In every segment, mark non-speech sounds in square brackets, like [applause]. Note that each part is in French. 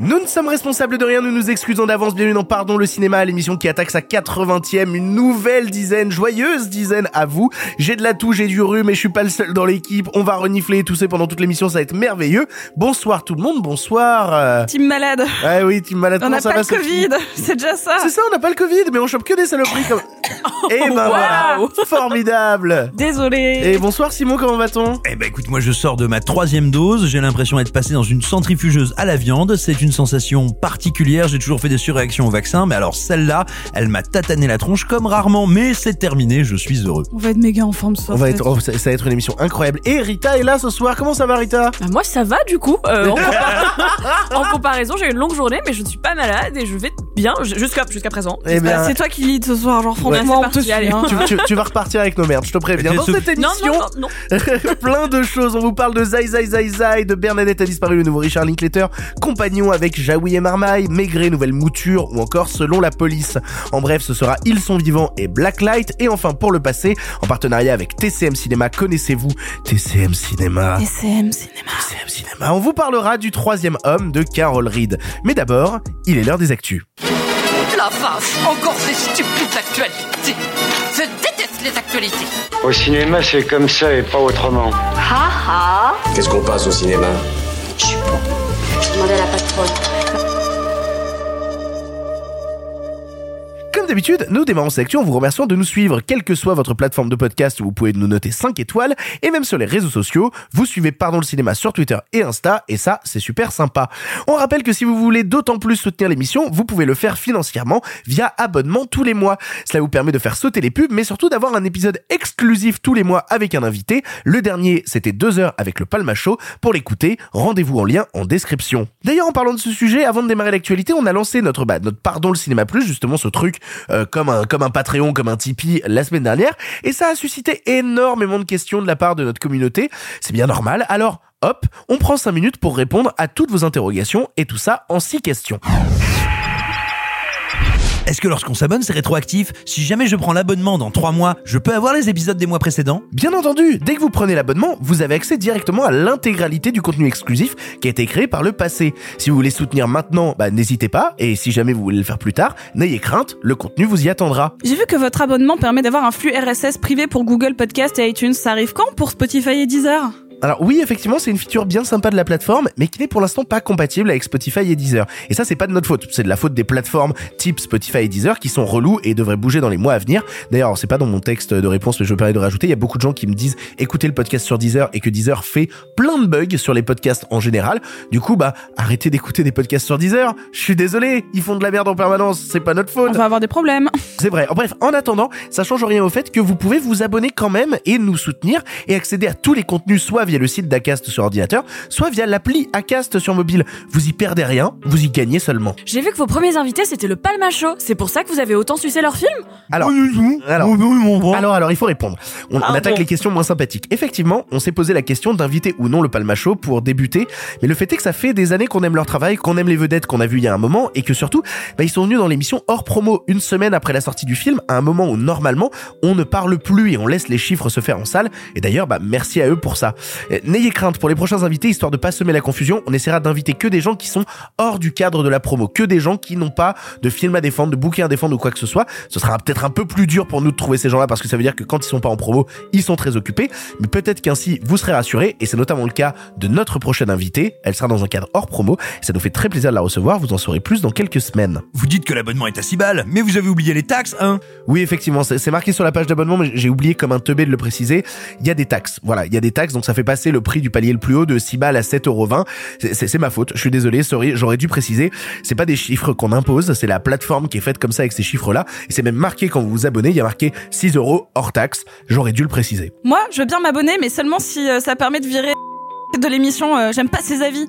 Nous ne sommes responsables de rien, nous nous excusons d'avance. Bienvenue dans Pardon le cinéma, l'émission qui attaque sa 80e, une nouvelle dizaine, joyeuse dizaine à vous. J'ai de la toux, j'ai du rhume, mais je suis pas le seul dans l'équipe. On va renifler et tousser pendant toute l'émission, ça va être merveilleux. Bonsoir tout le monde, bonsoir. euh. Team malade. Ouais oui, team malade, On n'a ça pas va le Covid, c'est déjà ça. C'est ça, on n'a pas le Covid, mais on chope que des saloperies comme... [coughs] Et ben voilà, formidable. Désolé. Et bonsoir Simon, comment va-t-on? Eh ben écoute, moi je sors de ma troisième dose, j'ai l'impression d'être passé dans une centrifugeuse à la viande, c'est une sensation particulière, j'ai toujours fait des surréactions au vaccin, mais alors celle-là, elle m'a tatané la tronche comme rarement, mais c'est terminé, je suis heureux. On va être méga en forme ce soir. On va être, oh, ça, ça va être une émission incroyable. Et Rita est là ce soir, comment ça va Rita? Bah, moi ça va du coup. Euh, en, compar- [laughs] en comparaison, j'ai eu une longue journée, mais je ne suis pas malade et je vais bien jusqu'à jusqu'à présent. Eh bien- Bah, c'est toi qui lead ce soir, genre Ouais. franchement, on te suit. tu, tu- tu vas repartir avec nos merdes, je te préviens. Dans cette Non, émission, non, non, non. [laughs] plein de choses. On vous parle de Zai Zai Zai Zai, de Bernadette a disparu, le nouveau Richard Linklater, Compagnon avec Jaoui et Marmaille, Maigret, nouvelle mouture, ou encore Selon la police. En bref, ce sera Ils sont vivants et Blacklight. Et enfin, pour le passé, en partenariat avec TCM Cinéma, connaissez-vous TCM Cinéma SM Cinéma. TCM Cinéma, on vous parlera du troisième homme de Carol Reed. Mais d'abord, il est l'heure des actus. La vache, encore ces stupides actualités. Je déteste les actualités. Au cinéma, c'est comme ça et pas autrement. Ha ha Qu'est-ce qu'on passe au cinéma? Je suis bon. Je demandais à la Bye. Comme d'habitude, nous démarrons cette action en vous remerciant de nous suivre, quelle que soit votre plateforme de podcast où vous pouvez nous noter 5 étoiles, et même sur les réseaux sociaux, vous suivez Pardon le cinéma sur Twitter et Insta, et ça, c'est super sympa. On rappelle que si vous voulez d'autant plus soutenir l'émission, vous pouvez le faire financièrement via abonnement tous les mois. Cela vous permet de faire sauter les pubs, mais surtout d'avoir un épisode exclusif tous les mois avec un invité. Le dernier, c'était 2 heures avec le Palma Show. Pour l'écouter, rendez-vous en lien en description. D'ailleurs, en parlant de ce sujet, avant de démarrer l'actualité, on a lancé notre, bah, notre Pardon le cinéma plus, justement ce truc euh, comme un comme un Patreon, comme un Tipeee la semaine dernière, et ça a suscité énormément de questions de la part de notre communauté. C'est bien normal. Alors, hop, on prend 5 minutes pour répondre à toutes vos interrogations et tout ça en 6 questions. Est-ce que lorsqu'on s'abonne, c'est rétroactif Si jamais je prends l'abonnement dans 3 mois, je peux avoir les épisodes des mois précédents Bien entendu, dès que vous prenez l'abonnement, vous avez accès directement à l'intégralité du contenu exclusif qui a été créé par le passé. Si vous voulez soutenir maintenant, bah, n'hésitez pas, et si jamais vous voulez le faire plus tard, n'ayez crainte, le contenu vous y attendra. J'ai vu que votre abonnement permet d'avoir un flux RSS privé pour Google Podcast et iTunes. Ça arrive quand pour Spotify et Deezer? Alors oui, effectivement, c'est une feature bien sympa de la plateforme, mais qui n'est pour l'instant pas compatible avec Spotify et Deezer. Et ça, c'est pas de notre faute, c'est de la faute des plateformes type Spotify et Deezer qui sont relous et devraient bouger dans les mois à venir. D'ailleurs, c'est pas dans mon texte de réponse, mais je me permets de rajouter, il y a beaucoup de gens qui me disent écoutez le podcast sur Deezer et que Deezer fait plein de bugs sur les podcasts en général. Du coup, bah, arrêtez d'écouter des podcasts sur Deezer. Je suis désolé, ils font de la merde en permanence, c'est pas notre faute. On va avoir des problèmes. C'est vrai. En bref, en attendant, ça change rien au fait que vous pouvez vous abonner quand même et nous soutenir et accéder à tous les contenus soit via le site d'Acast sur ordinateur, soit via l'appli Acast sur mobile. Vous y perdez rien, vous y gagnez seulement. J'ai vu que vos premiers invités c'était le Palma Show. C'est pour ça que vous avez autant sucé leur film? Alors, alors, alors, alors, il faut répondre. On, on attaque les questions moins sympathiques. Effectivement, on s'est posé la question d'inviter ou non le Palma Show pour débuter, mais le fait est que ça fait des années qu'on aime leur travail, qu'on aime les vedettes qu'on a vues il y a un moment, et que surtout, bah, ils sont venus dans l'émission hors promo une semaine après la sortie du film, à un moment où normalement on ne parle plus et on laisse les chiffres se faire en salle. Et d'ailleurs, bah, merci à eux pour ça. N'ayez crainte pour les prochains invités, histoire de pas semer la confusion. On essaiera d'inviter que des gens qui sont hors du cadre de la promo, que des gens qui n'ont pas de film à défendre, de bouquin à défendre ou quoi que ce soit. Ce sera peut-être un peu plus dur pour nous de trouver ces gens-là parce que ça veut dire que quand ils sont pas en promo, ils sont très occupés. Mais peut-être qu'ainsi vous serez rassurés et c'est notamment le cas de notre prochaine invitée. Elle sera dans un cadre hors promo. Ça nous fait très plaisir de la recevoir. Vous en saurez plus dans quelques semaines. Vous dites que l'abonnement est à 6 balles, mais vous avez oublié les taxes, hein? Oui, effectivement, c'est c'est marqué sur la page d'abonnement, mais j'ai oublié comme un teubé de le préciser. Il y a des taxes. Voilà, il y a des taxes, donc ça fait passer le prix du palier le plus haut de 6 balles à 7,20€. C'est- C'est c'est ma faute. Je suis désolé, sorry, j'aurais dû préciser. C'est pas des chiffres qu'on impose, c'est la plateforme qui est faite comme ça avec ces chiffres-là. Et c'est même marqué quand vous vous abonnez, il y a marqué 6 euros hors taxe. J'aurais dû le préciser. Moi, je veux bien m'abonner, mais seulement si euh, ça permet de virer de l'émission, euh, j'aime pas ses avis.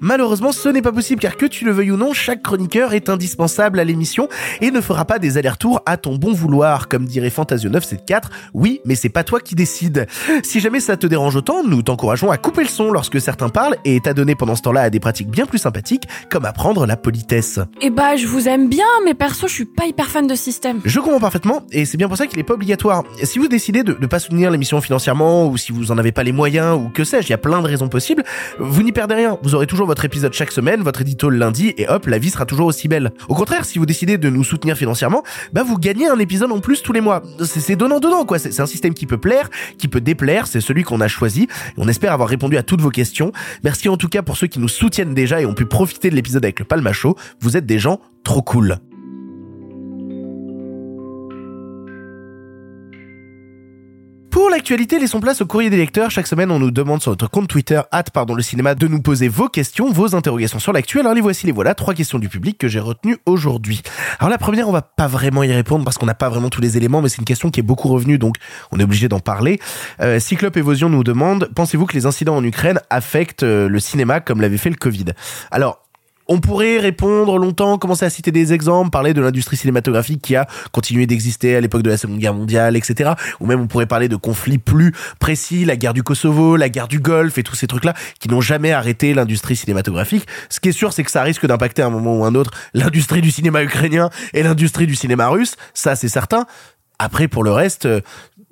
Malheureusement, ce n'est pas possible car que tu le veuilles ou non, chaque chroniqueur est indispensable à l'émission et ne fera pas des allers-retours à ton bon vouloir, comme dirait Fantasio 974. Oui, mais c'est pas toi qui décide. Si jamais ça te dérange autant, nous t'encourageons à couper le son lorsque certains parlent et t'adonner pendant ce temps-là à des pratiques bien plus sympathiques, comme apprendre la politesse. Et bah, je vous aime bien, mais perso, je suis pas hyper fan de ce système. Je comprends parfaitement, et c'est bien pour ça qu'il est pas obligatoire. Si vous décidez de ne pas soutenir l'émission financièrement, ou si vous en avez pas les moyens, ou que sais-je, il y a plein de raisons possibles, vous n'y perdez rien. Vous aurez toujours votre épisode chaque semaine, votre édito le lundi, et hop, la vie sera toujours aussi belle. Au contraire, si vous décidez de nous soutenir financièrement, bah vous gagnez un épisode en plus tous les mois. C'est donnant-donnant, quoi. C'est un système qui peut plaire, qui peut déplaire, c'est celui qu'on a choisi. On espère avoir répondu à toutes vos questions. Merci en tout cas pour ceux qui nous soutiennent déjà et ont pu profiter de l'épisode avec le Palmacho. Vous êtes des gens trop cool. Pour l'actualité, laissons place au courrier des lecteurs. Chaque semaine, on nous demande sur notre compte Twitter, hâte pardon le cinéma, de nous poser vos questions, vos interrogations sur l'actu. Alors les voici, les voilà, trois questions du public que j'ai retenues aujourd'hui. Alors la première, on va pas vraiment y répondre parce qu'on n'a pas vraiment tous les éléments, mais c'est une question qui est beaucoup revenue, donc on est obligé d'en parler. Euh, Cyclope Évosion nous demande, pensez-vous que les incidents en Ukraine affectent euh, le cinéma comme l'avait fait le Covid? Alors, on pourrait répondre longtemps, commencer à citer des exemples, parler de l'industrie cinématographique qui a continué d'exister à l'époque de la Seconde Guerre mondiale, etc. Ou même on pourrait parler de conflits plus précis, la guerre du Kosovo, la guerre du Golfe et tous ces trucs-là qui n'ont jamais arrêté l'industrie cinématographique. Ce qui est sûr, c'est que ça risque d'impacter à un moment ou un autre l'industrie du cinéma ukrainien et l'industrie du cinéma russe. Ça, c'est certain. Après, pour le reste, euh,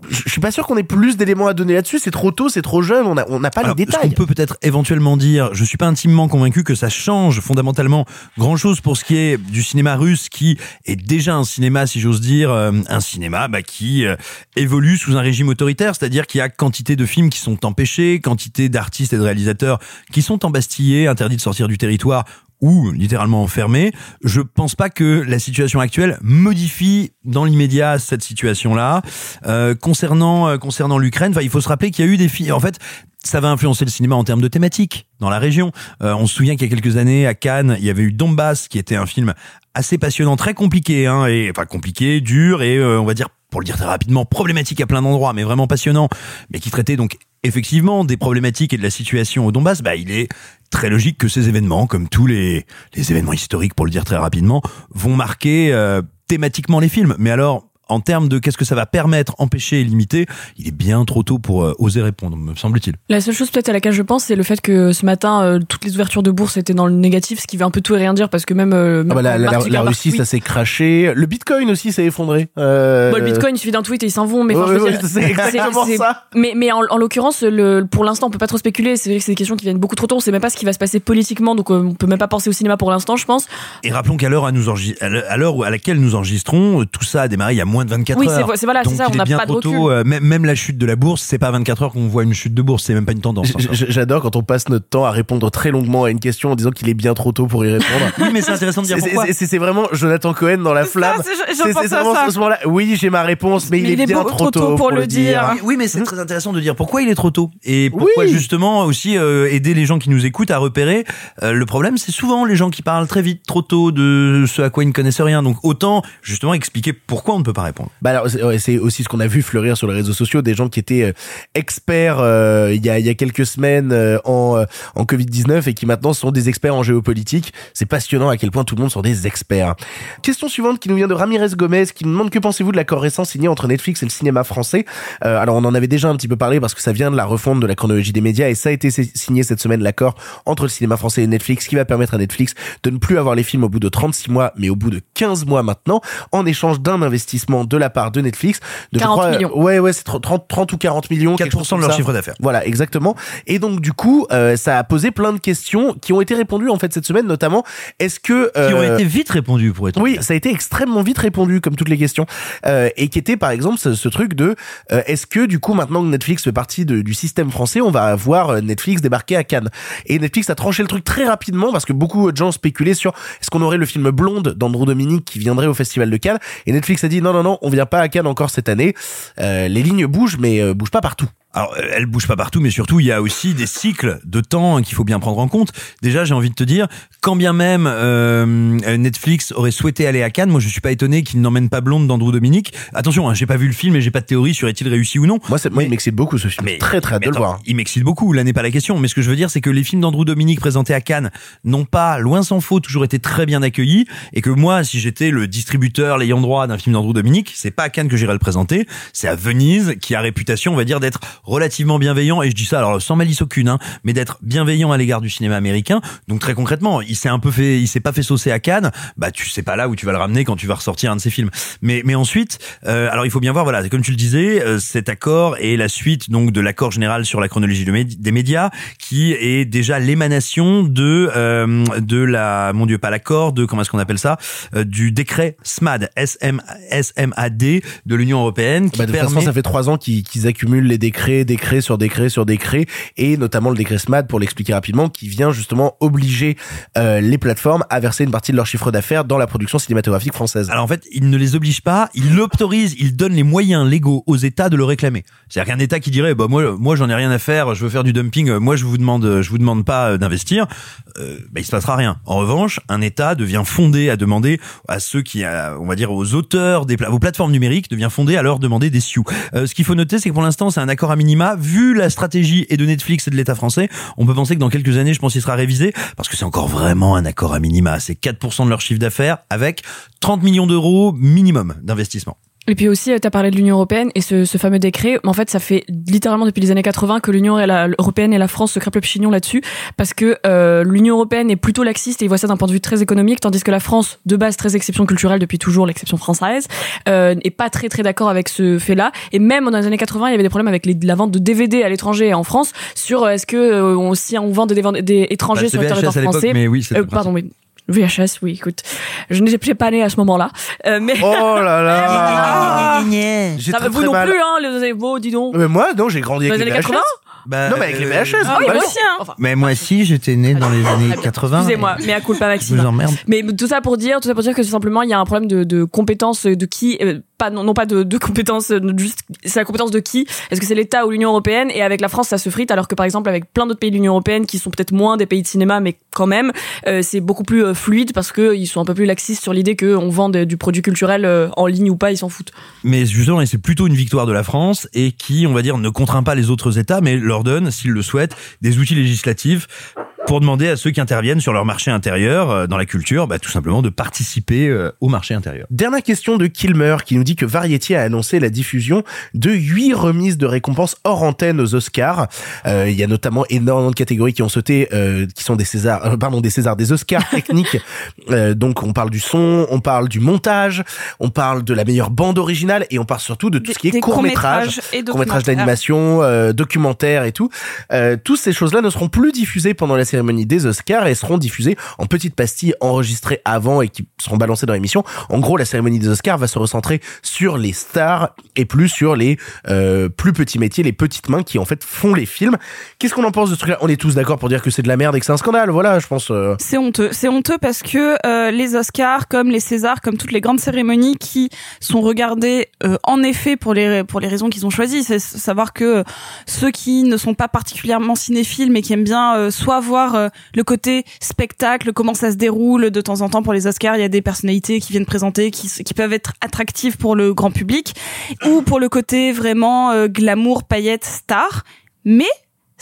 je suis pas sûr qu'on ait plus d'éléments à donner là-dessus. C'est trop tôt, c'est trop jeune, on n'a on n'a pas Alors, les ce qu'on détails. peut peut-être éventuellement dire, je suis pas intimement convaincu que ça change fondamentalement grand chose pour ce qui est du cinéma russe, qui est déjà un cinéma, si j'ose dire, euh, un cinéma bah, qui euh, évolue sous un régime autoritaire, c'est-à-dire qu'il y a quantité de films qui sont empêchés, quantité d'artistes et de réalisateurs qui sont embastillés, interdits de sortir du territoire ou littéralement enfermés. Je pense pas que la situation actuelle modifie dans l'immédiat cette situation-là. Euh, concernant euh, concernant l'Ukraine, il faut se rappeler qu'il y a eu des films. En fait, ça va influencer le cinéma en termes de thématiques dans la région. Euh, on se souvient qu'il y a quelques années à Cannes, il y avait eu Donbass, qui était un film assez passionnant, très compliqué, hein, et enfin compliqué, dur et euh, on va dire pour le dire très rapidement problématique à plein d'endroits, mais vraiment passionnant, mais qui traitait donc effectivement des problématiques et de la situation au Donbass. Bah, il est très logique que ces événements, comme tous les événements historiques, pour le dire très rapidement, vont marquer euh, thématiquement les films. Mais alors en termes de qu'est-ce que ça va permettre, empêcher et limiter, il est bien trop tôt pour euh, oser répondre, me semble-t-il. La seule chose peut-être à laquelle je pense, c'est le fait que ce matin, euh, toutes les ouvertures de bourse étaient dans le négatif, ce qui veut un peu tout et rien dire parce que même, euh, Ah bah, la, même la- Russie, ça s'est craché. Le Bitcoin aussi s'est effondré. Euh, Bon, le Bitcoin, il suffit d'un tweet et ils s'en vont, mais Ouais, c'est exactement ça. Mais, mais en, en l'occurrence, le, pour l'instant, on peut pas trop spéculer. C'est vrai que c'est des questions qui viennent beaucoup trop tôt. On sait même pas ce qui va se passer politiquement, donc euh, on peut même pas penser au cinéma pour l'instant, je pense. Et rappelons qu'à l'heure à laquelle nous enregistrons, tout ça a démarré il y a moins de 24 Oui, heures. c'est- c'est- voilà, c'est ça, on n'a est bien pas de trop tôt, euh, même, même la chute de la bourse, c'est pas à 24 heures qu'on voit une chute de bourse, c'est même pas une tendance. J- j- J'adore quand on passe notre temps à répondre très longuement à une question en disant qu'il est bien trop tôt pour y répondre. [laughs] Oui, mais c'est intéressant de dire C'est- pourquoi. c'est- C'est c'est vraiment Jonathan Cohen dans la flamme. c'est- vraiment ça. ce moment-là. Oui, j'ai ma réponse, mais, Mais il est bien trop tôt pour le dire. Oui, oui, mais c'est très intéressant de dire pourquoi il est trop tôt et pourquoi Oui. justement aussi euh, aider les gens qui nous écoutent à repérer. Euh, le problème, c'est souvent les gens qui parlent très vite, trop tôt de ce à quoi ils ne connaissent rien. Donc autant justement expliquer pourquoi on ne peut pas répondre. Bah alors c'est aussi ce qu'on a vu fleurir sur les réseaux sociaux des gens qui étaient euh, experts euh, il y a il y a quelques semaines euh, en euh, en Covid-19 et qui maintenant sont des experts en géopolitique. C'est passionnant à quel point tout le monde sont des experts. Question suivante qui nous vient de Ramirez Gomez qui nous demande que pensez-vous de l'accord récent signé entre Netflix et le cinéma français? Euh, alors on en avait déjà un petit peu parlé parce que ça vient de la refonte de la chronologie des médias et ça a été signé cette semaine l'accord entre le cinéma français et Netflix qui va permettre à Netflix de ne plus avoir les films au bout de 36 mois mais au bout de 15 mois maintenant en échange d'un investissement de la part de Netflix de je 40 crois, millions. Ouais ouais c'est 30, 30 ou 40 millions. quelque 4% chose de leur ça. chiffre d'affaires. Voilà, exactement. Et donc du coup, euh, ça a posé plein de questions qui ont été répondues en fait cette semaine, notamment est-ce que Qui ont euh, été vite répondus pour être oui, ça a été extrêmement vite répondu, comme toutes les questions, euh, et qui était par exemple ce, ce truc de euh, est-ce que du coup maintenant que Netflix fait partie de- du système français, on va voir euh, Netflix débarquer à Cannes? Et Netflix a tranché le truc très rapidement parce que beaucoup de gens spéculaient sur est-ce qu'on aurait le film Blonde d'Andrew Dominique qui viendrait au festival de Cannes? Et Netflix a dit non non non, on vient pas à Cannes encore cette année. Euh, les lignes bougent, mais euh, bougent pas partout. Alors, euh, elle bouge pas partout, mais surtout, il y a aussi des cycles de temps qu'il faut bien prendre en compte. Déjà, j'ai envie de te dire, quand bien même euh, Netflix aurait souhaité aller à Cannes, moi, je suis pas étonné qu'il n'emmène pas Blonde d'Andrew Dominique. Attention, hein, j'ai pas vu le film et j'ai pas de théorie sur est-il réussi ou non. Moi, c'est- moi il m'excite beaucoup ce film. Mais- très très hâte le voir. Il m'excite beaucoup, là n'est pas la question. Mais ce que je veux dire, c'est que les films d'Andrew Dominique présentés à Cannes n'ont pas, loin s'en faut, toujours été très bien accueillis. Et que moi, si j'étais le distributeur, l'ayant droit d'un film d'Andrew Dominique, c'est pas à Cannes que j'irais le présenter, c'est à Venise, qui a réputation, on va dire, d'être relativement bienveillant. Et je dis ça, alors sans malice aucune, hein, mais d'être bienveillant à l'égard du cinéma américain. Donc très concrètement, il s'est un peu fait, il s'est pas fait saucer à Cannes. Bah tu sais pas là où tu vas le ramener quand tu vas ressortir un de ses films. Mais mais ensuite, euh, alors il faut bien voir, voilà, comme tu le disais, euh, cet accord est la suite donc de l'accord général sur la chronologie de médi- des médias, qui est déjà l'émanation de euh, de la, mon Dieu, pas l'accord, de comment est-ce qu'on appelle ça, euh, du décret SMAD, S M S M A D de l'Union européenne, qui Bah, de toute façon, permet ça fait trois ans qu'ils qu'ils accumulent les décrets, décrets sur décrets sur décrets, et notamment le décret SMAD, pour l'expliquer rapidement, qui vient justement obliger euh, les plateformes à verser une partie de leur chiffre d'affaires dans la production cinématographique française. Alors en fait, il ne les oblige pas, il l'autorise, il donne les moyens légaux aux États de le réclamer. C'est-à-dire qu'un État qui dirait, bah moi, moi j'en ai rien à faire, je veux faire du dumping, moi je vous demande, je vous demande pas euh, d'investir, euh, bah, il se passera rien. En revanche, un État devient fondé à demander à ceux qui, on va dire aux auteurs des pla- aux plateformes numériques, devient fondé à leur demander des sioux. Euh, ce qu'il faut noter, c'est que pour l'instant, c'est un accord à minima. Vu la stratégie et de Netflix et de l'État français, on peut penser que dans quelques années, je pense qu'il sera révisé parce que c'est encore vraiment un accord à minima. C'est 4% de leur chiffre d'affaires avec 30 millions d'euros minimum d'investissement. Et puis aussi, tu as parlé de l'Union européenne et ce, ce fameux décret. En fait, ça fait littéralement depuis les années 80 que l'Union européenne et la France se crêpent le chignon là-dessus, parce que euh, l'Union européenne est plutôt laxiste et ils voient ça d'un point de vue très économique, tandis que la France, de base très exception culturelle depuis toujours, l'exception française, euh, est pas très très d'accord avec ce fait-là. Et même dans les années 80, il y avait des problèmes avec les- la vente de DVD à l'étranger et en France sur euh, est-ce que euh, on, si on vend des, des étrangers Bah, sur le territoire français, mais oui, euh, pardon, oui. VHS, oui, écoute, je n'étais pas née à ce moment-là, euh, mais Oh là là [laughs] J'ai ça très, vous très non mal. plus, hein, les mots, dis donc. Mais moi, non, j'ai grandi avec les les années VHS. 80 Bah, Non, mais avec les VHS. Ah oui, bah moi aussi, hein. Enfin, Mais moi aussi, j'étais né dans les années 80. Excusez-moi, mais à culpa Je Maxime. vous emmerde. Mais tout ça pour dire, tout ça pour dire que simplement il y a un problème de, de compétence de qui, euh, non, pas de, de compétence, euh, c'est la compétence de qui? Est-ce que c'est l'État ou l'Union européenne? Et avec la France, ça se frite, alors que par exemple avec plein d'autres pays de l'Union européenne qui sont peut-être moins des pays de cinéma, mais quand même, euh, c'est beaucoup plus euh, fluide parce que ils sont un peu plus laxistes sur l'idée qu'on vend du produit culturel en ligne ou pas, ils s'en foutent. Mais justement, c'est plutôt une victoire de la France et qui, on va dire, ne contraint pas les autres États, mais leur donne, s'ils le souhaitent, des outils législatifs pour demander à ceux qui interviennent sur leur marché intérieur, euh, dans la culture, bah, tout simplement de participer euh, au marché intérieur. Dernière question de Kilmer qui nous dit que Variety a annoncé la diffusion de huit remises de récompenses hors antenne aux Oscars. Euh, il y a notamment énormément de catégories qui ont sauté, euh, qui sont des Césars, euh, pardon, des Césars, des Oscars [laughs] techniques. Euh, donc on parle du son, on parle du montage, on parle de la meilleure bande originale et on parle surtout de tout ce qui est court métrage, court métrage d'animation, euh, documentaire et tout. Euh, toutes ces choses-là ne seront plus diffusées pendant la cérémonie des Oscars et seront diffusées en petites pastilles enregistrées avant et qui seront balancées dans l'émission. En gros, la cérémonie des Oscars va se recentrer sur les stars et plus sur les euh, plus petits métiers, les petites mains qui en fait font les films. Qu'est-ce qu'on en pense de ce truc-là? On est tous d'accord pour dire que c'est de la merde et que c'est un scandale. Voilà, je pense. euh, C'est honteux. C'est honteux parce que euh, les Oscars, comme les Césars, comme toutes les grandes cérémonies qui sont regardées en effet pour les pour les raisons qu'ils ont choisies, c'est savoir que ceux qui ne sont pas particulièrement cinéphiles mais qui aiment bien soit voir euh, le côté spectacle, comment ça se déroule de temps en temps pour les Oscars, il y a des personnalités qui viennent présenter qui qui peuvent être attractives pour le grand public ou pour le côté vraiment euh, glamour, paillettes, star, mais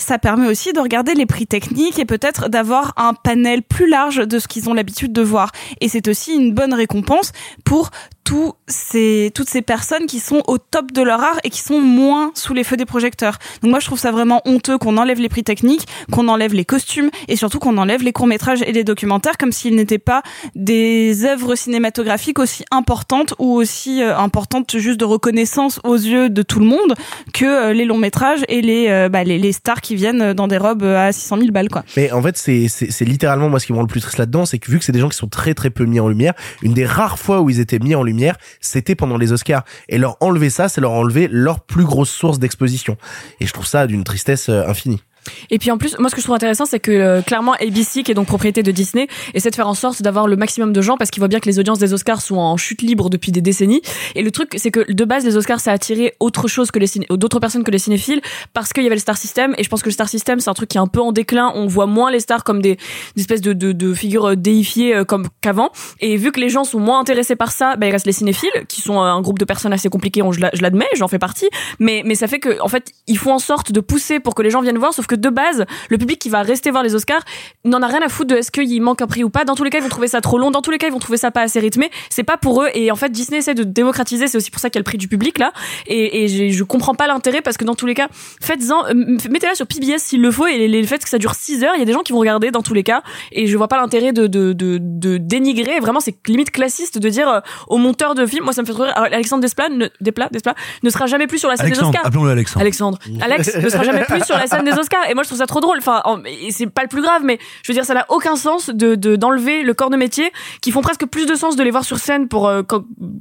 ça permet aussi de regarder les prix techniques et peut-être d'avoir un panel plus large de ce qu'ils ont l'habitude de voir. Et c'est aussi une bonne récompense pour tous ces, toutes ces personnes qui sont au top de leur art et qui sont moins sous les feux des projecteurs. Donc moi, je trouve ça vraiment honteux qu'on enlève les prix techniques, qu'on enlève les costumes et surtout qu'on enlève les courts-métrages et les documentaires comme s'ils n'étaient pas des œuvres cinématographiques aussi importantes ou aussi euh, importantes juste de reconnaissance aux yeux de tout le monde que euh, les longs-métrages et les, euh, bah, les, stars viennent dans des robes à 600 000 balles, quoi. Mais en fait, c'est c'est c'est littéralement moi ce qui me rend le plus triste là-dedans, c'est que vu que c'est des gens qui sont très très peu mis en lumière, une des rares fois où ils étaient mis en lumière, c'était pendant les Oscars. Et leur enlever ça, c'est leur enlever leur plus grosse source d'exposition. Et je trouve ça d'une tristesse euh, infinie. Et puis en plus, moi ce que je trouve intéressant, c'est que euh, clairement ABC, qui est donc propriété de Disney, essaie de faire en sorte d'avoir le maximum de gens parce qu'il voit bien que les audiences des Oscars sont en chute libre depuis des décennies. Et le truc, c'est que de base, les Oscars, ça a attiré autre chose que les d'autres personnes que les cinéphiles parce qu'il y avait le Star System. Et je pense que le Star System, c'est un truc qui est un peu en déclin. On voit moins les stars comme des, espèces de, de, de figures euh, déifiées euh, comme qu'avant. Et vu que les gens sont moins intéressés par ça, bah, il reste les cinéphiles, qui sont un groupe de personnes assez compliquées. Je l'admets, j'en fais partie. Mais, mais ça fait que, en fait, ils font en sorte de pousser pour que les gens viennent voir. Sauf que de base, le public qui va rester voir les Oscars n'en a rien à foutre de est-ce qu'il manque un prix ou pas. Dans tous les cas, ils vont trouver ça trop long. Dans tous les cas, ils vont trouver ça pas assez rythmé. C'est pas pour eux. Et en fait, Disney essaie de démocratiser. C'est aussi pour ça qu'il y a le prix du public là. Et, et je comprends pas l'intérêt parce que dans tous les cas, faites-en, euh, mettez-la sur PBS s'il le faut. Et le fait que ça dure 6 heures, il y a des gens qui vont regarder dans tous les cas. Et je vois pas l'intérêt de, de, de, de dénigrer. Vraiment, c'est limite classiste de dire euh, au monteur de film. Moi, ça me fait trop rire. Alexandre Desplat ne, Desplat, Desplat ne sera jamais plus sur la scène des Oscars. appelons-le Alexandre. Alexandre. Alex ne sera jamais plus sur la scène des Oscars. Et moi, je trouve ça trop drôle. Enfin, c'est pas le plus grave, mais je veux dire, ça n'a aucun sens de de- d'enlever le corps de métier qui font presque plus de sens de les voir sur scène pour euh,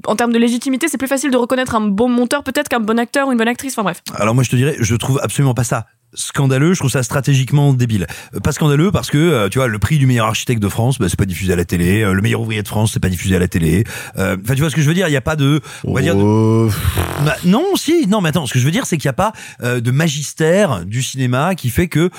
en termes de légitimité. C'est plus facile de reconnaître un bon monteur peut-être qu'un bon acteur ou une bonne actrice. Enfin bref. Alors moi je te dirais, je trouve absolument pas ça scandaleux, je trouve ça stratégiquement débile. Euh, Pas scandaleux parce que euh, tu vois le prix du meilleur architecte de France, bah, c'est pas diffusé à la télé, Euh, le meilleur ouvrier de France, c'est pas diffusé à la télé. Euh, Enfin tu vois ce que je veux dire, il y a pas de on va dire de- Bah, non, si, non, mais attends, ce que je veux dire, c'est qu'il n'y a pas euh, de magistère du cinéma qui fait que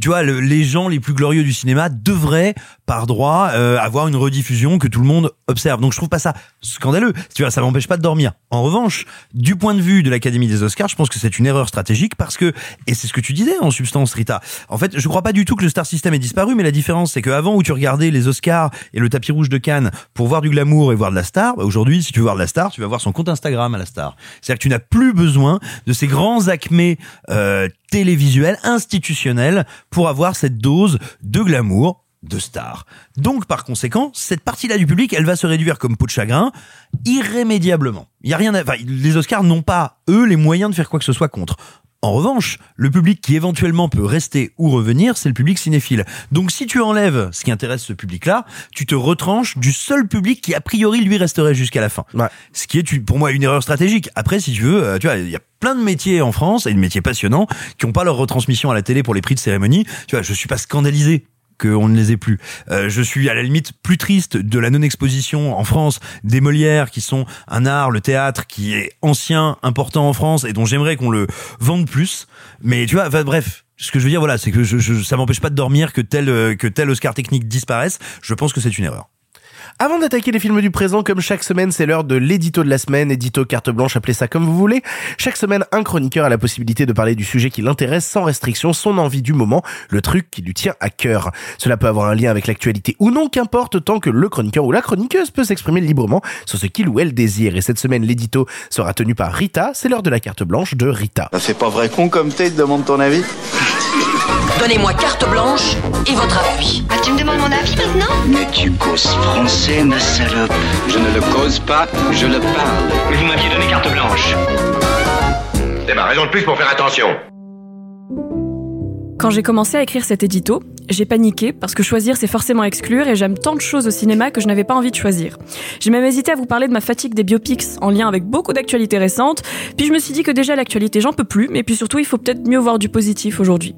tu vois, le- les gens les plus glorieux du cinéma devraient, par droit, euh, avoir une rediffusion que tout le monde observe. Donc je trouve pas ça scandaleux. Tu vois, ça m'empêche pas de dormir. En revanche, du point de vue de l'Académie des Oscars, je pense que c'est une erreur stratégique parce que, et c'est ce que tu disais en substance, Rita. En fait, je crois pas du tout que le Star System ait disparu, mais la différence, c'est qu'avant où tu regardais les Oscars et le tapis rouge de Cannes pour voir du glamour et voir de la star, bah, aujourd'hui, si tu veux voir de la star, tu vas voir son compte Instagram à la star. C'est-à-dire que tu n'as plus besoin de ces grands acmés euh, télévisuels, institutionnels, pour avoir cette dose de glamour, de star. Donc, par conséquent, cette partie-là du public, elle va se réduire comme peau de chagrin, irrémédiablement. Il y a rien à, les Oscars n'ont pas, eux, les moyens de faire quoi que ce soit contre. En revanche, le public qui éventuellement peut rester ou revenir, c'est le public cinéphile. Donc si tu enlèves ce qui intéresse ce public-là, tu te retranches du seul public qui a priori lui resterait jusqu'à la fin. Ouais. Ce qui est pour moi une erreur stratégique. Après, si tu veux, euh, tu vois, il y a plein de métiers en France et de métiers passionnants qui n'ont pas leur retransmission à la télé pour les prix de cérémonie. Tu vois, je suis pas scandalisé qu'on ne les ait plus. Euh, je suis à la limite plus triste de la non-exposition en France des Molières qui sont un art, le théâtre qui est ancien, important en France et dont j'aimerais qu'on le vende plus. Mais tu vois, enfin, bref. Ce que je veux dire, voilà, c'est que je, je- ça m'empêche pas de dormir que tel euh, que tel Oscar technique disparaisse. Je pense que c'est une erreur. Avant d'attaquer les films du présent, comme chaque semaine, c'est l'heure de l'édito de la semaine, édito carte blanche, appelez ça comme vous voulez. Chaque semaine, un chroniqueur a la possibilité de parler du sujet qui l'intéresse sans restriction, son envie du moment, le truc qui lui tient à cœur. Cela peut avoir un lien avec l'actualité ou non, qu'importe, tant que le chroniqueur ou la chroniqueuse peut s'exprimer librement sur ce qu'il ou elle désire. Et cette semaine, l'édito sera tenu par Rita, c'est l'heure de la carte blanche de Rita. Ça fait pas vrai con comme t'es, te demande ton avis Donnez-moi carte blanche et votre appui. Ah, tu me demandes mon avis maintenant? Mais tu causes français, ma salope. Je ne le cause pas, je le parle. Vous m'aviez donné carte blanche. C'est ma raison de plus pour faire attention. Quand j'ai commencé à écrire cet édito, j'ai paniqué parce que choisir c'est forcément exclure et j'aime tant de choses au cinéma que je n'avais pas envie de choisir. J'ai même hésité à vous parler de ma fatigue des biopics en lien avec beaucoup d'actualités récentes, puis je me suis dit que déjà l'actualité j'en peux plus, mais puis surtout il faut peut-être mieux voir du positif aujourd'hui.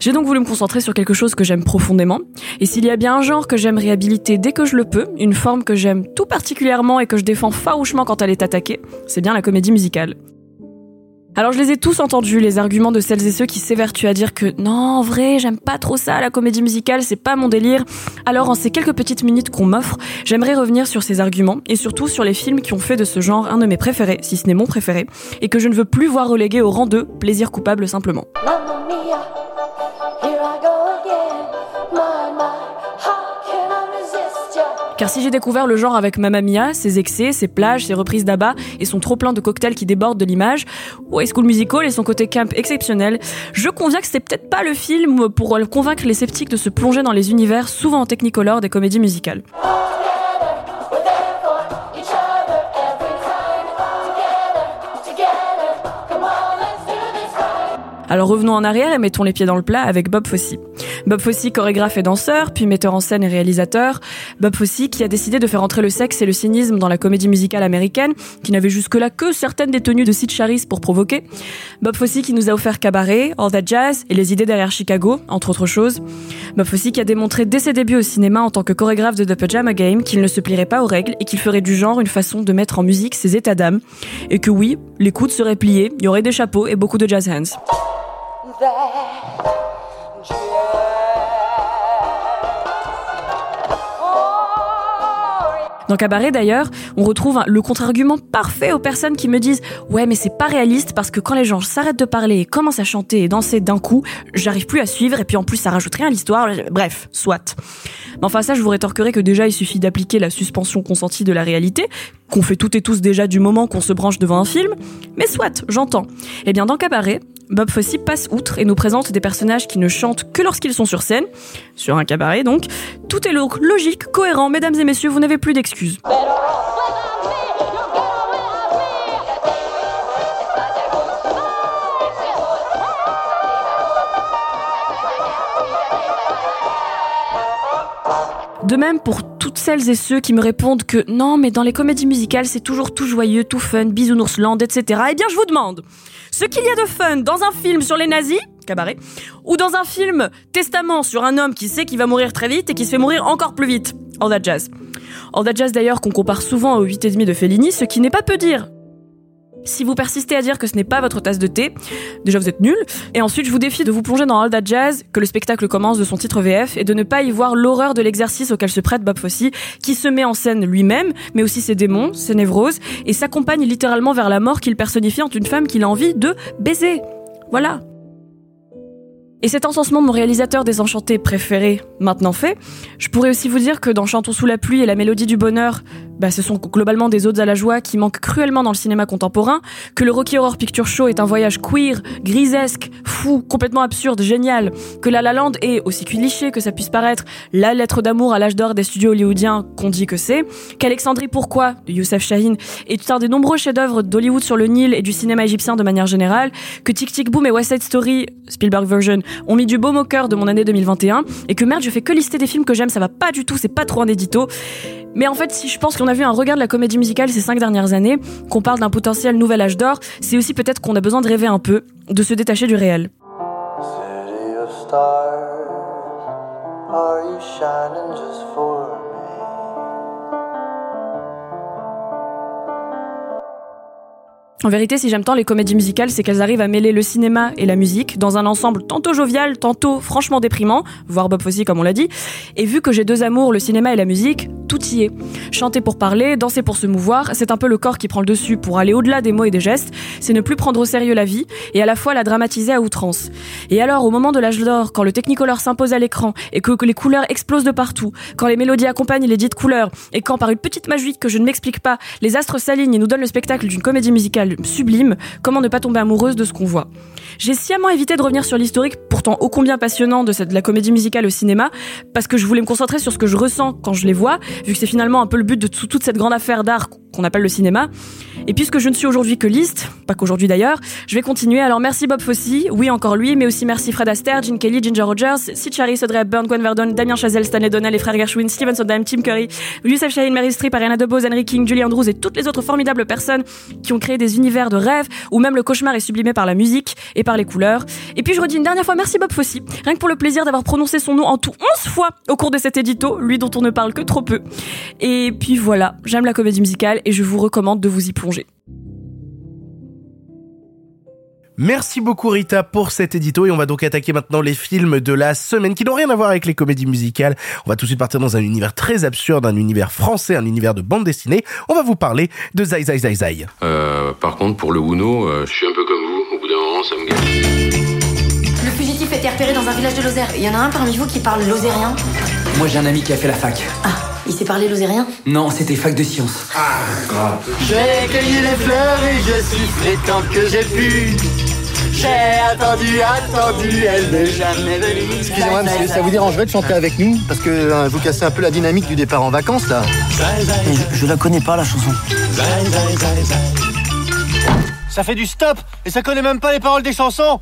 J'ai donc voulu me concentrer sur quelque chose que j'aime profondément, et s'il y a bien un genre que j'aime réhabiliter dès que je le peux, une forme que j'aime tout particulièrement et que je défends farouchement quand elle est attaquée, c'est bien la comédie musicale. Alors je les ai tous entendus, les arguments de celles et ceux qui s'évertuent à dire que non, en vrai, j'aime pas trop ça, la comédie musicale, c'est pas mon délire. Alors en ces quelques petites minutes qu'on m'offre, j'aimerais revenir sur ces arguments et surtout sur les films qui ont fait de ce genre un de mes préférés, si ce n'est mon préféré, et que je ne veux plus voir relégué au rang de plaisir coupable simplement. Car si j'ai découvert le genre avec Mamma Mia, ses excès, ses plages, ses reprises d'abat et son trop plein de cocktails qui débordent de l'image, ou High School Musical et son côté camp exceptionnel, je conviens que c'était peut-être pas le film pour convaincre les sceptiques de se plonger dans les univers souvent en technicolor des comédies musicales. Alors revenons en arrière et mettons les pieds dans le plat avec Bob Fosse. Bob Fosse, chorégraphe et danseur, puis metteur en scène et réalisateur. Bob Fosse qui a décidé de faire entrer le sexe et le cynisme dans la comédie musicale américaine, qui n'avait jusque-là que certaines des tenues de Sid Charis pour provoquer. Bob Fosse qui nous a offert Cabaret, All That Jazz et les idées derrière Chicago, entre autres choses. Bob Fosse qui a démontré dès ses débuts au cinéma en tant que chorégraphe de The Pajama Game qu'il ne se plierait pas aux règles et qu'il ferait du genre une façon de mettre en musique ses états d'âme. Et que oui, les coudes seraient pliés, il y aurait des chapeaux et beaucoup de jazz hands. Dans Cabaret d'ailleurs, on retrouve le contre-argument parfait aux personnes qui me disent "Ouais, mais c'est pas réaliste parce que quand les gens s'arrêtent de parler et commencent à chanter et danser d'un coup, j'arrive plus à suivre et puis en plus ça rajoute rien à l'histoire." Bref, soit. Mais enfin ça, je vous rétorquerai que déjà il suffit d'appliquer la suspension consentie de la réalité, qu'on fait toutes et tous déjà du moment qu'on se branche devant un film. Mais soit, j'entends. Eh bien dans Cabaret, Bob Fosse passe outre et nous présente des personnages qui ne chantent que lorsqu'ils sont sur scène, sur un cabaret donc. Tout est logique, cohérent, mesdames et messieurs, vous n'avez plus d'excuses. De même pour toutes celles et ceux qui me répondent que non, mais dans les comédies musicales, c'est toujours tout joyeux, tout fun, bisounoursland, etc. Eh bien, je vous demande, ce qu'il y a de fun dans un film sur les nazis, cabaret, ou dans un film testament sur un homme qui sait qu'il va mourir très vite et qui se fait mourir encore plus vite, All That Jazz. All Jazz d'ailleurs qu'on compare souvent au 8,5 de Fellini, ce qui n'est pas peu dire. Si vous persistez à dire que ce n'est pas votre tasse de thé, déjà vous êtes nul. Et ensuite, je vous défie de vous plonger dans All That Jazz, que le spectacle commence de son titre VF, et de ne pas y voir l'horreur de l'exercice auquel se prête Bob Fosse, qui se met en scène lui-même, mais aussi ses démons, ses névroses, et s'accompagne littéralement vers la mort qu'il personnifie en une femme qu'il a envie de baiser. Voilà. Et cet encensement de mon réalisateur désenchanté préféré, maintenant fait, je pourrais aussi vous dire que dans Chantons sous la pluie et La mélodie du bonheur, bah, ce sont globalement des odes à la joie qui manquent cruellement dans le cinéma contemporain, que le Rocky Horror Picture Show est un voyage queer, grisesque, fou, complètement absurde, génial, que La La Land est, aussi cliché que ça puisse paraître, la lettre d'amour à l'âge d'or des studios hollywoodiens qu'on dit que c'est, qu'Alexandrie Pourquoi, de Youssef Chahine, est un des nombreux chefs-d'œuvre d'Hollywood sur le Nil et du cinéma égyptien de manière générale, que Tic Tic Boom et West Side Story, Spielberg version, ont mis du baume au cœur de mon année 2021, et que merde, je fais que lister des films que j'aime, ça va pas du tout, c'est pas trop un édito. Mais en fait, si je pense qu'on a vu un regard de la comédie musicale ces cinq dernières années, qu'on parle d'un potentiel nouvel âge d'or, c'est aussi peut-être qu'on a besoin de rêver un peu, de se détacher du réel. En vérité, si j'aime tant les comédies musicales, c'est qu'elles arrivent à mêler le cinéma et la musique dans un ensemble tantôt jovial, tantôt franchement déprimant, voire Bob Fosse comme on l'a dit. Et vu que j'ai deux amours, le cinéma et la musique, tout y est. Chanter pour parler, danser pour se mouvoir, c'est un peu le corps qui prend le dessus pour aller au-delà des mots et des gestes, c'est ne plus prendre au sérieux la vie et à la fois la dramatiser à outrance. Et alors, au moment de l'âge d'or, quand le Technicolor s'impose à l'écran et que, que les couleurs explosent de partout, quand les mélodies accompagnent les dites couleurs et quand par une petite magie que je ne m'explique pas, les astres s'alignent et nous donnent le spectacle d'une comédie musicale sublime, comment ne pas tomber amoureuse de ce qu'on voit J'ai sciemment évité de revenir sur l'historique, pourtant ô combien passionnant de, cette, la comédie musicale au cinéma, parce que je voulais me concentrer sur ce que je ressens quand je les vois, vu que c'est finalement un peu le but de tout- toute cette grande affaire d'art qu'on appelle le cinéma. Et puisque je ne suis aujourd'hui que liste, pas qu'aujourd'hui d'ailleurs, je vais continuer. Alors merci Bob Fosse, oui encore lui, mais aussi merci Fred Astaire, Gene Kelly, Ginger Rogers, Sid Charisse, Audrey Hepburn, Gwen Verdon, Damien Chazelle, Stanley Donnell, les frères Gershwin, Steven Sondheim, Tim Curry, Youssef Chahine, Mary Streep, Ariana DeBose, Henry King, Julie Andrews et toutes les autres formidables personnes qui ont créé des de rêve où même le cauchemar est sublimé par la musique et par les couleurs. Et puis je redis une dernière fois merci Bob Fosse, rien que pour le plaisir d'avoir prononcé son nom en tout 11 fois au cours de cet édito, lui dont on ne parle que trop peu. Et puis voilà, j'aime la comédie musicale et je vous recommande de vous y plonger. Merci beaucoup Rita pour cet édito et on va donc attaquer maintenant les films de la semaine qui n'ont rien à voir avec les comédies musicales. On va tout de suite partir dans un univers très absurde, un univers français, un univers de bande dessinée. On va vous parler de Zai Zai Zai Zai. Euh, par contre, pour le Uno, euh, je suis un peu comme vous. Au bout d'un moment, ça me gâte. Le fugitif a été repéré dans un village de Lozère. Il y en a un parmi vous qui parle lozérien? Moi j'ai un ami qui a fait la fac. Il sait parler lozérien Non, c'était fac de sciences. J'ai cueilli les fleurs et je suis tant que j'ai pu. J'ai attendu, attendu, elle n'est jamais venue. Excusez-moi, monsieur, ça vous dérangerait de chanter avec nous Parce que euh, vous cassez un peu la dynamique du départ en vacances, là. Je, je la connais pas la chanson. Ça fait du stop Et ça connaît même pas les paroles des chansons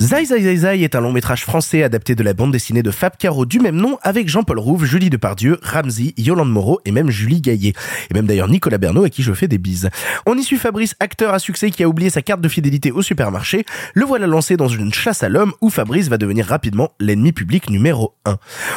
Zai Zai Zai Zai est un long métrage français adapté de la bande dessinée de Fab Caro du même nom avec Jean-Paul Rouve, Julie Depardieu, Ramsey, Yolande Moreau et même Julie Gaillet. Et même d'ailleurs Nicolas Bernot à qui je fais des bises. On y suit Fabrice, acteur à succès qui a oublié sa carte de fidélité au supermarché. Le voilà lancé dans une chasse à l'homme où Fabrice va devenir rapidement l'ennemi public numéro 1.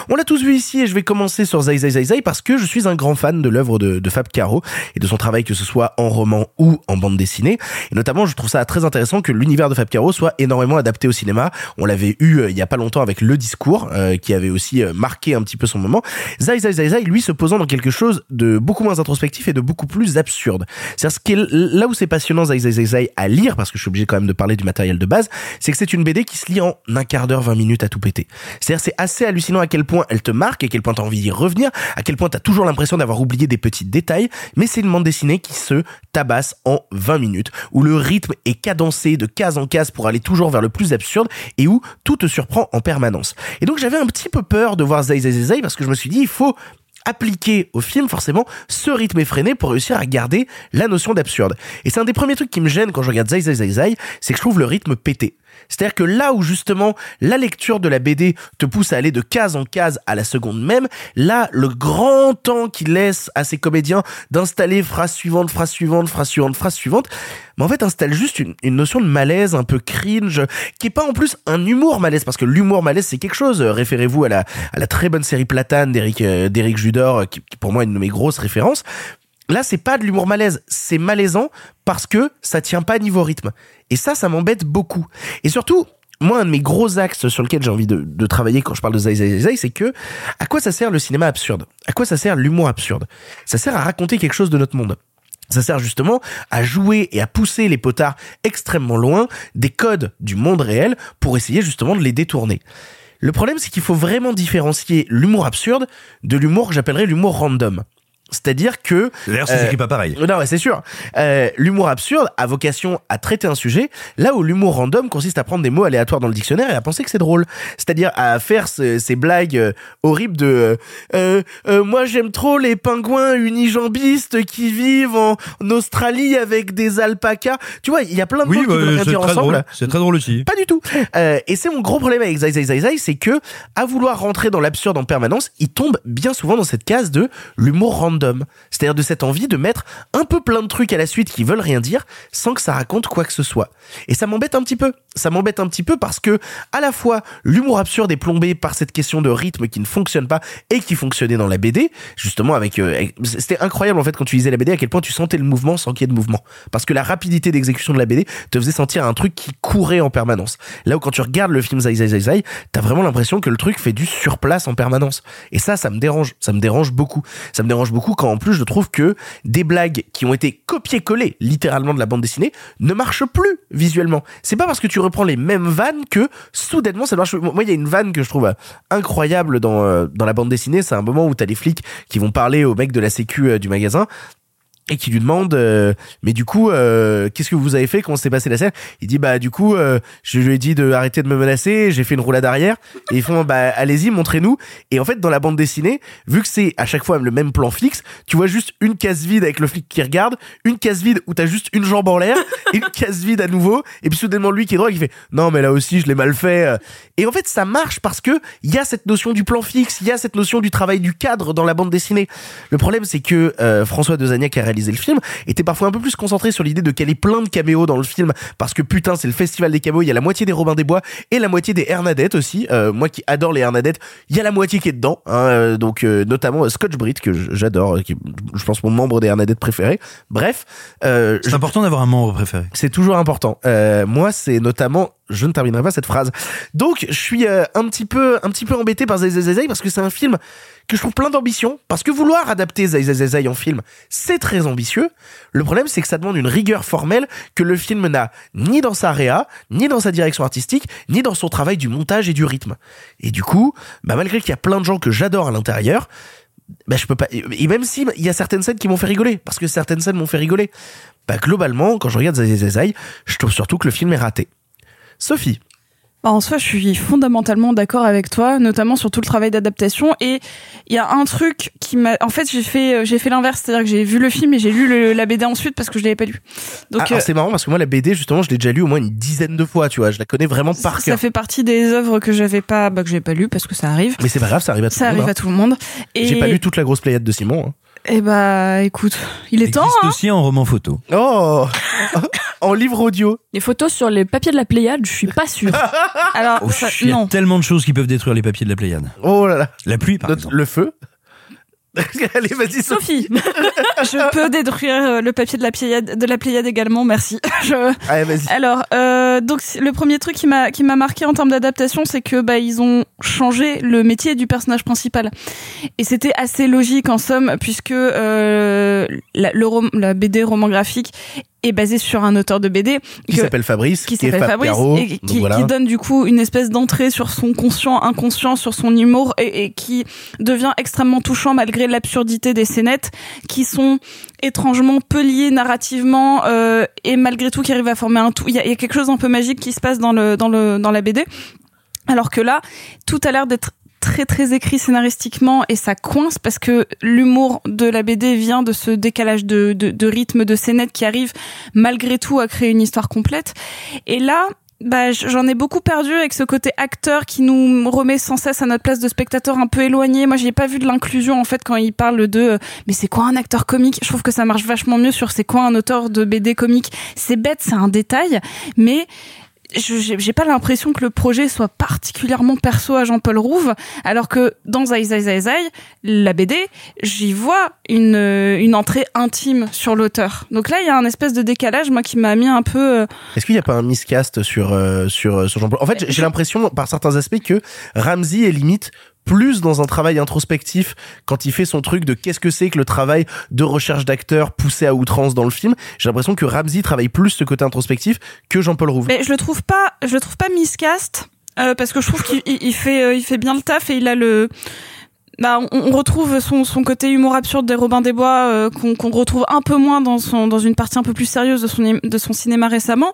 On l'a tous vu ici et je vais commencer sur Zai Zai Zai Zai parce que je suis un grand fan de l'œuvre de, de Fab Caro et de son travail que ce soit en roman ou en bande dessinée. Et notamment, je trouve ça très intéressant que l'univers de Fab Caro soit énormément adapté au cinéma. On l'avait eu euh, il y a pas longtemps avec Le Discours, euh, qui avait aussi euh, marqué un petit peu son moment. Zai Zai Zai Zai, lui, se posant dans quelque chose de beaucoup moins introspectif et de beaucoup plus absurde. C'est ce là où c'est passionnant Zai Zai Zai Zai à lire, parce que je suis obligé quand même de parler du matériel de base, c'est que c'est une BD qui se lit en un quart d'heure, 20 minutes à tout péter. C'est-à-dire c'est assez hallucinant à quel point elle te marque, à quel point t'as envie d'y revenir, à quel point t'as toujours l'impression d'avoir oublié des petits détails, mais c'est une bande dessinée qui se tabasse en 20 minutes, où le rythme est cadencé de case en case pour aller toujours vers le plus absurde et où tout te surprend en permanence. Et donc j'avais un petit peu peur de voir Zai Zai Zai parce que je me suis dit il faut appliquer au film forcément ce rythme effréné pour réussir à garder la notion d'absurde. Et c'est un des premiers trucs qui me gêne quand je regarde Zai Zai Zai Zai, c'est que je trouve le rythme pété. C'est-à-dire que là où justement la lecture de la BD te pousse à aller de case en case à la seconde même, là le grand temps qu'il laisse à ses comédiens d'installer phrase suivante, phrase suivante, phrase suivante, phrase suivante, mais en fait installe juste une, notion de malaise un peu cringe, qui est pas en plus un humour malaise, parce que l'humour malaise c'est quelque chose. Référez-vous à la, très bonne série Platane d'Éric euh, Judor, qui, qui pour moi est une de mes grosses références. Là, c'est pas de l'humour malaise, c'est malaisant parce que ça tient pas niveau rythme. Et ça, ça m'embête beaucoup. Et surtout, moi, un de mes gros axes sur lequel j'ai envie de, travailler quand je parle de Zai Zai Zai Zai, c'est que à quoi ça sert le cinéma absurde? À quoi ça sert l'humour absurde? Ça sert à raconter quelque chose de notre monde. Ça sert justement à jouer et à pousser les potards extrêmement loin des codes du monde réel pour essayer justement de les détourner. Le problème, c'est qu'il faut vraiment différencier l'humour absurde de l'humour que j'appellerais l'humour random. C'est-à-dire que D'ailleurs, ça s'écrit pas pareil. Non, c'est sûr. Euh, l'humour absurde a vocation à traiter un sujet, là où l'humour random consiste à prendre des mots aléatoires dans le dictionnaire et à penser que c'est drôle. C'est-à-dire à faire ce- ces blagues euh, horribles de euh, euh, euh, moi j'aime trop les pingouins unijambistes qui vivent en, en Australie avec des alpacas. Tu vois, il y a plein de Oui, mots qui bah, c'est dire très ensemble. C'est très drôle aussi. Pas du tout. Euh, et c'est mon gros problème avec Zai Zai Zai Zai, c'est que à vouloir rentrer dans l'absurde en permanence, il tombe bien souvent dans cette case de l'humour random. C'est-à-dire de cette envie de mettre un peu plein de trucs à la suite qui veulent rien dire sans que ça raconte quoi que ce soit. Et ça m'embête un petit peu. Ça m'embête un petit peu parce que à la fois l'humour absurde est plombé par cette question de rythme qui ne fonctionne pas et qui fonctionnait dans la BD, justement avec euh, avec- c'était incroyable en fait quand tu lisais la BD à quel point tu sentais le mouvement sans qu'il y ait de mouvement parce que la rapidité d'exécution de la BD te faisait sentir un truc qui courait en permanence. Là où quand tu regardes le film Zai Zai Zai Zai, t'as vraiment l'impression que le truc fait du surplace en permanence. Et ça, ça me dérange. Ça me dérange beaucoup. Ça me dérange beaucoup quand en plus je trouve que des blagues qui ont été copiées-collées littéralement de la bande dessinée ne marchent plus visuellement. C'est pas parce que tu reprends les mêmes vannes que soudainement ça marche. Moi, il y a une vanne que je trouve euh, incroyable dans, euh, dans la bande dessinée. C'est un moment où t'as les flics qui vont parler au mec de la sécu euh, du magasin et qui lui demande euh, mais du coup euh, qu'est-ce que vous avez fait? Comment s'est passé la scène? Il dit bah du coup euh, je lui ai dit de arrêter de me menacer j'ai fait une roulade arrière. Et ils font bah allez-y montrez-nous. Et en fait dans la bande dessinée vu que c'est à chaque fois le même plan fixe tu vois juste une case vide avec le flic qui regarde une case vide où t'as juste une jambe en l'air et [laughs] une case vide à nouveau et puis soudainement lui qui est droit qui fait non mais là aussi je l'ai mal fait et en fait ça marche parce que il y a cette notion du plan fixe il y a cette notion du travail du cadre dans la bande dessinée. Le problème c'est que euh, François Dezagnac qui a le film était parfois un peu plus concentré sur l'idée de caler plein de caméos dans le film parce que putain c'est le festival des caméos il y a la moitié des Robin des Bois et la moitié des Hernadettes aussi Euh, moi qui adore les Hernadettes il y a la moitié qui est dedans hein, euh, donc euh, notamment Scotch Brit que j'adore qui est, je pense mon membre des Hernadettes préféré bref euh, C'est important d'avoir un membre préféré. c'est toujours important. Moi, c'est notamment, je ne terminerai pas cette phrase. Donc, je suis euh, un petit peu, un petit peu embêté par Zai parce que c'est un film que je trouve plein d'ambition. Parce que vouloir adapter Zai en film, c'est très ambitieux. Le problème, c'est que ça demande une rigueur formelle que le film n'a ni dans sa réa, ni dans sa direction artistique, ni dans son travail du montage et du rythme. Et du coup, bah, malgré qu'il y a plein de gens que j'adore à l'intérieur, bah, je peux pas. Et même si il y a certaines scènes qui m'ont fait rigoler, parce que certaines scènes m'ont fait rigoler, bah, globalement, quand je regarde Zai, je trouve surtout que le film est raté. Sophie, Bah, En soi, je suis fondamentalement d'accord avec toi, notamment sur tout le travail d'adaptation. Et il y a un truc qui m'a. En fait, j'ai fait, euh, j'ai fait l'inverse, c'est-à-dire que j'ai vu le film et j'ai lu le- la BD ensuite parce que je l'avais pas lu. Donc, Ah, euh, c'est marrant parce que moi la BD justement je l'ai déjà lu au moins une dizaine de fois tu vois je la connais vraiment par ça cœur fait partie des œuvres que j'avais pas, bah, que j'ai pas lu parce que ça arrive. mais c'est pas grave ça arrive à tout Ça le monde arrive hein. à tout le monde. Et j'ai pas lu toute la grosse pléiade de Simon hein. Eh bah, écoute, il est temps. existe Hein aussi en roman photo. oh [laughs] en livre audio Les photos sur les papiers de la Pléiade, je suis pas sûre. Alors, Oh, ça- il y a non. tellement de choses qui peuvent détruire les papiers de la Pléiade. oh là là La pluie, par Notre- exemple. le feu [laughs] allez vas-y Sophie. Sophie, [laughs] je peux détruire euh, le papier de la Pléiade, de la Pléiade également, merci. [laughs] Je- allez vas-y. Alors, euh, donc le premier truc qui m'a qui m'a marqué en termes d'adaptation, c'est que bah ils ont changé le métier du personnage principal, et c'était assez logique en somme, puisque euh, la, le rom- la BD roman graphique est basée sur un auteur de BD qui s'appelle Fabrice qui est s'appelle Fab Fabrice Caro, et qui, voilà. qui donne du coup une espèce d'entrée sur son conscient, inconscient, sur son humour et, et qui devient extrêmement touchant malgré l'absurdité des scénettes qui sont étrangement peu liées narrativement euh, et malgré tout qui arrivent à former un tout. Il y a, il y a quelque chose d'un peu magique qui se passe dans le dans le dans la BD, alors que là tout a l'air d'être très très écrit scénaristiquement et ça coince parce que l'humour de la BD vient de ce décalage de, de, rythme de scénettes qui arrive malgré tout à créer une histoire complète. Et là, bah, j'en ai beaucoup perdu avec ce côté acteur qui nous remet sans cesse à notre place de spectateur un peu éloigné. Moi, j'ai pas vu de l'inclusion en fait quand il parle de euh, mais c'est quoi un acteur comique? Je trouve que ça marche vachement mieux sur c'est quoi un auteur de BD comique. C'est bête, c'est un détail, mais j'ai pas l'impression que le projet soit particulièrement perso à Jean-Paul Rouve, alors que dans Zai Zai Zai Zai, la BD, j'y vois une, euh, une entrée intime sur l'auteur. Donc là, il y a un espèce de décalage, moi, qui m'a mis un peu... euh, Est-ce qu'il n'y a pas un miscast sur euh, sur sur Jean-Paul? En fait, j'ai l'impression par certains aspects que Ramsey est limite plus dans un travail introspectif quand il fait son truc de qu'est-ce que c'est que le travail de recherche d'acteurs poussé à outrance dans le film. J'ai l'impression que Ramsey travaille plus ce côté introspectif que Jean-Paul Rouve. Mais je le trouve pas, je le trouve pas miscast euh, parce que je trouve qu'il il- il fait, euh, il fait bien le taf et il a le. Bah, on, retrouve son, son côté humour absurde des Robin des Bois euh, qu'on retrouve un peu moins dans son dans une partie un peu plus sérieuse de son de son cinéma récemment.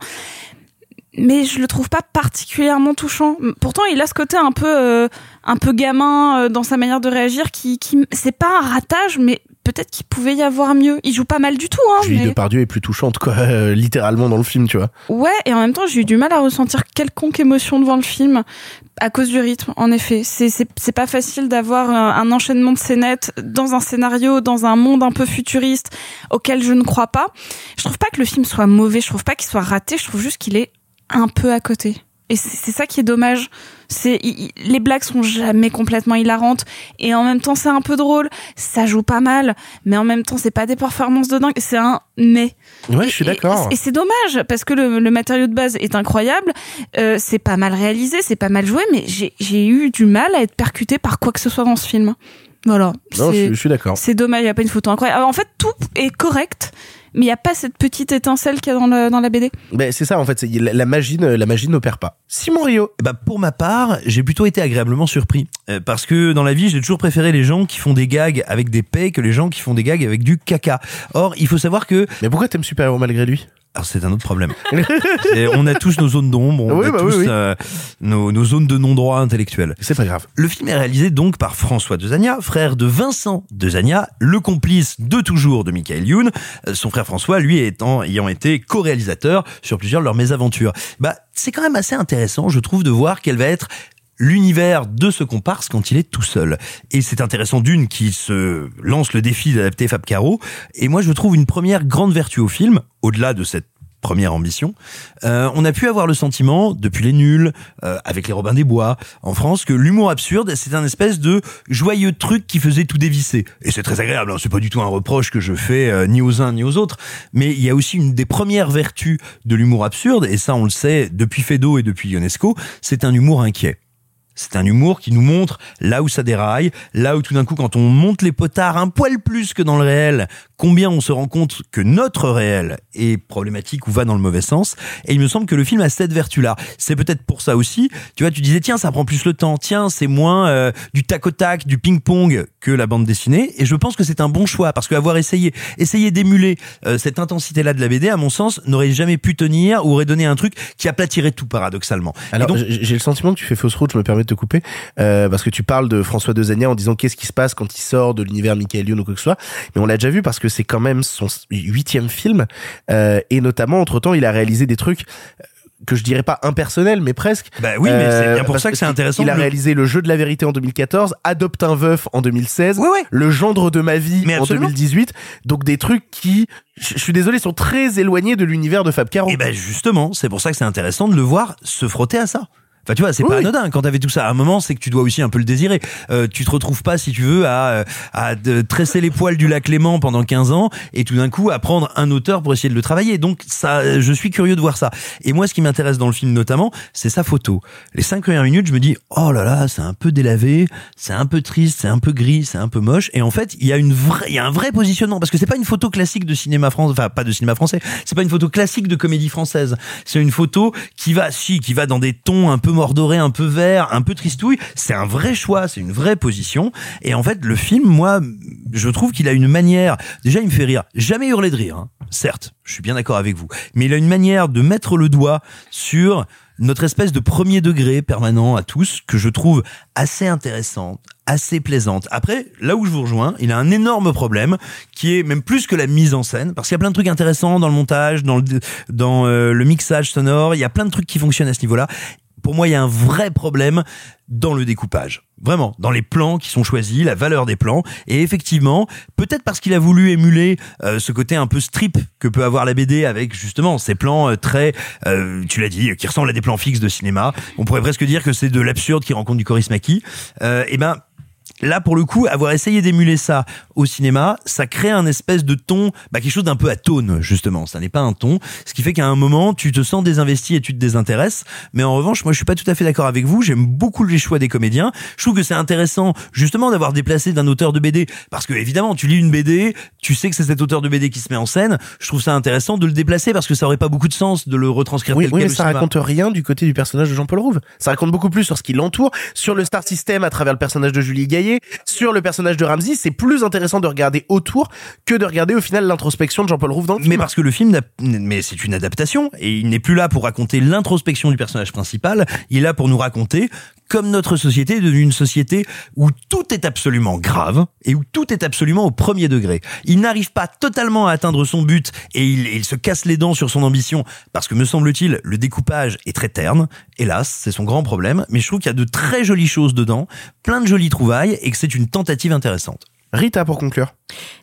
Mais je le trouve pas particulièrement touchant. Pourtant, il a ce côté un peu euh, un peu gamin euh, dans sa manière de réagir qui qui c'est pas un ratage mais peut-être qu'il pouvait y avoir mieux. Il joue pas mal du tout hein. Julie mais- Depardieu est plus touchante quoi, euh, littéralement dans le film, tu vois. Ouais, et en même temps, j'ai eu du mal à ressentir quelconque émotion devant le film à cause du rythme. En effet, c'est c'est c'est pas facile d'avoir un, un enchaînement de scénettes dans un scénario, dans un monde un peu futuriste auquel je ne crois pas. Je trouve pas que le film soit mauvais, je trouve pas qu'il soit raté, je trouve juste qu'il est un peu à côté. Et c'est ça qui est dommage. C'est les blagues sont jamais complètement hilarantes et en même temps c'est un peu drôle. Ça joue pas mal, mais en même temps c'est pas des performances de dingue. C'est un mais. Ouais, je suis d'accord. Et c'est dommage parce que le, le matériau de base est incroyable, euh, c'est pas mal réalisé, c'est pas mal joué, mais j'ai eu du mal à être percuté par quoi que ce soit dans ce film. Voilà. Non, je, C'est- suis- je suis d'accord. C'est dommage, il y a pas une photo incroyable. Alors, en fait, tout est correct, mais il y a pas cette petite étincelle qu'il y a dans, le, dans la BD. Ben, c'est ça en fait, la, la magie, ne- la magie n'opère pas. Simon Rio. Eh ben, pour ma part, j'ai plutôt été agréablement surpris. Euh, parce que dans la vie, j'ai toujours préféré les gens qui font des gags avec des paix que les gens qui font des gags avec du caca. Or, il faut savoir que... Mais pourquoi t'aimes Super Héros malgré lui? Alors c'est un autre problème. [laughs] On a tous nos zones d'ombre, on Oui, a bah tous oui, oui. euh, nos, nos zones de non-droit intellectuel. C'est pas grave. Le film est réalisé donc par François Dezania, frère de Vincent Dezania, le complice de toujours de Michael Youn. Euh, Son frère François, lui, étant, ayant été co-réalisateur sur plusieurs de leurs mésaventures. Bah, c'est quand même assez intéressant, je trouve, de voir quelle va être l'univers de ce comparse quand il est tout seul. Et c'est intéressant d'une qui se lance le défi d'adapter Fab Caro. Et moi, je trouve une première grande vertu au film, au-delà de cette première ambition, euh, on a pu avoir le sentiment, depuis les nuls, euh, avec les Robins des Bois, en France, que l'humour absurde, c'est un espèce de joyeux truc qui faisait tout dévisser. Et c'est très agréable, hein, c'est pas du tout un reproche que je fais euh, ni aux uns ni aux autres, mais il y a aussi une des premières vertus de l'humour absurde, et ça on le sait depuis Fedo et depuis Ionesco, c'est un humour inquiet. C'est un humour qui nous montre là où ça déraille, là où tout d'un coup, quand on monte les potards un poil plus que dans le réel, combien on se rend compte que notre réel est problématique ou va dans le mauvais sens. Et il me semble que le film a cette vertu-là. C'est peut-être pour ça aussi. Tu vois, tu disais tiens, ça prend plus le temps. Tiens, c'est moins euh, du tac au tac, du ping-pong que la bande dessinée. Et je pense que c'est un bon choix parce qu'avoir essayé, essayé d'émuler euh, cette intensité-là de la BD, à mon sens, n'aurait jamais pu tenir ou aurait donné un truc qui aplatirait tout paradoxalement. Alors, donc- j'ai le sentiment que tu fais fausse route, je me permets de te couper, euh, parce que tu parles de François Dezania en disant qu'est-ce qui se passe quand il sort de l'univers Michael Youn ou quoi que ce soit. Mais on l'a déjà vu parce que c'est quand même son huitième film, euh, et notamment, entre-temps, il a réalisé des trucs euh, que je dirais pas impersonnels, mais presque. Bah oui, mais c'est bien pour parce ça que c'est intéressant Il a réalisé Le Jeu de la Vérité en 2014, Adopte un veuf en 2016, Le Gendre de ma vie Mais en absolument. 2018. Donc des trucs qui, je suis désolé, sont très éloignés de l'univers de Fab Caro. Et ben justement, c'est pour ça que c'est intéressant de le voir se frotter à ça. Enfin, tu vois, c'est Oui, pas oui. anodin. Quand t'avais tout ça, à un moment, c'est que tu dois aussi un peu le désirer. Euh, tu te retrouves pas, si tu veux, à, euh, à de- tresser les poils du lac Léman pendant 15 ans et tout d'un coup à prendre un auteur pour essayer de le travailler. Donc, ça, je suis curieux de voir ça. Et moi, ce qui m'intéresse dans le film notamment, c'est sa photo. Les cinq premières minutes, je me dis, oh là là, c'est un peu délavé, c'est un peu triste, c'est un peu gris, c'est un peu moche. Et en fait, il y a une vraie, il y a un vrai positionnement parce que c'est pas une photo classique de cinéma français, enfin pas de cinéma français. C'est pas une photo classique de comédie française. C'est une photo qui va, si, qui va dans des tons un peu mordorés, un peu verts, un peu tristouille. C'est un vrai choix, c'est une vraie position. Et en fait, le film, moi, je trouve qu'il a une manière. Déjà, il me fait rire. Jamais hurler de rire, hein. certes. Je suis bien d'accord avec vous. Mais il a une manière de mettre le doigt sur notre espèce de premier degré permanent à tous que je trouve assez intéressante, assez plaisante. Après, là où je vous rejoins, il a un énorme problème qui est même plus que la mise en scène parce qu'il y a plein de trucs intéressants dans le montage, dans le dans euh, le mixage sonore, il y a plein de trucs qui fonctionnent à ce niveau-là. Pour moi, il y a un vrai problème dans le découpage. Vraiment, dans les plans qui sont choisis, la valeur des plans. Et effectivement, peut-être parce qu'il a voulu émuler euh, ce côté un peu strip que peut avoir la BD avec justement ces plans euh, très, euh, tu l'as dit, qui ressemblent à des plans fixes de cinéma. On pourrait presque dire que c'est de l'absurde qui rencontre du charisme acquis. Euh, et ben, Là, pour le coup, avoir essayé d'émuler ça au cinéma, ça crée un espèce de ton, bah, quelque chose d'un peu atone, justement. Ça n'est pas un ton. Ce qui fait qu'à un moment, tu te sens désinvesti et tu te désintéresses. Mais en revanche, moi, je suis pas tout à fait d'accord avec vous. J'aime beaucoup les choix des comédiens. Je trouve que c'est intéressant, justement, d'avoir déplacé d'un auteur de BD. Parce que, évidemment, tu lis une BD, tu sais que c'est cet auteur de BD qui se met en scène. Je trouve ça intéressant de le déplacer parce que ça aurait pas beaucoup de sens de le retranscrire Oui, tel oui, quel mais ça raconte rien du côté du personnage de Jean-Paul Rouve. Ça raconte beaucoup plus sur ce qui l'entoure, sur le star system à travers le personnage de Julie Gaillet, sur le personnage de Ramsey. C'est plus intéressant de regarder autour que de regarder au final l'introspection de Jean-Paul Rouve dans le Mais film. parce que le film, mais c'est une adaptation et il n'est plus là pour raconter l'introspection du personnage principal. Il est là pour nous raconter comme notre société est devenue une société où tout est absolument grave et où tout est absolument au premier degré. Il n'arrive pas totalement à atteindre son but et il, et il se casse les dents sur son ambition parce que me semble-t-il, le découpage est très terne. Hélas, c'est son grand problème. Mais je trouve qu'il y a de très jolies choses dedans, plein de jolies trouvailles et que c'est une tentative intéressante. Rita, pour conclure.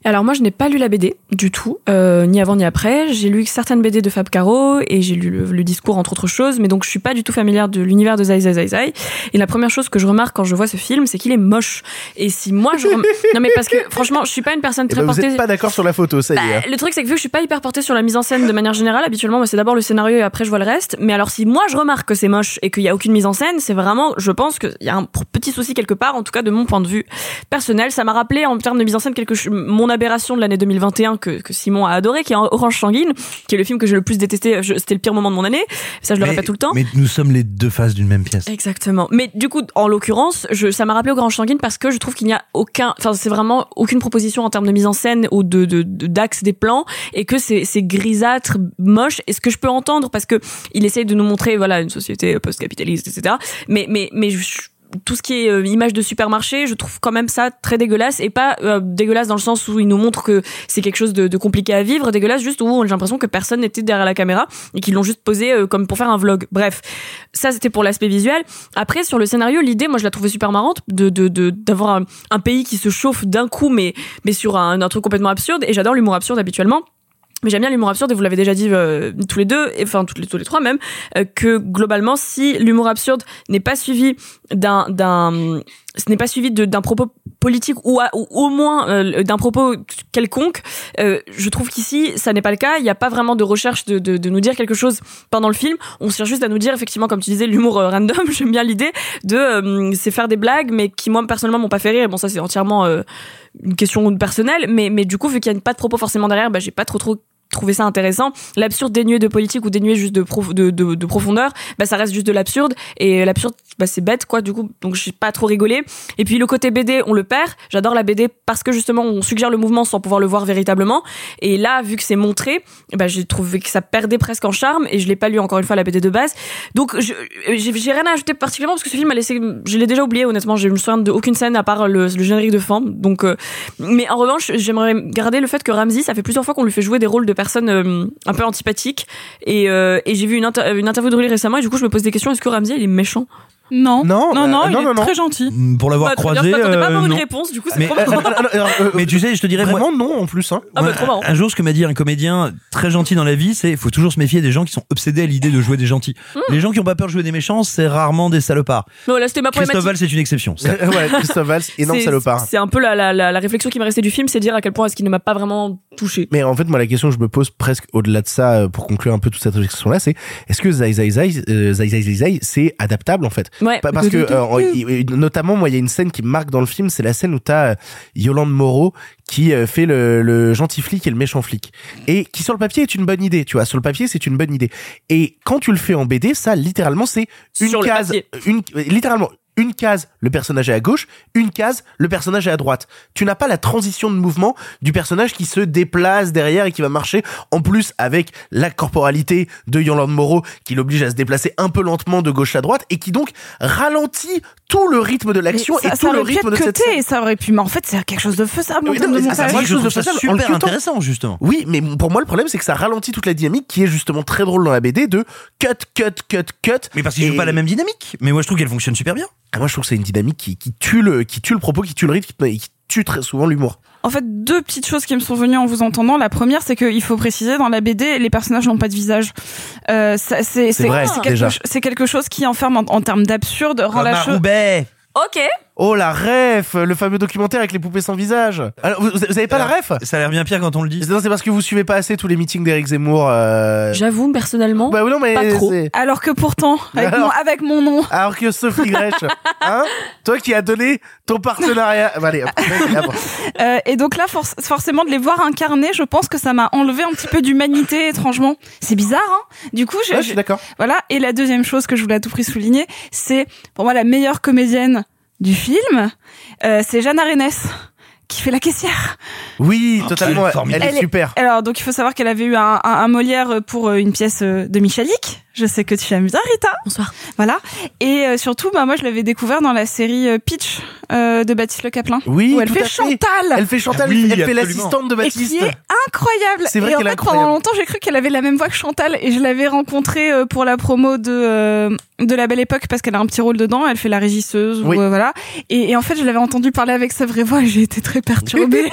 Alors moi je n'ai pas lu la BD du tout, euh, ni avant ni après. J'ai lu certaines BD de Fab Caro et j'ai lu le, le discours entre autres choses, mais donc je suis pas du tout familière de l'univers de Zai Zai Zai Zai. Et la première chose que je remarque quand je vois ce film, c'est qu'il est moche. Et si moi je rem- [laughs] non mais parce que franchement je suis pas une personne Eh très ben, vous portée. êtes pas d'accord sur la photo, ça y est. Bah, le truc, c'est que vu que je suis pas hyper portée sur la mise en scène de manière générale, habituellement, moi, c'est d'abord le scénario et après je vois le reste. Mais alors, si moi je remarque que c'est moche et qu'il y a aucune mise en scène, c'est vraiment, je pense qu'il y a un petit souci quelque part, en tout cas de mon point de vue personnel. Ça m'a rappelé en termes de mise en scène quelque chose, mon aberration de l'année 2021 que, que Simon a adoré, qui est Orange Sanguine, qui est le film que j'ai le plus détesté. C'était le pire moment de mon année. Ça, je le répète tout le temps. Mais nous sommes les deux faces d'une même pièce. Exactement. Mais du coup, en l'occurrence, je, ça m'a rappelé Orange Sanguine parce que je trouve qu'il n'y a aucun, enfin, c'est vraiment aucune proposition en termes de mise en scène ou de, de, de- d'axe des plans et que c'est, c'est grisâtre, moche. Et ce que je peux entendre parce que il essaye de nous montrer, voilà, une société post-capitaliste, etc. Mais, mais, mais je- tout ce qui est euh, image de supermarché, je trouve quand même ça très dégueulasse et pas euh, dégueulasse dans le sens où il nous montre que c'est quelque chose de, de compliqué à vivre, dégueulasse juste où j'ai l'impression que personne n'était derrière la caméra et qu'ils l'ont juste posé euh, comme pour faire un vlog. Bref, ça c'était pour l'aspect visuel. Après sur le scénario, l'idée, moi je la trouvais super marrante de de de- d'avoir un, un pays qui se chauffe d'un coup, mais mais sur un, un truc complètement absurde. Et j'adore l'humour absurde habituellement. Mais j'aime bien l'humour absurde et vous l'avez déjà dit euh, tous les deux, et, enfin tous les, tous les trois même, euh, que globalement si l'humour absurde n'est pas suivi d'un d'un ce n'est pas suivi d'un propos politique ou, à- ou au moins euh, d'un propos quelconque. Euh, je trouve qu'ici, ça n'est pas le cas. Il n'y a pas vraiment de recherche de, de, de nous dire quelque chose pendant le film. On cherche juste à nous dire, effectivement, comme tu disais, l'humour euh, random. [laughs] J'aime bien l'idée de euh, c'est faire des blagues, mais qui moi personnellement m'ont pas fait rire. Bon, ça c'est entièrement une question personnelle, mais mais du coup, vu qu'il n'y a pas de propos forcément derrière, bah, j'ai pas trop trop trouvé ça intéressant. L'absurde dénué de politique ou dénué juste de, de, de, de profondeur, bah ça reste juste de l'absurde et l'absurde bah c'est bête quoi du coup donc j'ai pas trop rigolé. Et puis le côté BD on le perd. J'adore la BD parce que justement on suggère le mouvement sans pouvoir le voir véritablement. Et là vu que c'est montré, bah j'ai trouvé que ça perdait presque en charme et je l'ai pas lu encore une fois la BD de base. Donc je- j'ai rien à ajouter particulièrement parce que ce film a laissé je l'ai déjà oublié honnêtement, je me souviens de aucune scène à part le, le générique de fin. Donc euh, mais en revanche, j'aimerais garder le fait que Ramsey, ça fait plusieurs fois qu'on lui fait jouer des rôles de personnes euh, un peu antipathiques. Et, euh, et j'ai vu une interview de lui récemment et du coup je me pose des questions. Est-ce que Ramsey il est méchant? Non. Non, non, euh, non, il non, est non, non. très gentil. Mm, Pour l'avoir Bah, très bien, croisé, je m'attendais pas à avoir euh, une non. réponse, du coup c'est Mais, trop euh, marrant. alors, euh, Mais tu sais, je te dirais, moi, vraiment non en plus. Hein. Ah bah trop marrant. Un jour, ce que m'a dit un comédien très gentil dans la vie, c'est il faut toujours se méfier des gens qui sont obsédés à l'idée de jouer des gentils. Hmm. Les gens qui ont pas peur de jouer des méchants, c'est rarement des salopards. Mais voilà, c'était ma Christophe problématique. Val, c'est une exception. [laughs] ouais, Christophe Valls, [laughs] énorme C'est- salopard. C'est un peu la, la, la, la réflexion qui me restait du film, c'est dire à quel point est-ce qu'il ne m'a pas vraiment touché. Mais en fait, moi, la question que je me pose presque au-delà de ça, euh, pour conclure un peu toute cette réflexion-là, c'est est-ce que Zai Zai Zai, euh, Zai Zai Zai Zai, c'est adaptable en fait? Ouais. Pa- Parce que, euh, notamment, moi, il y a une scène qui me marque dans le film, c'est la scène où t'as euh, Yolande Moreau qui euh, fait le, le gentil flic et le méchant flic. Et qui, sur le papier, est une bonne idée, tu vois. Sur le papier, c'est une bonne idée. Et quand tu le fais en BD, ça, littéralement, c'est une Sur case, une, littéralement, une case, le personnage est à gauche, une case, le personnage est à droite. Tu n'as pas la transition de mouvement du personnage qui se déplace derrière et qui va marcher, en plus avec la corporalité de Yolande Moreau qui l'oblige à se déplacer un peu lentement de gauche à droite et qui donc ralentit tout le rythme de l'action et ça, tout ça le rythme de cette scène. et ça aurait pu, mais en fait, c'est quelque chose de faisable Oui, non, de ça, trouve ça ça en super intéressant, justement. Oui, mais pour moi, le problème, c'est que ça ralentit toute la dynamique qui est justement très drôle dans la BD de cut, cut, cut, cut. Mais parce qu'ils jouent Et- pas la même dynamique. Mais moi, je trouve qu'elle fonctionne super bien. Ah, moi, je trouve que c'est une dynamique qui, qui tue le, qui tue le propos, qui tue le rythme, qui, qui tue très souvent l'humour. En fait, deux petites choses qui me sont venues en vous entendant. La première, c'est qu'il faut préciser, dans la BD, les personnages n'ont pas de visage. Euh, c'est c'est- vrai, c'est quelque, quelque chose qui enferme en, en termes d'absurde, rend Comme la à chose... Roubaix. Ok. Oh, la ref, le fameux documentaire avec les poupées sans visage. Alors, vous, vous avez pas la ref? Ça a l'air bien pire quand on le dit. Non, c'est parce que vous suivez pas assez tous les meetings d'Éric Zemmour. Euh... J'avoue, personnellement, Bah oui, non, mais pas trop. Alors que pourtant, avec, Alors- mon, avec mon nom, Alors que Sophie Grèche, [laughs] hein, toi qui as donné ton partenariat, bah, allez, hop. [laughs] Euh, et donc là, forc- forcément, de les voir incarner, je pense que ça m'a enlevé un petit peu d'humanité, étrangement. C'est bizarre, hein Du coup, je, Ouais, je suis d'accord. Voilà. Et la deuxième chose que je voulais à tout prix souligner, c'est pour moi la meilleure comédienne du film, euh, c'est Jeanne Arénès qui fait la caissière. Oui, totalement. Elle, formidable. est Elle est- super. Alors donc il faut savoir qu'elle avait eu un, un, un Molière pour euh, une pièce euh, de Michalik. Je sais que tu aimes bien Rita. Bonsoir. Voilà. Et euh, surtout, bah moi je l'avais découvert dans la série Pitch euh, de Baptiste Le Caplin. Oui, où elle tout fait à fait. Chantal. Elle fait Chantal, Ah oui, elle fait l'assistante de et Baptiste. qui est incroyable. C'est vrai et en fait, incroyable. pendant longtemps, j'ai cru qu'elle avait la même voix que Chantal et je l'avais rencontrée euh, pour la promo de euh, de la Belle Époque parce qu'elle a un petit rôle dedans. Elle fait la régisseuse Oui. ou euh, voilà. Et, et en fait, je l'avais entendu parler avec sa vraie voix et [laughs] j'ai été très perturbée.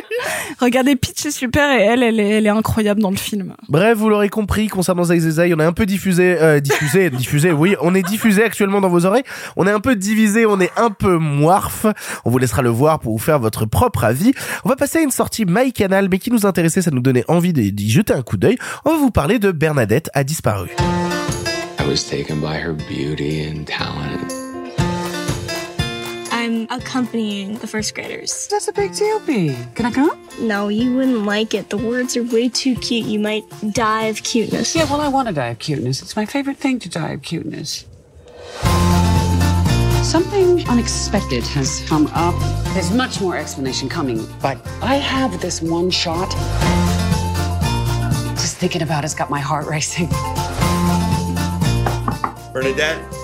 [laughs] Regardez, Pitch c'est super et elle, elle est, elle est incroyable dans le film. Bref, vous l'aurez compris, concernant Zai Zai Zai, on est un peu diffusé, euh, diffusé, [laughs] diffusé, oui, on est diffusé actuellement dans vos oreilles. On est un peu divisé, on est un peu moirf. On vous laissera le voir pour vous faire votre propre avis. On va passer à une sortie MyCanal, mais qui nous intéressait, ça nous donnait envie d'y d'y jeter un coup d'œil. On va vous parler de Bernadette a disparu. I was taken by her beauty and talent. I'm accompanying the first graders. That's a big deal, B. Can I come? No, you wouldn't like it. The words are way too cute. You might die of cuteness. Yeah, well, I want to die of cuteness. It's my favorite thing to die of cuteness. Something unexpected has come up. There's much more explanation coming, but I have this one shot. Just thinking about it's got my heart racing. Bernadette?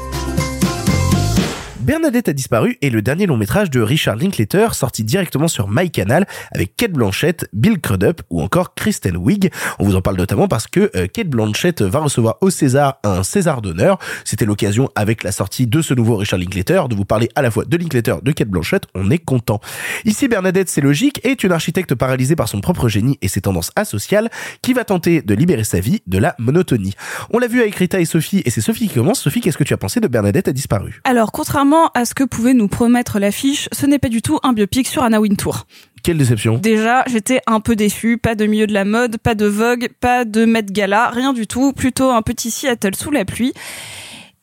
Bernadette a disparu est le dernier long métrage de Richard Linklater sorti directement sur MyCanal avec Kate Blanchett, Bill Crudup ou encore Kristen Wiig. On vous en parle notamment parce que euh, Kate Blanchett va recevoir au César un César d'honneur. C'était l'occasion avec la sortie de ce nouveau Richard Linklater de vous parler à la fois de Linklater, de Kate Blanchett. On est content. Ici, Bernadette, c'est logique, est une architecte paralysée par son propre génie et ses tendances asociales qui va tenter de libérer sa vie de la monotonie. On l'a vu avec Rita et Sophie et c'est Sophie qui commence. Sophie, qu'est-ce que tu as pensé de Bernadette a disparu? Alors, contrairement contrairement à ce que pouvait nous promettre l'affiche, ce n'est pas du tout un biopic sur Anna Wintour. Quelle déception. Déjà, j'étais un peu déçue. Pas de milieu de la mode, pas de Vogue, pas de Met Gala, rien du tout. Plutôt un petit Seattle sous la pluie.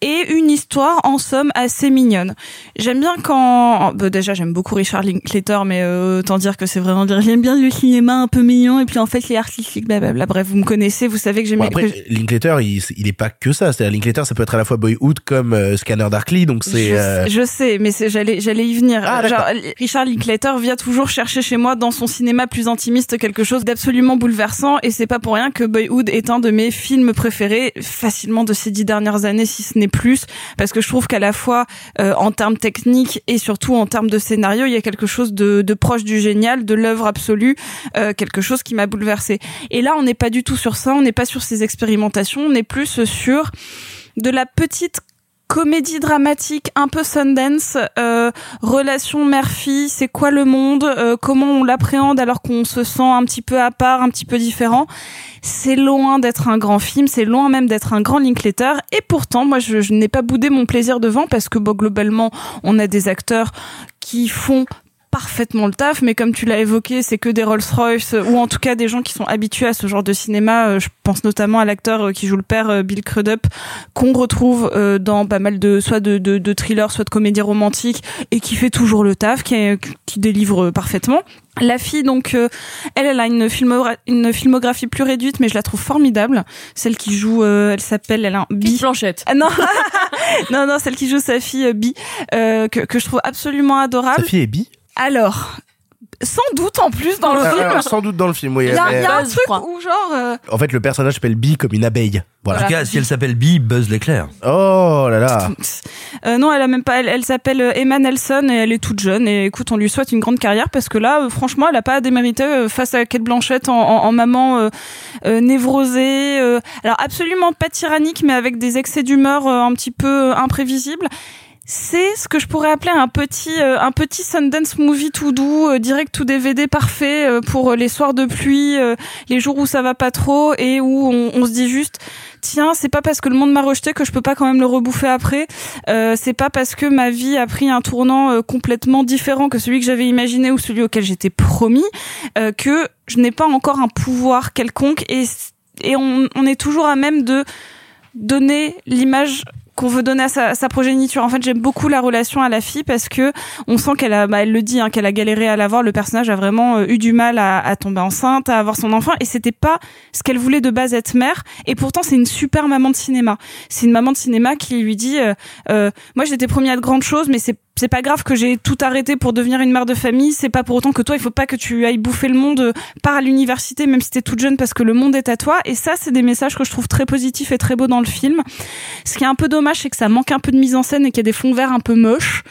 Et une histoire, en somme, assez mignonne. J'aime bien quand... bah, déjà, j'aime beaucoup Richard Linklater, mais euh, autant dire que c'est vraiment dire... J'aime bien le cinéma un peu mignon, et puis en fait, les artistiques, blablabla. Bref, vous me connaissez, vous savez que j'aime... Bon, après, Linklater, il, il est pas que ça. C'est-à-dire, Linklater, ça peut être à la fois Boyhood comme euh, Scanner Darkly, donc c'est... Je, euh, je sais, mais c'est- j'allais j'allais y venir. Ah, Genre. Richard Linklater vient toujours chercher chez moi dans son cinéma plus intimiste quelque chose d'absolument bouleversant et c'est pas pour rien que Boyhood est un de mes films préférés facilement de ces dix dernières années si ce n'est plus parce que je trouve qu'à la fois euh, en termes techniques et surtout en termes de scénario il y a quelque chose de, de proche du génial, de l'œuvre absolue, euh, quelque chose qui m'a bouleversé. Et là on n'est pas du tout sur ça, on n'est pas sur ces expérimentations, on est plus sur de la petite comédie dramatique un peu Sundance, euh, relation mère-fille, c'est quoi le monde, euh, comment on l'appréhende alors qu'on se sent un petit peu à part, un petit peu différent. C'est loin d'être un grand film, c'est loin même d'être un grand Linklater. Et pourtant, moi, je, n'ai pas boudé mon plaisir devant parce que globalement, on a des acteurs qui font parfaitement le taf, mais comme tu l'as évoqué, c'est que des Rolls-Royce ou en tout cas des gens qui sont habitués à ce genre de cinéma. Euh, Je pense notamment à l'acteur euh, qui joue le père, euh, Bill Crudup, qu'on retrouve euh, dans pas mal de soit de, de, de thrillers, soit de comédies romantiques, et qui fait toujours le taf, qui, est- qui délivre euh, parfaitement. La fille, donc, euh, elle, elle a une, filmogra- une filmographie plus réduite, mais je la trouve formidable. Celle qui joue, euh, elle s'appelle, elle a un Bi. Blanchette. Ah non, [laughs] non, non, celle qui joue sa fille euh, Bi, euh, que, que je trouve absolument adorable. Sa fille est bi? Alors, sans doute en plus dans le Euh, film. alors, Sans doute dans le film, oui. Il y a, mais- il y a un truc où genre euh, En fait, le personnage s'appelle Bee comme une abeille. En Voilà. tout cas, si elle s'appelle Bee, Buzz l'éclair. Oh là là. [laughs] euh, non, elle a même pas. Elle, elle s'appelle euh, Emma Nelson et elle est toute jeune. Et écoute, on lui souhaite une grande carrière parce que là, euh, franchement, elle a pas à démériter euh, face à Kate Blanchett en, en, en maman euh, euh, névrosée. euh, alors absolument pas tyrannique, mais avec des excès d'humeur euh, un petit peu imprévisibles. C'est ce que je pourrais appeler un petit euh, un petit Sundance movie tout doux, euh, direct tout DVD parfait euh, pour euh, les soirs de pluie, euh, les jours où ça va pas trop et où on, on se dit juste tiens c'est pas parce que le monde m'a rejeté que je peux pas quand même le rebouffer après. Euh, c'est pas parce que ma vie a pris un tournant complètement différent que celui que j'avais imaginé ou celui auquel j'étais promis que je n'ai pas encore un pouvoir quelconque et et on, on est toujours à même de donner l'image qu'on veut donner à sa, sa progéniture. En fait, j'aime beaucoup la relation à la fille parce que on sent qu'elle a, bah, elle le dit, hein, qu'elle a galéré à l'avoir. Le personnage a vraiment euh, eu du mal à, à tomber enceinte, à avoir son enfant, et c'était pas ce qu'elle voulait de base être mère. Et pourtant, c'est une super maman de cinéma. C'est une maman de cinéma qui lui dit, euh, euh, moi, j'étais promis à de grandes choses, mais c'est c'est pas grave que j'ai tout arrêté pour devenir une mère de famille. C'est pas pour autant que toi, il faut pas que tu ailles bouffer le monde euh, par l'université, même si t'es toute jeune, parce que le monde est à toi. Et ça, c'est des messages que je trouve très positifs et très beaux dans le film. Ce qui est un peu dommage, c'est que ça manque un peu de mise en scène et qu'il y a des fonds verts un peu moches.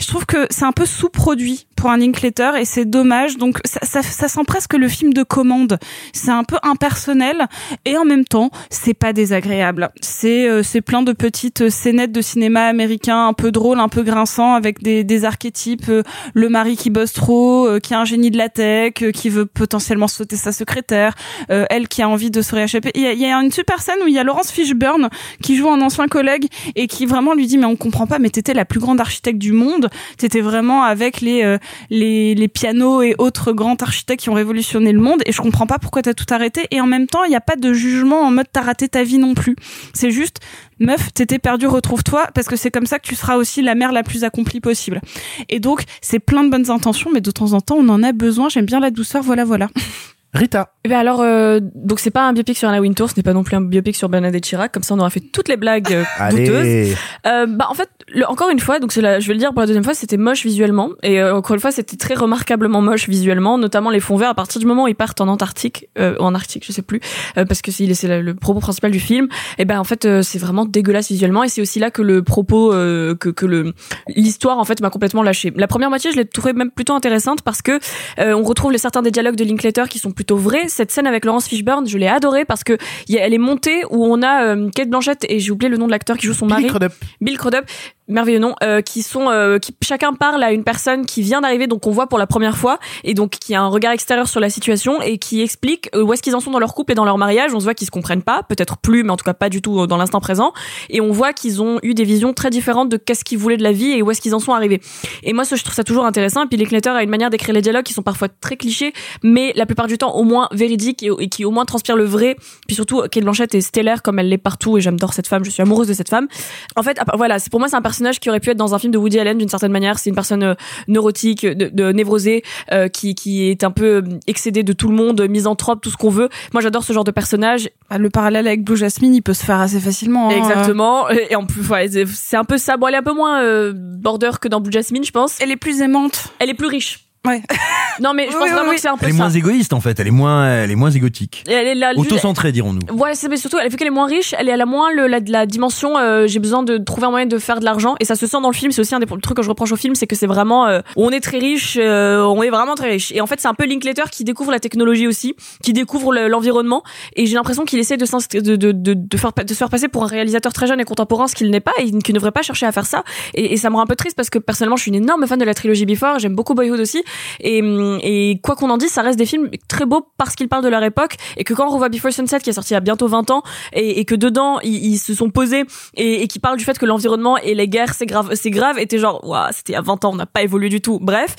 Je trouve que c'est un peu sous-produit pour un Linklater et c'est dommage. Donc ça, ça, ça sent presque le film de commande. C'est un peu impersonnel et en même temps, c'est pas désagréable. C'est euh, c'est plein de petites scénettes de cinéma américain un peu drôles, un peu grinçants avec des, des archétypes. euh, le mari qui bosse trop, euh, qui est un génie de la tech, euh, qui veut potentiellement sauter sa secrétaire, euh, elle qui a envie de se rééchapper. Il y, a, y a une super scène où il y a Laurence Fishburne qui joue un ancien collègue et qui vraiment lui dit mais on comprend pas mais t'étais la plus grande architecte du monde t'étais vraiment avec les euh, les les pianos et autres grands architectes qui ont révolutionné le monde. Et je comprends pas pourquoi t'as tout arrêté. Et en même temps il y a pas de jugement en mode t'as raté ta vie non plus. C'est juste meuf t'étais perdu retrouve-toi parce que c'est comme ça que tu seras aussi la mère la plus accomplie possible. Et donc c'est plein de bonnes intentions mais de temps en temps on en a besoin. J'aime bien la douceur voilà voilà [laughs] Rita. Eh ben alors, euh, donc c'est pas un biopic sur Anna Wintour, ce n'est pas non plus un biopic sur Bernadette Chirac, comme ça on aura fait toutes les blagues euh, [laughs] douteuses. Euh, bah en fait, le- encore une fois, donc la, je vais le dire pour la deuxième fois, c'était moche visuellement et euh, encore une fois c'était très remarquablement moche visuellement, notamment les fonds verts. À partir du moment où ils partent en Antarctique, euh, en Arctique, je sais plus, euh, parce que c'est le propos principal du film. Et ben en fait euh, c'est vraiment dégueulasse visuellement et c'est aussi là que le propos, euh, que que le l'histoire en fait m'a complètement lâché. La première moitié je l'ai trouvée même plutôt intéressante parce que euh, on retrouve les certains des dialogues de Linklater qui sont plutôt vrais. Cette scène avec Laurence Fishburne, je l'ai adorée parce que il y a- elle est montée où on a euh, Kate Blanchett et j'ai oublié le nom de l'acteur qui joue son Billy mari. Crudup. Bill Crudup. Merveilleux nom, euh, qui sont, euh, qui chacun parle à une personne qui vient d'arriver, donc on voit pour la première fois, et donc qui a un regard extérieur sur la situation et qui explique euh, où est-ce qu'ils en sont dans leur couple et dans leur mariage. On se voit qu'ils se comprennent pas, peut-être plus, mais en tout cas pas du tout euh, dans l'instant présent. Et on voit qu'ils ont eu des visions très différentes de qu'est-ce qu'ils voulaient de la vie et où est-ce qu'ils en sont arrivés. Et moi, je trouve ça toujours intéressant. Et puis Linklater a une manière d'écrire les dialogues qui sont parfois très clichés, mais la plupart du temps au moins véridiques et, qui au moins transpirent le vrai. Puis surtout, Kate Blanchett est stellaire comme elle l'est partout et j'adore cette femme. Je suis amoureuse de cette femme. En fait, voilà, pour moi c'est un personnage qui aurait pu être dans un film de Woody Allen d'une certaine manière. C'est une personne euh, neurotique, de, de névrosée, euh, qui qui est un peu euh, excédée de tout le monde, misanthrope, tout ce qu'on veut. Moi, j'adore ce genre de personnage. Bah, Le parallèle avec Blue Jasmine, il peut se faire assez facilement. hein. Exactement. Et en plus, ouais, c'est- c'est un peu ça. Bon, elle est un peu moins euh, border que dans Blue Jasmine, je pense. Elle est plus aimante. Elle est plus riche. Ouais. [laughs] Non, mais je Oui, pense oui, vraiment oui. que c'est un peu Elle est ça. moins égoïste en fait, elle est moins, elle est moins égotique. Et elle est Auto-centrée, dirons-nous. Ouais, c'est mais surtout, elle fait qu'elle est moins riche, elle est elle a moins le, la, la dimension. euh, j'ai besoin de trouver un moyen de faire de l'argent, et ça se sent dans le film. C'est aussi un des trucs que je reproche au film, c'est que c'est vraiment, euh, on est très riche, euh, on est vraiment très riche. Et en fait, c'est un peu Linklater qui découvre la technologie aussi, qui découvre le- l'environnement, et j'ai l'impression qu'il essaie de, de, de, de, de, faire, de se faire passer pour un réalisateur très jeune et contemporain, ce qu'il n'est pas, et qu'il ne devrait pas chercher à faire ça. Et, et ça me rend un peu triste parce que personnellement, je suis une énorme fan de la trilogie Before, j'aime beaucoup Boyhood aussi, et, hum, et quoi qu'on en dise, ça reste des films très beaux parce qu'ils parlent de leur époque et que quand on revoit Before Sunset qui est sorti il y a bientôt 20 ans et, et que dedans ils, se sont posés et, et qui parlent du fait que l'environnement et les guerres c'est grave, c'est grave, était genre waouh c'était il y a 20 ans, on n'a pas évolué du tout. Bref.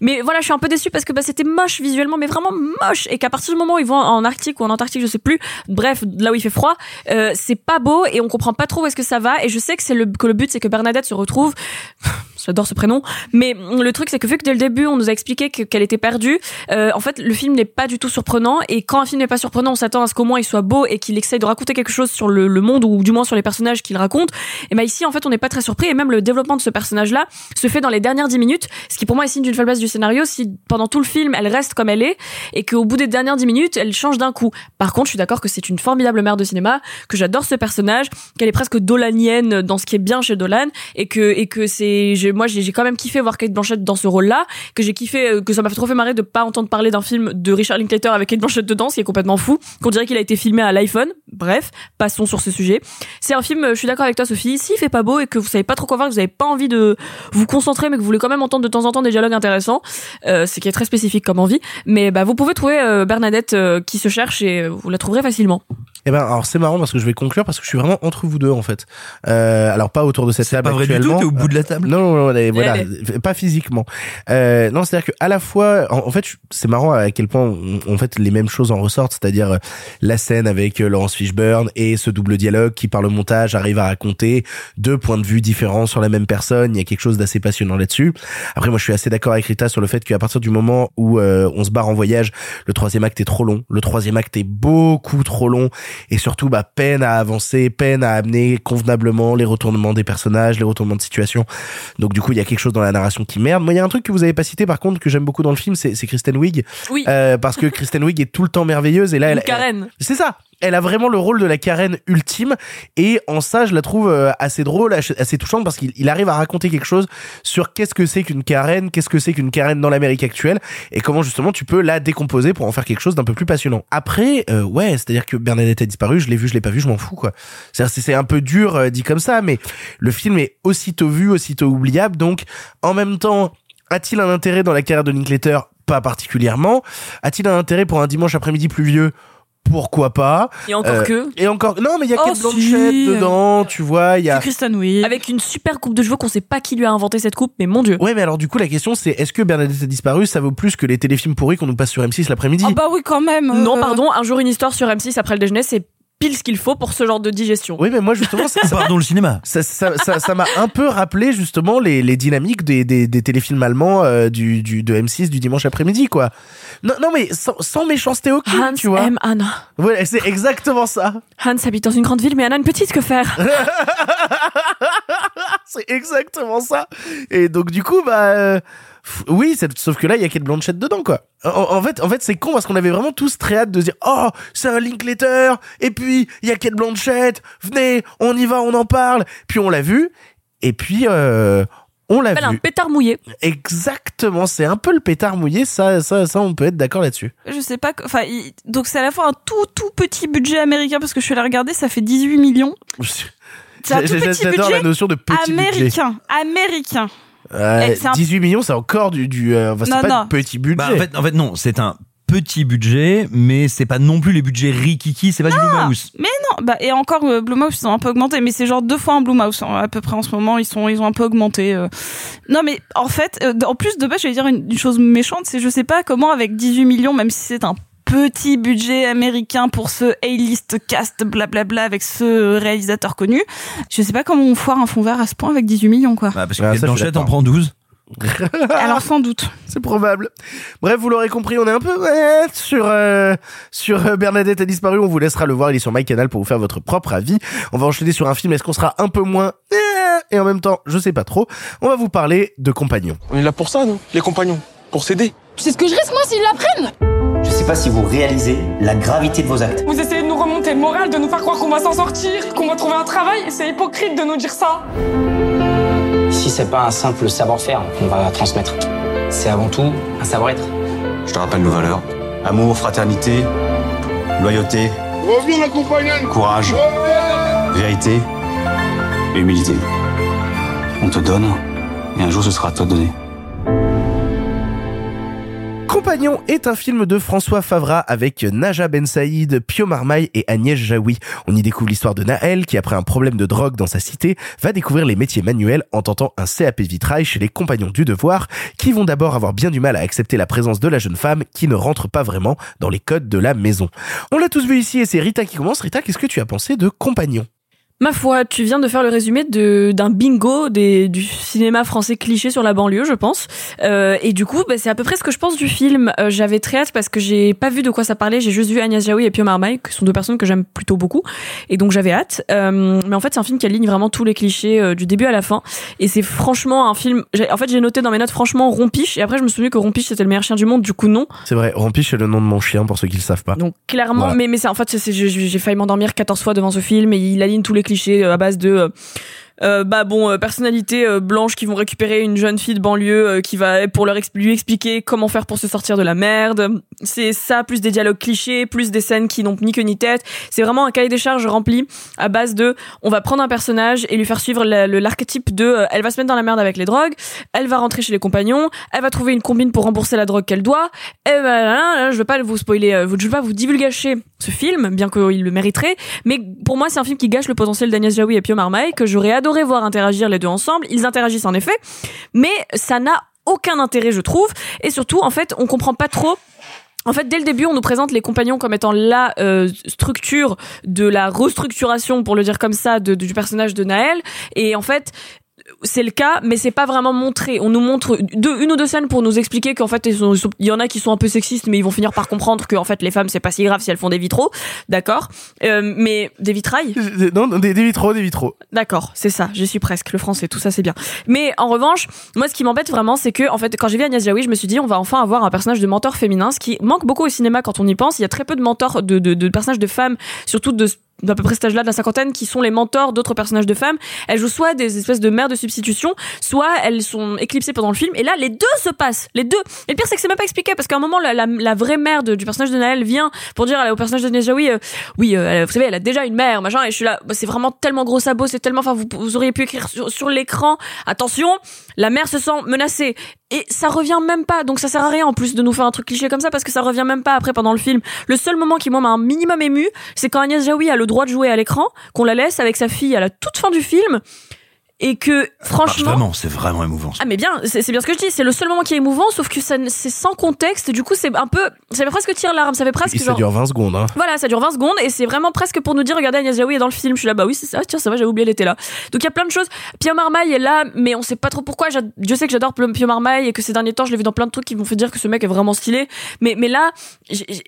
Mais voilà, je suis un peu déçue parce que bah, c'était moche visuellement, mais vraiment moche. Et qu'à partir du moment où ils vont en Arctique ou en Antarctique, je sais plus, bref, là où il fait froid, euh, c'est pas beau et on comprend pas trop où est-ce que ça va. Et je sais que c'est le, que le but, c'est que Bernadette se retrouve. [laughs] J'adore ce prénom. Mais le truc, c'est que vu que dès le début, on nous a expliqué que- qu'elle était perdue, euh, en fait, le film n'est pas du tout surprenant. Et quand un film n'est pas surprenant, on s'attend à ce qu'au moins il soit beau et qu'il essaye de raconter quelque chose sur le, monde ou du moins sur les personnages qu'il raconte. Et ben ici, en fait, on n'est pas très surpris. Et même le développement de ce personnage-là se fait dans les dernières 10 minutes, ce qui pour moi est signe d'une faiblesse du scénario. Si pendant tout le film, elle reste comme elle est et qu'au bout des dernières 10 minutes, elle change d'un coup. Par contre, je suis d'accord que c'est une formidable mère de cinéma, que j'adore ce personnage, qu'elle est presque dolanienne dans ce qui est bien chez Dolan et que et que c'est moi j'ai j'ai quand même kiffé voir Kate Blanchett dans ce rôle-là, que j'ai kiffé euh, que ça m'a fait trop fait marrer de pas entendre parler d'un film de Richard Linklater avec Kate Blanchett dedans, ce qui est complètement fou, qu'on dirait qu'il a été filmé à l'iPhone. Bref, passons sur ce sujet. C'est un film, euh, je suis d'accord avec toi Sophie, s'il fait pas beau et que vous savez pas trop quoi voir, que vous avez pas envie de vous concentrer mais que vous voulez quand même entendre de temps en temps des dialogues intéressants, euh, c'est qui est très spécifique comme envie, mais bah vous pouvez trouver euh, Bernadette euh, qui se cherche et vous la trouverez facilement. Eh ben, alors c'est marrant parce que je vais conclure parce que je suis vraiment entre vous deux en fait. Euh, alors pas autour de cette table pas vrai du tout, actuellement. t'es au bout de la table. Non, non, non, allez, voilà, Allez. pas physiquement. Euh, non, c'est-à-dire que à la fois, en, en fait, c'est marrant à quel point on- en fait les mêmes choses en ressortent, c'est-à-dire euh, la scène avec euh, Laurence Fishburne et ce double dialogue qui par le montage arrive à raconter deux points de vue différents sur la même personne. Il y a quelque chose d'assez passionnant là-dessus. Après, moi, je suis assez d'accord avec Rita sur le fait qu'à partir du moment où euh, on se barre en voyage, le troisième acte est trop long. Le troisième acte est beaucoup trop long et surtout, bah, peine à avancer, peine à amener convenablement les retournements des personnages, les retournements de situation. Donc, du coup, il y a quelque chose dans la narration qui merde. Moi, il y a un truc que vous avez pas cité, par contre, que j'aime beaucoup dans le film, c'est Kristen Wiig. Oui. Euh, parce que [laughs] Kristen Wiig est tout le temps merveilleuse et là, elle, Karen. c'est ça. Elle a vraiment le rôle de la Karen ultime et en ça je la trouve euh, assez drôle, assez touchante parce qu'il il arrive à raconter quelque chose sur qu'est-ce que c'est qu'une Karen, qu'est-ce que c'est qu'une Karen dans l'Amérique actuelle et comment justement tu peux la décomposer pour en faire quelque chose d'un peu plus passionnant. Après, euh, ouais, c'est-à-dire que Bernadette a disparu, je l'ai vu, je l'ai pas vu, je m'en fous quoi. C'est un peu dur euh, dit comme ça, mais le film est aussitôt vu, aussitôt oubliable, donc en même temps, a-t-il un intérêt dans la carrière de Linklater? Pas particulièrement. A-t-il un intérêt pour un dimanche après-midi pluvieux? Pourquoi pas Et encore Euh, que. et encore non mais il y a Oh, Kate si. Blanchett dedans tu vois il y a Kristen Wiig. Avec une super coupe de cheveux qu'on sait pas qui lui a inventé cette coupe, mais mon dieu. ouais mais alors du coup la question c'est est-ce que Bernadette a disparu? Ça vaut plus que les téléfilms pourris qu'on nous passe sur M6 l'après-midi Ah bah oui, quand même. euh, Non, pardon, un jour une histoire sur M6 après le déjeuner, c'est pile ce qu'il faut pour ce genre de digestion. oui mais moi justement ça ça- Pardon le cinéma. ça ça ça ça m'a un peu rappelé justement les, les dynamiques des, des, des téléfilms allemands euh, du, du de M6 du dimanche après-midi quoi non non mais sans, sans méchanceté aucune Hans tu vois aime Anna. voilà c'est exactement ça Hans habite dans une grande ville, mais Anna une petite, que faire? [laughs] C'est exactement ça. Et donc du coup, bah euh, oui, c'est- sauf que là, il y a Kate Blanchett dedans, quoi. En, en fait, en fait, c'est con parce qu'on avait vraiment tous très hâte de se dire, oh, c'est un Linklater. Et puis il y a Kate Blanchett. Venez, on y va, on en parle. Puis on l'a vu. Et puis euh, on l'a Appelle un vu. pétard mouillé. Exactement, c'est un peu le pétard mouillé. Ça, ça, ça, on peut être d'accord là-dessus. Je sais pas. Enfin, il- donc c'est à la fois un tout tout petit budget américain parce que je suis allée regarder, ça fait 18 millions. C'est un tout J'ai- petit J'adore la notion de petit budget. américain. Américain. Euh, Eh, un- 18 millions, c'est encore du, du euh, enfin, c'est Non, pas non. petit budget. Bah, en, fait, en fait, non, c'est un petit budget, mais c'est pas non plus les budgets rikiki, c'est pas du Blumhouse. Mais non, bah et encore euh, Blumhouse ils ont un peu augmenté, mais c'est genre deux fois un Blumhouse hein, à peu près en ce moment. Ils sont ils ont un peu augmenté. euh. Non mais en fait, euh, en plus de base, je vais dire une, une chose méchante, c'est je sais pas comment avec 18 millions, même si c'est un petit budget américain pour ce A-list cast blablabla avec ce réalisateur connu, je sais pas comment on foire un fond vert à ce point avec 18 millions quoi. Bah, parce que Ah, Kate ça, je suis Blanchett en prend 12. [laughs] Alors sans doute. C'est probable. Bref, vous l'aurez compris, on est un peu ouais, sur euh, sur euh, Bernadette a disparu. On vous laissera le voir. Il est sur MyCanal pour vous faire votre propre avis. On va enchaîner sur un film. Est-ce qu'on sera un peu moins eh, et en même temps, je sais pas trop. On va vous parler de Compagnons. On est là pour ça, nous, les compagnons, pour s'aider. C'est ce que je risque moi s'ils l'apprennent Je sais pas si vous réalisez la gravité de vos actes. Vous essayez de nous remonter le moral, de nous faire croire qu'on va s'en sortir, qu'on va trouver un travail, et c'est hypocrite de nous dire ça. Ici, c'est pas un simple savoir-faire qu'on va transmettre. C'est avant tout un savoir-être. Je te rappelle nos valeurs. Amour, fraternité, loyauté, courage, vérité et humilité. On te donne, et un jour ce sera à toi de donner. Compagnon est un film de François Favra avec Naja Ben Saïd, Pio Marmaille et Agnès Jaoui. On y découvre l'histoire de Naël qui, après un problème de drogue dans sa cité, va découvrir les métiers manuels en tentant un CAP vitrail chez les compagnons du devoir qui vont d'abord avoir bien du mal à accepter la présence de la jeune femme qui ne rentre pas vraiment dans les codes de la maison. On l'a tous vu ici et c'est Rita qui commence. Rita, qu'est-ce que tu as pensé de Compagnon? Ma foi, tu viens de faire le résumé de d'un bingo des, du cinéma français cliché sur la banlieue, je pense. Euh, et du coup, bah, c'est à peu près ce que je pense du film. Euh, J'avais très hâte parce que j'ai pas vu de quoi ça parlait. J'ai juste vu Agnès Jaoui et Pio Marmaille, qui sont deux personnes que j'aime plutôt beaucoup. Et donc j'avais hâte. Euh, mais en fait, c'est un film qui aligne vraiment tous les clichés euh, du début à la fin. Et c'est franchement un film. En fait, j'ai noté dans mes notes franchement Rompiche. Et après, je me souviens que Rompiche c'était le meilleur chien du monde. Du coup, non. C'est vrai, Rampiche est le nom de mon chien pour ceux qui le savent pas. Donc clairement, Voilà. mais mais c'est en fait c'est- c'est- j'ai failli m'endormir 14 fois devant ce film et il aligne tous les clichés euh, à base de euh, bah bon euh, personnalités euh, blanches qui vont récupérer une jeune fille de banlieue euh, qui va pour leur lui expliquer comment faire pour se sortir de la merde. C'est ça plus des dialogues clichés, plus des scènes qui n'ont ni queue ni tête. C'est vraiment un cahier des charges rempli à base de on va prendre un personnage et lui faire suivre l'archétype de euh, elle va se mettre dans la merde avec les drogues, elle va rentrer chez les compagnons, elle va trouver une combine pour rembourser la drogue qu'elle doit. Et ben, là, là, je veux pas vous spoiler, euh, je veux pas vous divulgacher ce film, bien qu'il le mériterait. Mais pour moi, c'est un film qui gâche le potentiel d'Agnès Jaoui et Pio Marmaille, que j'aurais adoré voir interagir les deux ensemble. Ils interagissent en effet, mais ça n'a aucun intérêt, je trouve. Et surtout, en fait, on comprend pas trop. En fait, dès le début, on nous présente les compagnons comme étant la euh, structure de la restructuration, pour le dire comme ça, de- du personnage de Naël. Et en fait, c'est le cas, mais c'est pas vraiment montré. On nous montre deux, une ou deux scènes pour nous expliquer qu'en fait, il y en a qui sont un peu sexistes, mais ils vont finir par comprendre que en fait, les femmes, c'est pas si grave si elles font des vitraux, d'accord. Euh, mais des vitrailles? Non, non, des, des vitraux, des vitraux. D'accord, c'est ça, j'y suis presque, le français, tout ça c'est bien. Mais en revanche, moi ce qui m'embête vraiment, c'est que en fait, quand j'ai vu Agnès Jaoui, je me suis dit, on va enfin avoir un personnage de mentor féminin, ce qui manque beaucoup au cinéma quand on y pense. Il y a très peu de mentors, de, de, de personnages de femmes, surtout de d'à peu près cet âge-là de la cinquantaine qui sont les mentors d'autres personnages de femmes. Elles jouent soit des espèces de mères de substitution soit elles sont éclipsées pendant le film. Et là les deux se passent. Les deux. Et le pire c'est que c'est même pas expliqué parce qu'à un moment la, vraie mère de- du personnage de Naël vient pour dire au personnage d'Agnès Jaoui euh, oui euh, vous savez elle a déjà une mère machin et je suis là bah, c'est vraiment tellement gros sabot c'est tellement enfin vous, auriez pu écrire sur, sur l'écran. Attention la mère se sent menacée. Et ça revient même pas. Donc ça sert à rien en plus de nous faire un truc cliché comme ça parce que ça revient même pas après pendant le film. Le seul moment qui moi m'a un minimum ému c'est quand Agnès Jaoui a le droit de jouer à l'écran qu'on la laisse avec sa fille à la toute fin du film et que franchement Vraiment, c'est vraiment émouvant. ah mais bien, c'est c'est bien ce que je dis, c'est le seul moment qui est émouvant, sauf que ça c'est sans contexte, du coup c'est un peu, ça fait presque tire larme, ça fait presque Et ça genre... dure 20 secondes. Hein. Voilà, ça dure 20 secondes et c'est vraiment presque pour nous dire regardez Agnès Jaoui est dans le film. Je suis là bah oui c'est ça. Tiens ça va j'avais oublié elle était là. Donc il y a plein de choses. Pio Marmaille est là mais on sait pas trop pourquoi. J'a- Je sais que j'adore Pio Marmaille et que ces derniers temps je l'ai vu dans plein de trucs qui m'ont fait dire que ce mec est vraiment stylé. Mais mais là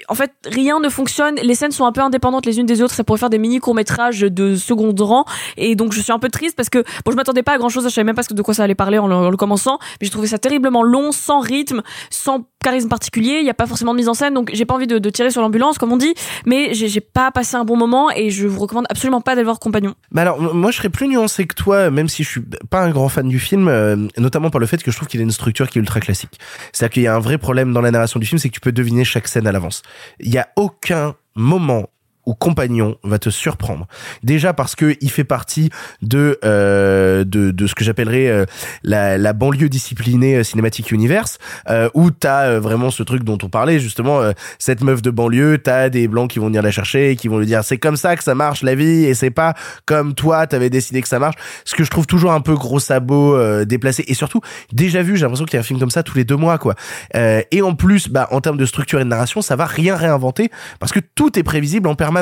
en fait rien ne fonctionne. Les scènes sont un peu indépendantes les unes des autres. Ça pourrait faire des mini courts métrages de second rang et donc je suis un peu triste parce que bon je m'attendais pas à grand chose. Je savais même pas de quoi ça allait parler en le, en le commençant. Mais j'ai trouvé ça terriblement long, sans rythme, sans charisme particulier. Il y a pas forcément de mise en scène donc j'ai pas envie de, tirer sur l'ambulance comme on dit mais j'ai pas passé un bon moment et je vous recommande absolument pas d'aller voir Compagnon. Bah alors, moi je serais plus nuancé que toi, même si je suis pas un grand fan du film, euh, notamment par le fait que je trouve qu'il a une structure qui est ultra classique. C'est-à-dire qu'il y a un vrai problème dans la narration du film, c'est que tu peux deviner chaque scène à l'avance. Il y a aucun moment ou Compagnon va te surprendre. Déjà parce que il fait partie de euh, de, ce que j'appellerais euh, la, banlieue disciplinée euh, cinématique universe, euh, où t'as vraiment ce truc dont on parlait justement, cette meuf de banlieue, t'as des blancs qui vont venir la chercher et qui vont lui dire c'est comme ça que ça marche la vie et c'est pas comme toi t'avais décidé que ça marche. Ce que je trouve toujours un peu gros sabot déplacé et surtout déjà vu, j'ai l'impression qu'il y a un film comme ça tous les deux mois quoi. Et en plus, bah en termes de structure et de narration, ça va rien réinventer parce que tout est prévisible en permanence.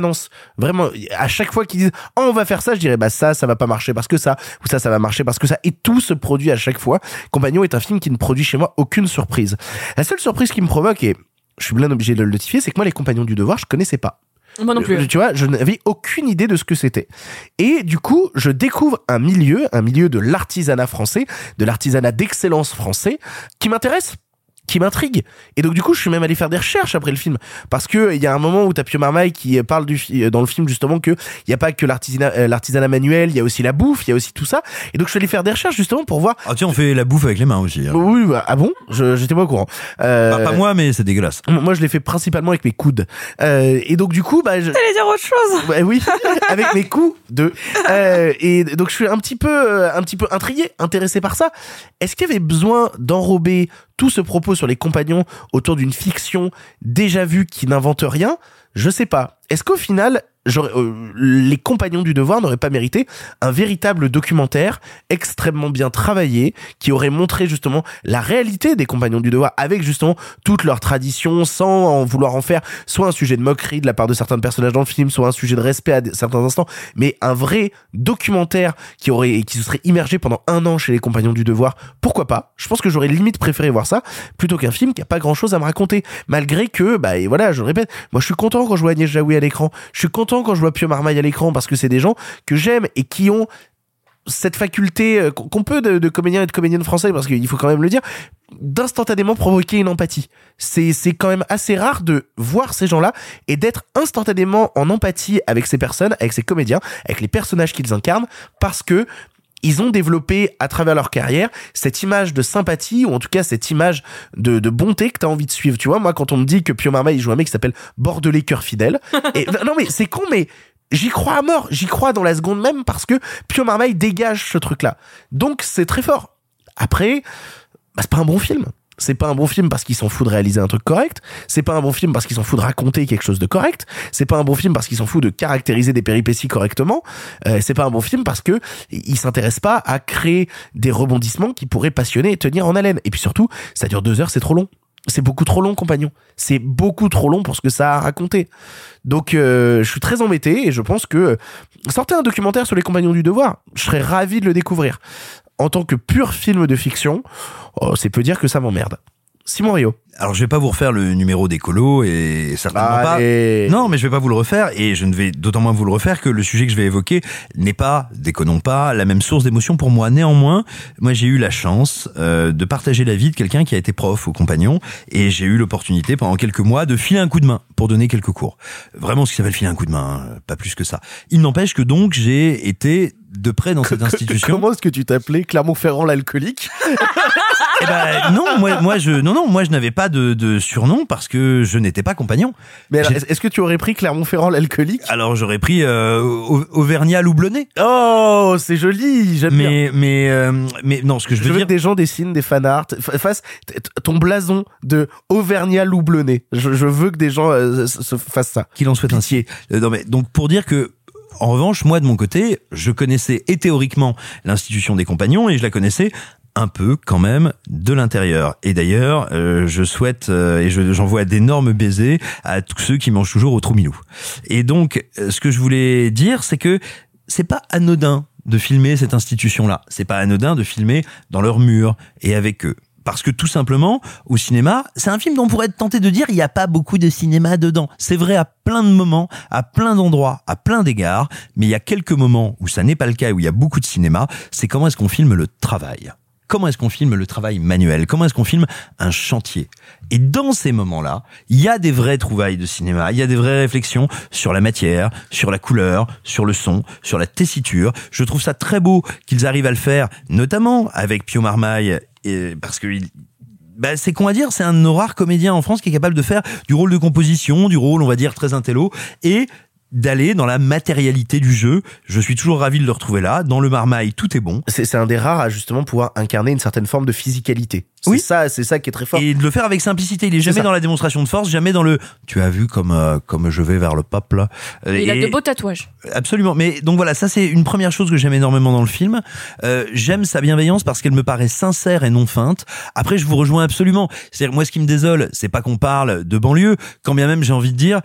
Vraiment, à chaque fois qu'ils disent oh, on va faire ça, je dirais bah ça ça va pas marcher parce que ça ou ça ça va marcher parce que ça et tout se produit à chaque fois. Compagnon est un film qui ne produit chez moi aucune surprise. La seule surprise qui me provoque et je suis bien obligé de le notifier, c'est que moi les compagnons du devoir, je connaissais pas. Moi non plus. Euh, Tu vois, je n'avais aucune idée de ce que c'était. Et du coup, je découvre un milieu, un milieu de l'artisanat français, de l'artisanat d'excellence français, qui m'intéresse qui m'intrigue et donc du coup je suis même allé faire des recherches après le film parce que il y a un moment où t'as Pio Marmaille qui parle du fi- dans le film justement que il y a pas que l'artisanat euh, l'artisanat manuel il y a aussi la bouffe il y a aussi tout ça et donc je suis allé faire des recherches justement pour voir Ah tiens, on fait la bouffe avec les mains aussi. hein. oui bah, ah bon? Je j'étais pas au courant euh, Bah, pas moi, mais c'est dégueulasse. moi je l'ai fait principalement avec mes coudes euh, et donc du coup bah je, T'allais dire autre chose bah oui, [laughs] avec mes coups de. Euh, et donc je suis un petit peu, euh, un petit peu intrigué, intéressé par ça. Est-ce qu'il y avait besoin d'enrober tout ce propos sur les compagnons autour d'une fiction déjà vue qui n'invente rien Je sais pas. Est-ce qu'au final, euh, les compagnons du devoir n'auraient pas mérité un véritable documentaire extrêmement bien travaillé qui aurait montré justement la réalité des compagnons du devoir avec justement toutes leurs traditions sans en vouloir en faire soit un sujet de moquerie de la part de certains personnages dans le film, soit un sujet de respect à certains instants, mais un vrai documentaire qui aurait qui se serait immergé pendant un an chez les compagnons du devoir. Pourquoi pas? Je pense que j'aurais limite préféré voir ça plutôt qu'un film qui a pas grand chose à me raconter, malgré que bah et voilà, je le répète, moi je suis content quand je vois Agnès Jaoui à l'écran, je suis content quand je vois Pio Marmaille à l'écran parce que c'est des gens que j'aime et qui ont cette faculté euh, qu'on peut de, de comédiens et de comédiennes français parce qu'il faut quand même le dire d'instantanément provoquer une empathie. C'est c'est quand même assez rare de voir ces gens-là et d'être instantanément en empathie avec ces personnes, avec ces comédiens, avec les personnages qu'ils incarnent parce que ils ont développé à travers leur carrière cette image de sympathie ou en tout cas cette image de, de bonté que t'as envie de suivre. Tu vois, moi quand on me dit que Pio Marmaille il joue un mec qui s'appelle Bordelais cœur fidèle, [laughs] et non mais c'est con mais j'y crois à mort, j'y crois dans la seconde même parce que Pio Marmaille dégage ce truc-là. Donc c'est très fort. Après, bah, c'est pas un bon film. C'est pas un bon film parce qu'il s'en fout de réaliser un truc correct. C'est pas un bon film parce qu'il s'en fout de raconter quelque chose de correct. C'est pas un bon film parce qu'il s'en fout de caractériser des péripéties correctement. Euh, c'est pas un bon film parce que il s'intéresse pas à créer des rebondissements qui pourraient passionner et tenir en haleine. Et puis surtout, ça dure deux heures, c'est trop long. C'est beaucoup trop long, compagnon. C'est beaucoup trop long pour ce que ça a raconté. Donc, euh, je suis très embêté et je pense que euh, sortez un documentaire sur les compagnons du devoir. Je serais ravi de le découvrir. En tant que pur film de fiction, oh, c'est peu dire que ça m'emmerde. Simon Rio. Alors je vais pas vous refaire le numéro d'écolo et certainement Allez. pas. Non, mais je vais pas vous le refaire et je ne vais d'autant moins vous le refaire que le sujet que je vais évoquer n'est pas, déconnons pas, la même source d'émotion pour moi. Néanmoins, moi j'ai eu la chance euh, de partager la vie de quelqu'un qui a été prof au compagnon et j'ai eu l'opportunité pendant quelques mois de filer un coup de main pour donner quelques cours. Vraiment ce qui s'appelle filer un coup de main, hein, pas plus que ça. Il n'empêche que donc j'ai été de près dans cette institution. Comment est-ce que tu t'appelais Clermont-Ferrand l'alcoolique Eh ben, non, moi, moi je, non, non, moi je n'avais pas de, de surnom parce que je n'étais pas compagnon. Mais est-ce que tu aurais pris Clermont-Ferrand l'alcoolique Alors j'aurais pris euh, Au- Auvergnat Loublonnet. Oh, c'est joli, j'aime bien. Mais, mais, euh, mais non, ce que je Je veux dire, que des gens dessinent des fanarts, fa- fassent ton blason de Auvergnat Loublonnet. Je, je veux que des gens euh, se se fassent ça. qu'il en soit ainsi. Euh, non, mais donc pour dire que en revanche, moi de mon côté, je connaissais et théoriquement l'institution des compagnons et je la connaissais un peu quand même de l'intérieur. Et d'ailleurs, euh, je souhaite euh, et je- j'envoie d'énormes baisers à tous ceux qui mangent toujours au trou milou. Et donc, euh, ce que je voulais dire, c'est que c'est pas anodin de filmer cette institution-là. C'est pas anodin de filmer dans leurs murs et avec eux. Parce que tout simplement, au cinéma, c'est un film dont on pourrait être tenté de dire il n'y a pas beaucoup de cinéma dedans. C'est vrai à plein de moments, à plein d'endroits, à plein d'égards, mais il y a quelques moments où ça n'est pas le cas, où il y a beaucoup de cinéma, c'est comment est-ce qu'on filme le travail. Comment est-ce qu'on filme le travail manuel? Comment est-ce qu'on filme un chantier? Et dans ces moments-là, il y a des vraies trouvailles de cinéma, il y a des vraies réflexions sur la matière, sur la couleur, sur le son, sur la tessiture. Je trouve ça très beau qu'ils arrivent à le faire, notamment avec Pio Marmaille, et- parce que il- bah, c'est qu'on va dire, c'est un de nos rares comédiens en France qui est capable de faire du rôle de composition, du rôle, on va dire, très intello, et d'aller dans la matérialité du jeu. Je suis toujours ravi de le retrouver là. Dans le marmaille, tout est bon. C'est c'est un des rares à justement pouvoir incarner une certaine forme de physicalité. C'est Oui. ça, c'est ça qui est très fort. Et de le faire avec simplicité. Il est C'est jamais ça. dans la démonstration de force, jamais dans le. Tu as vu comme euh, comme je vais vers le pape là? Euh, Il a de beaux tatouages. Absolument. Mais donc voilà, ça c'est une première chose que j'aime énormément dans le film. Euh, j'aime sa bienveillance parce qu'elle me paraît sincère et non feinte. Après, je vous rejoins absolument. C'est-à-dire, moi, ce qui me désole, c'est pas qu'on parle de banlieue, quand bien même j'ai envie de dire.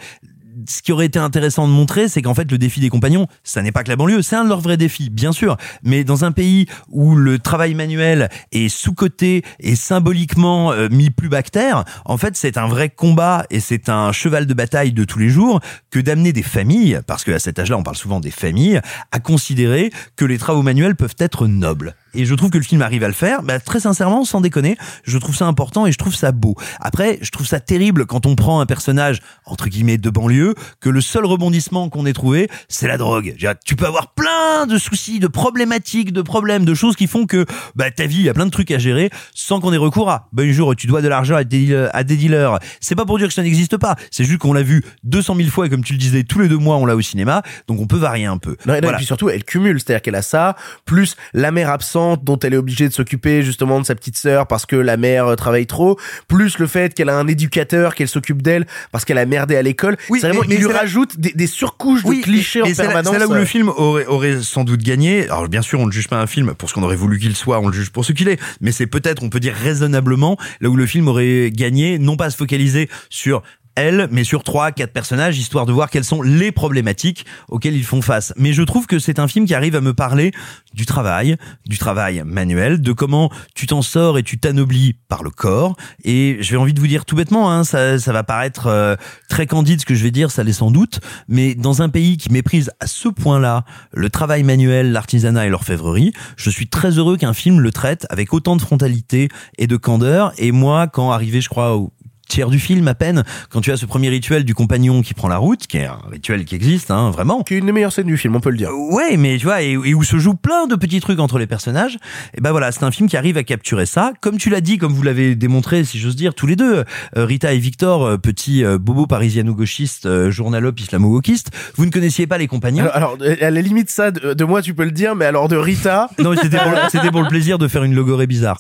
Ce qui aurait été intéressant de montrer, c'est qu'en fait, le défi des compagnons, ça n'est pas que la banlieue, c'est un de leurs vrais défis, bien sûr. Mais dans un pays où le travail manuel est sous-coté et symboliquement euh, mis plus bactère, en fait, c'est un vrai combat et c'est un cheval de bataille de tous les jours que d'amener des familles, parce qu'à cet âge-là, on parle souvent des familles, à considérer que les travaux manuels peuvent être nobles. Et je trouve que le film arrive à le faire, bah, très sincèrement, sans déconner, je trouve ça important et je trouve ça beau. Après, je trouve ça terrible quand on prend un personnage, entre guillemets, de banlieue, que le seul rebondissement qu'on ait trouvé, c'est la drogue. Tu peux avoir plein de soucis, de problématiques, de problèmes, de choses qui font que bah, ta vie, il y a plein de trucs à gérer sans qu'on ait recours à, bah, un jour, tu dois de l'argent à des, dealers-. C'est pas pour dire que ça n'existe pas, c'est juste qu'on l'a vu 200 000 fois et comme tu le disais, tous les deux mois, on l'a au cinéma, donc on peut varier un peu. Non, et non, Voilà. et puis surtout, elle cumule, c'est-à-dire qu'elle a ça, plus la mère absente dont elle est obligée de s'occuper justement de sa petite sœur parce que la mère euh, travaille trop, plus le fait qu'elle a un éducateur, qu'elle s'occupe d'elle parce qu'elle a merdé à l'école. Oui, c'est vraiment, mais- mais il lui rajoute des, des surcouches de clichés en permanence. C'est là où euh. le film aurait, aurait sans doute gagné. Alors bien sûr, on ne juge pas un film pour ce qu'on aurait voulu qu'il soit, on le juge pour ce qu'il est. Mais c'est peut-être, on peut dire raisonnablement, là où le film aurait gagné, non pas à se focaliser sur elle, mais sur trois, quatre personnages, histoire de voir quelles sont les problématiques auxquelles ils font face. Mais je trouve que c'est un film qui arrive à me parler du travail, du travail manuel, de comment tu t'en sors et tu t'anoblis par le corps. Et j'ai envie de vous dire tout bêtement, hein, ça, ça va paraître euh, très candide ce que je vais dire, ça l'est sans doute, mais dans un pays qui méprise à ce point-là le travail manuel, l'artisanat et l'orfèvrerie, je suis très heureux qu'un film le traite avec autant de frontalité et de candeur. Et moi, quand arrivé, je crois, au tiers du film à peine, quand tu as ce premier rituel du compagnon qui prend la route, qui est un rituel qui existe, hein, vraiment. Qui est une des meilleures scènes du film, on peut le dire. Ouais, mais tu vois, et, et où se jouent plein de petits trucs entre les personnages. Et ben voilà, c'est un film qui arrive à capturer ça. Comme tu l'as dit, comme vous l'avez démontré, si j'ose dire, tous les deux, euh, Rita et Victor, euh, petits euh, bobos parisiano-gauchistes, euh, journalopes islamo-wokistes, vous ne connaissiez pas les compagnons. Alors, alors, à la limite, ça, de, de moi, tu peux le dire, mais alors de Rita. [laughs] Non, c'était pour, c'était pour le plaisir de faire une logorée bizarre.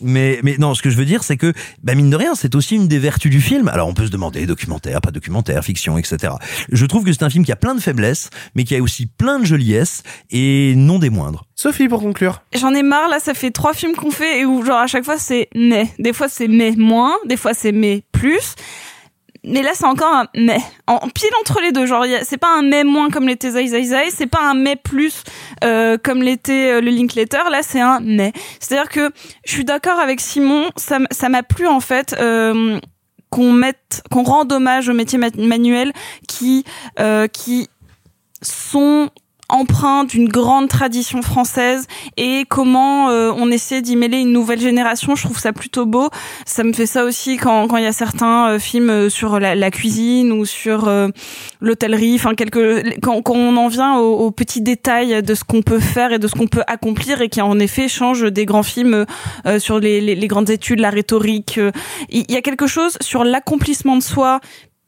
Mais, mais non, ce que je veux dire, c'est que, bah, mine de rien, c'est aussi une des vertus du film. Alors, on peut se demander, documentaire, pas documentaire, fiction, etc. Je trouve que c'est un film qui a plein de faiblesses, mais qui a aussi plein de joliesses, et non des moindres. Sophie, pour conclure. J'en ai marre, là, ça fait trois films qu'on fait et où, genre, à chaque fois, c'est mais. Des fois, c'est mais moins, des fois, c'est mais plus. Mais là, c'est encore un mais. En, pile entre les deux. Genre, c'est pas un mais moins comme l'était Zai Zai Zai, c'est pas un mais plus euh, comme l'était euh, le Linklater. Là, c'est un mais. C'est-à-dire que je suis d'accord avec Simon, ça ça m'a plu, en fait. Euh, qu'on mette, qu'on rende hommage au métier ma- manuel qui, euh, qui sont empreints d'une grande tradition française et comment euh, on essaie d'y mêler une nouvelle génération. Je trouve ça plutôt beau. Ça me fait ça aussi quand quand il y a certains euh, films euh, sur la, cuisine ou sur l'hôtellerie. Enfin, quelques quand, quand on en vient aux, aux petits détails de ce qu'on peut faire et de ce qu'on peut accomplir et qui en effet change des grands films euh, sur les, les, les grandes études, la rhétorique. Il y a quelque chose sur l'accomplissement de soi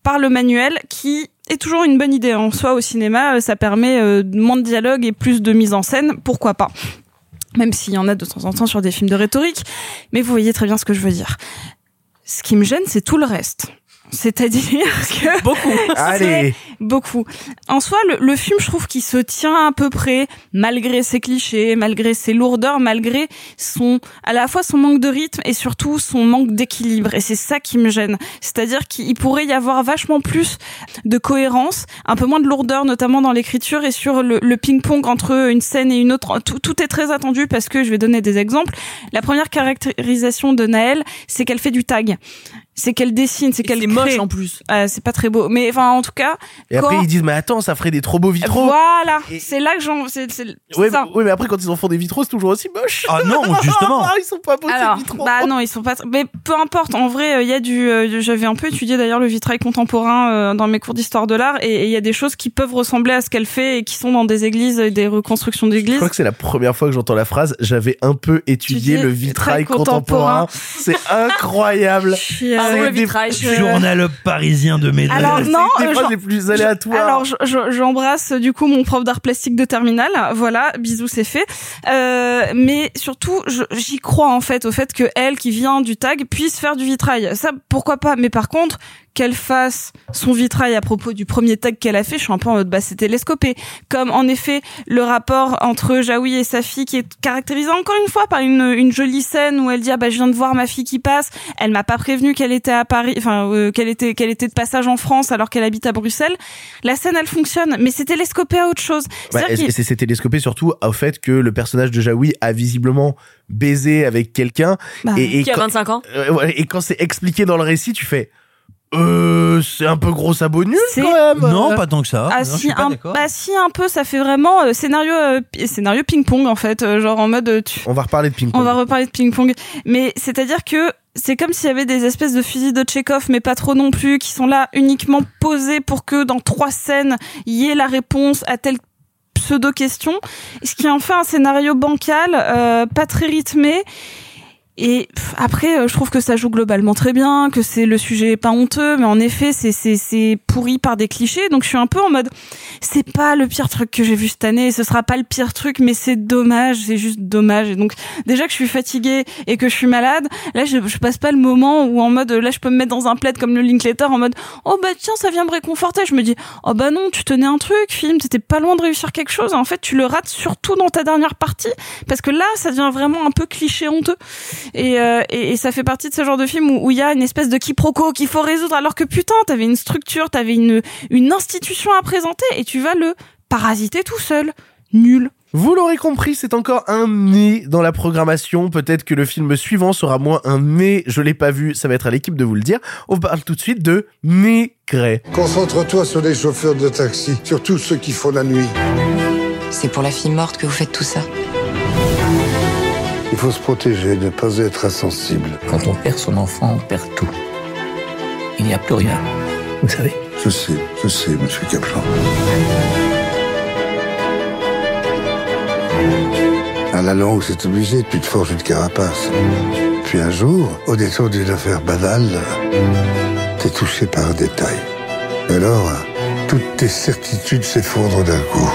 par le manuel qui est toujours une bonne idée en soi au cinéma. euh, Ça permet euh, moins de dialogue et plus de mise en scène. Pourquoi pas? Même s'il y en a de temps en temps sur des films de rhétorique. Mais vous voyez très bien ce que je veux dire. Ce qui me gêne, c'est tout le reste. C'est-à-dire que beaucoup. [laughs] Allez. beaucoup. En soi, le, le film, je trouve qu'il se tient à peu près, malgré ses clichés, malgré ses lourdeurs, malgré son, à la fois son manque de rythme et surtout son manque d'équilibre. Et c'est ça qui me gêne. C'est-à-dire qu'il pourrait y avoir vachement plus de cohérence, un peu moins de lourdeur, notamment dans l'écriture et sur le, le ping-pong entre une scène et une autre. Tout, tout est très attendu parce que je vais donner des exemples. La première caractérisation de Naël, c'est qu'elle fait du tag. C'est qu'elle dessine, c'est qu'elle c'est crée. moche en plus. Euh, c'est pas très beau. Mais enfin, en tout cas. Et après, quand- ils disent, mais attends, ça ferait des trop beaux vitraux. Voilà, c'est là que j'en. C'est c'est- c'est Ouais, ça. mais, ouais, mais après, quand ils en font des vitraux, c'est toujours aussi moche. Ah non, [laughs] justement. ils sont pas beaux, ces Alors, vitraux. bah non, ils sont pas. Mais peu importe. En vrai, il y a du. euh, J'avais un peu étudié d'ailleurs le vitrail contemporain euh, dans mes cours d'histoire de l'art, et il y a des choses qui peuvent ressembler à ce qu'elle fait et qui sont dans des églises, et des reconstructions Je d'églises. crois que c'est la première fois que j'entends la phrase. J'avais un peu étudié Étudié le vitrail vitrail contemporain. contemporain. C'est incroyable. [laughs] Euh, Ah le je- Journal journal parisien de Maigret. Alors non, euh, j'en- les plus aléatoires. Alors je- je- j'embrasse du coup mon prof d'art plastique de terminale. Voilà, bisous, c'est fait. Euh, mais surtout, je- j'y crois en fait au fait que elle qui vient du tag puisse faire du vitrail. Ça, pourquoi pas Mais par contre, qu'elle fasse son vitrail à propos du premier tag qu'elle a fait, je suis un peu en mode bah c'est télescopé. Comme en effet le rapport entre Jaoui et sa fille qui est caractérisé encore une fois par une, une jolie scène où elle dit ah bah je viens de voir ma fille qui passe. Elle m'a pas prévenu qu'elle était à Paris, enfin euh, qu'elle était qu'elle était de passage en France alors qu'elle habite à Bruxelles. La scène elle fonctionne, mais c'est télescopé à autre chose. Qu'il- c'est c'est télescopé surtout au fait que le personnage de Jaoui a visiblement baisé avec quelqu'un Bah, et, et Qui a quand- 25 ans. euh, ouais, et quand c'est expliqué dans le récit, tu fais euh, c'est un peu gros sabot nul C'est- quand même. Non, pas tant que ça. Ah Non, si un bah si un peu ça fait vraiment euh, scénario euh, scénario ping pong en fait euh, genre en mode euh, tu- On va reparler de ping on pong. va reparler de ping pong mais c'est-à-dire que c'est comme s'il y avait des espèces de fusils de Tchekhov mais pas trop non plus qui sont là uniquement posés pour que dans trois scènes il y ait la réponse à telle pseudo question ce qui en fait un scénario bancal euh, pas très rythmé et après, euh, je trouve que ça joue globalement très bien, que c'est le sujet est pas honteux, mais en effet, c'est c'est pourri par des clichés. Donc je suis un peu en mode, c'est pas le pire truc que j'ai vu cette année, ce sera pas le pire truc, mais c'est dommage, c'est juste dommage. Et donc déjà que je suis fatiguée et que je suis malade, là je, je passe pas le moment où en mode, là je peux me mettre dans un plaid comme le Linklater en mode, oh bah tiens ça vient me réconforter. Je me dis, oh bah non, tu tenais un truc, film, t'étais pas loin de réussir quelque chose. En fait, tu le rates surtout dans ta dernière partie, parce que là ça devient vraiment un peu cliché honteux. Et, euh, et, et ça fait partie de ce genre de film où il y a une espèce de quiproquo qu'il faut résoudre alors que putain, t'avais une structure, t'avais une, une institution à présenter et tu vas le parasiter tout seul. Nul. Vous l'aurez compris, c'est encore un nez dans la programmation. Peut-être que le film suivant sera moins un nez. Je l'ai pas vu, ça va être à l'équipe de vous le dire. On parle tout de suite de Maigret. Concentre-toi sur les chauffeurs de taxi, surtout ceux qui font la nuit. C'est pour la fille morte que vous faites tout ça. Il faut se protéger, ne pas être insensible. Quand on perd son enfant, on perd tout. Il n'y a plus rien. Vous savez Je sais, je sais, monsieur Kaplan. À la longue, c'est obligé, tu te forges une carapace. Puis un jour, au détour d'une affaire banale, t'es touché par un détail. Et alors, toutes tes certitudes s'effondrent d'un coup.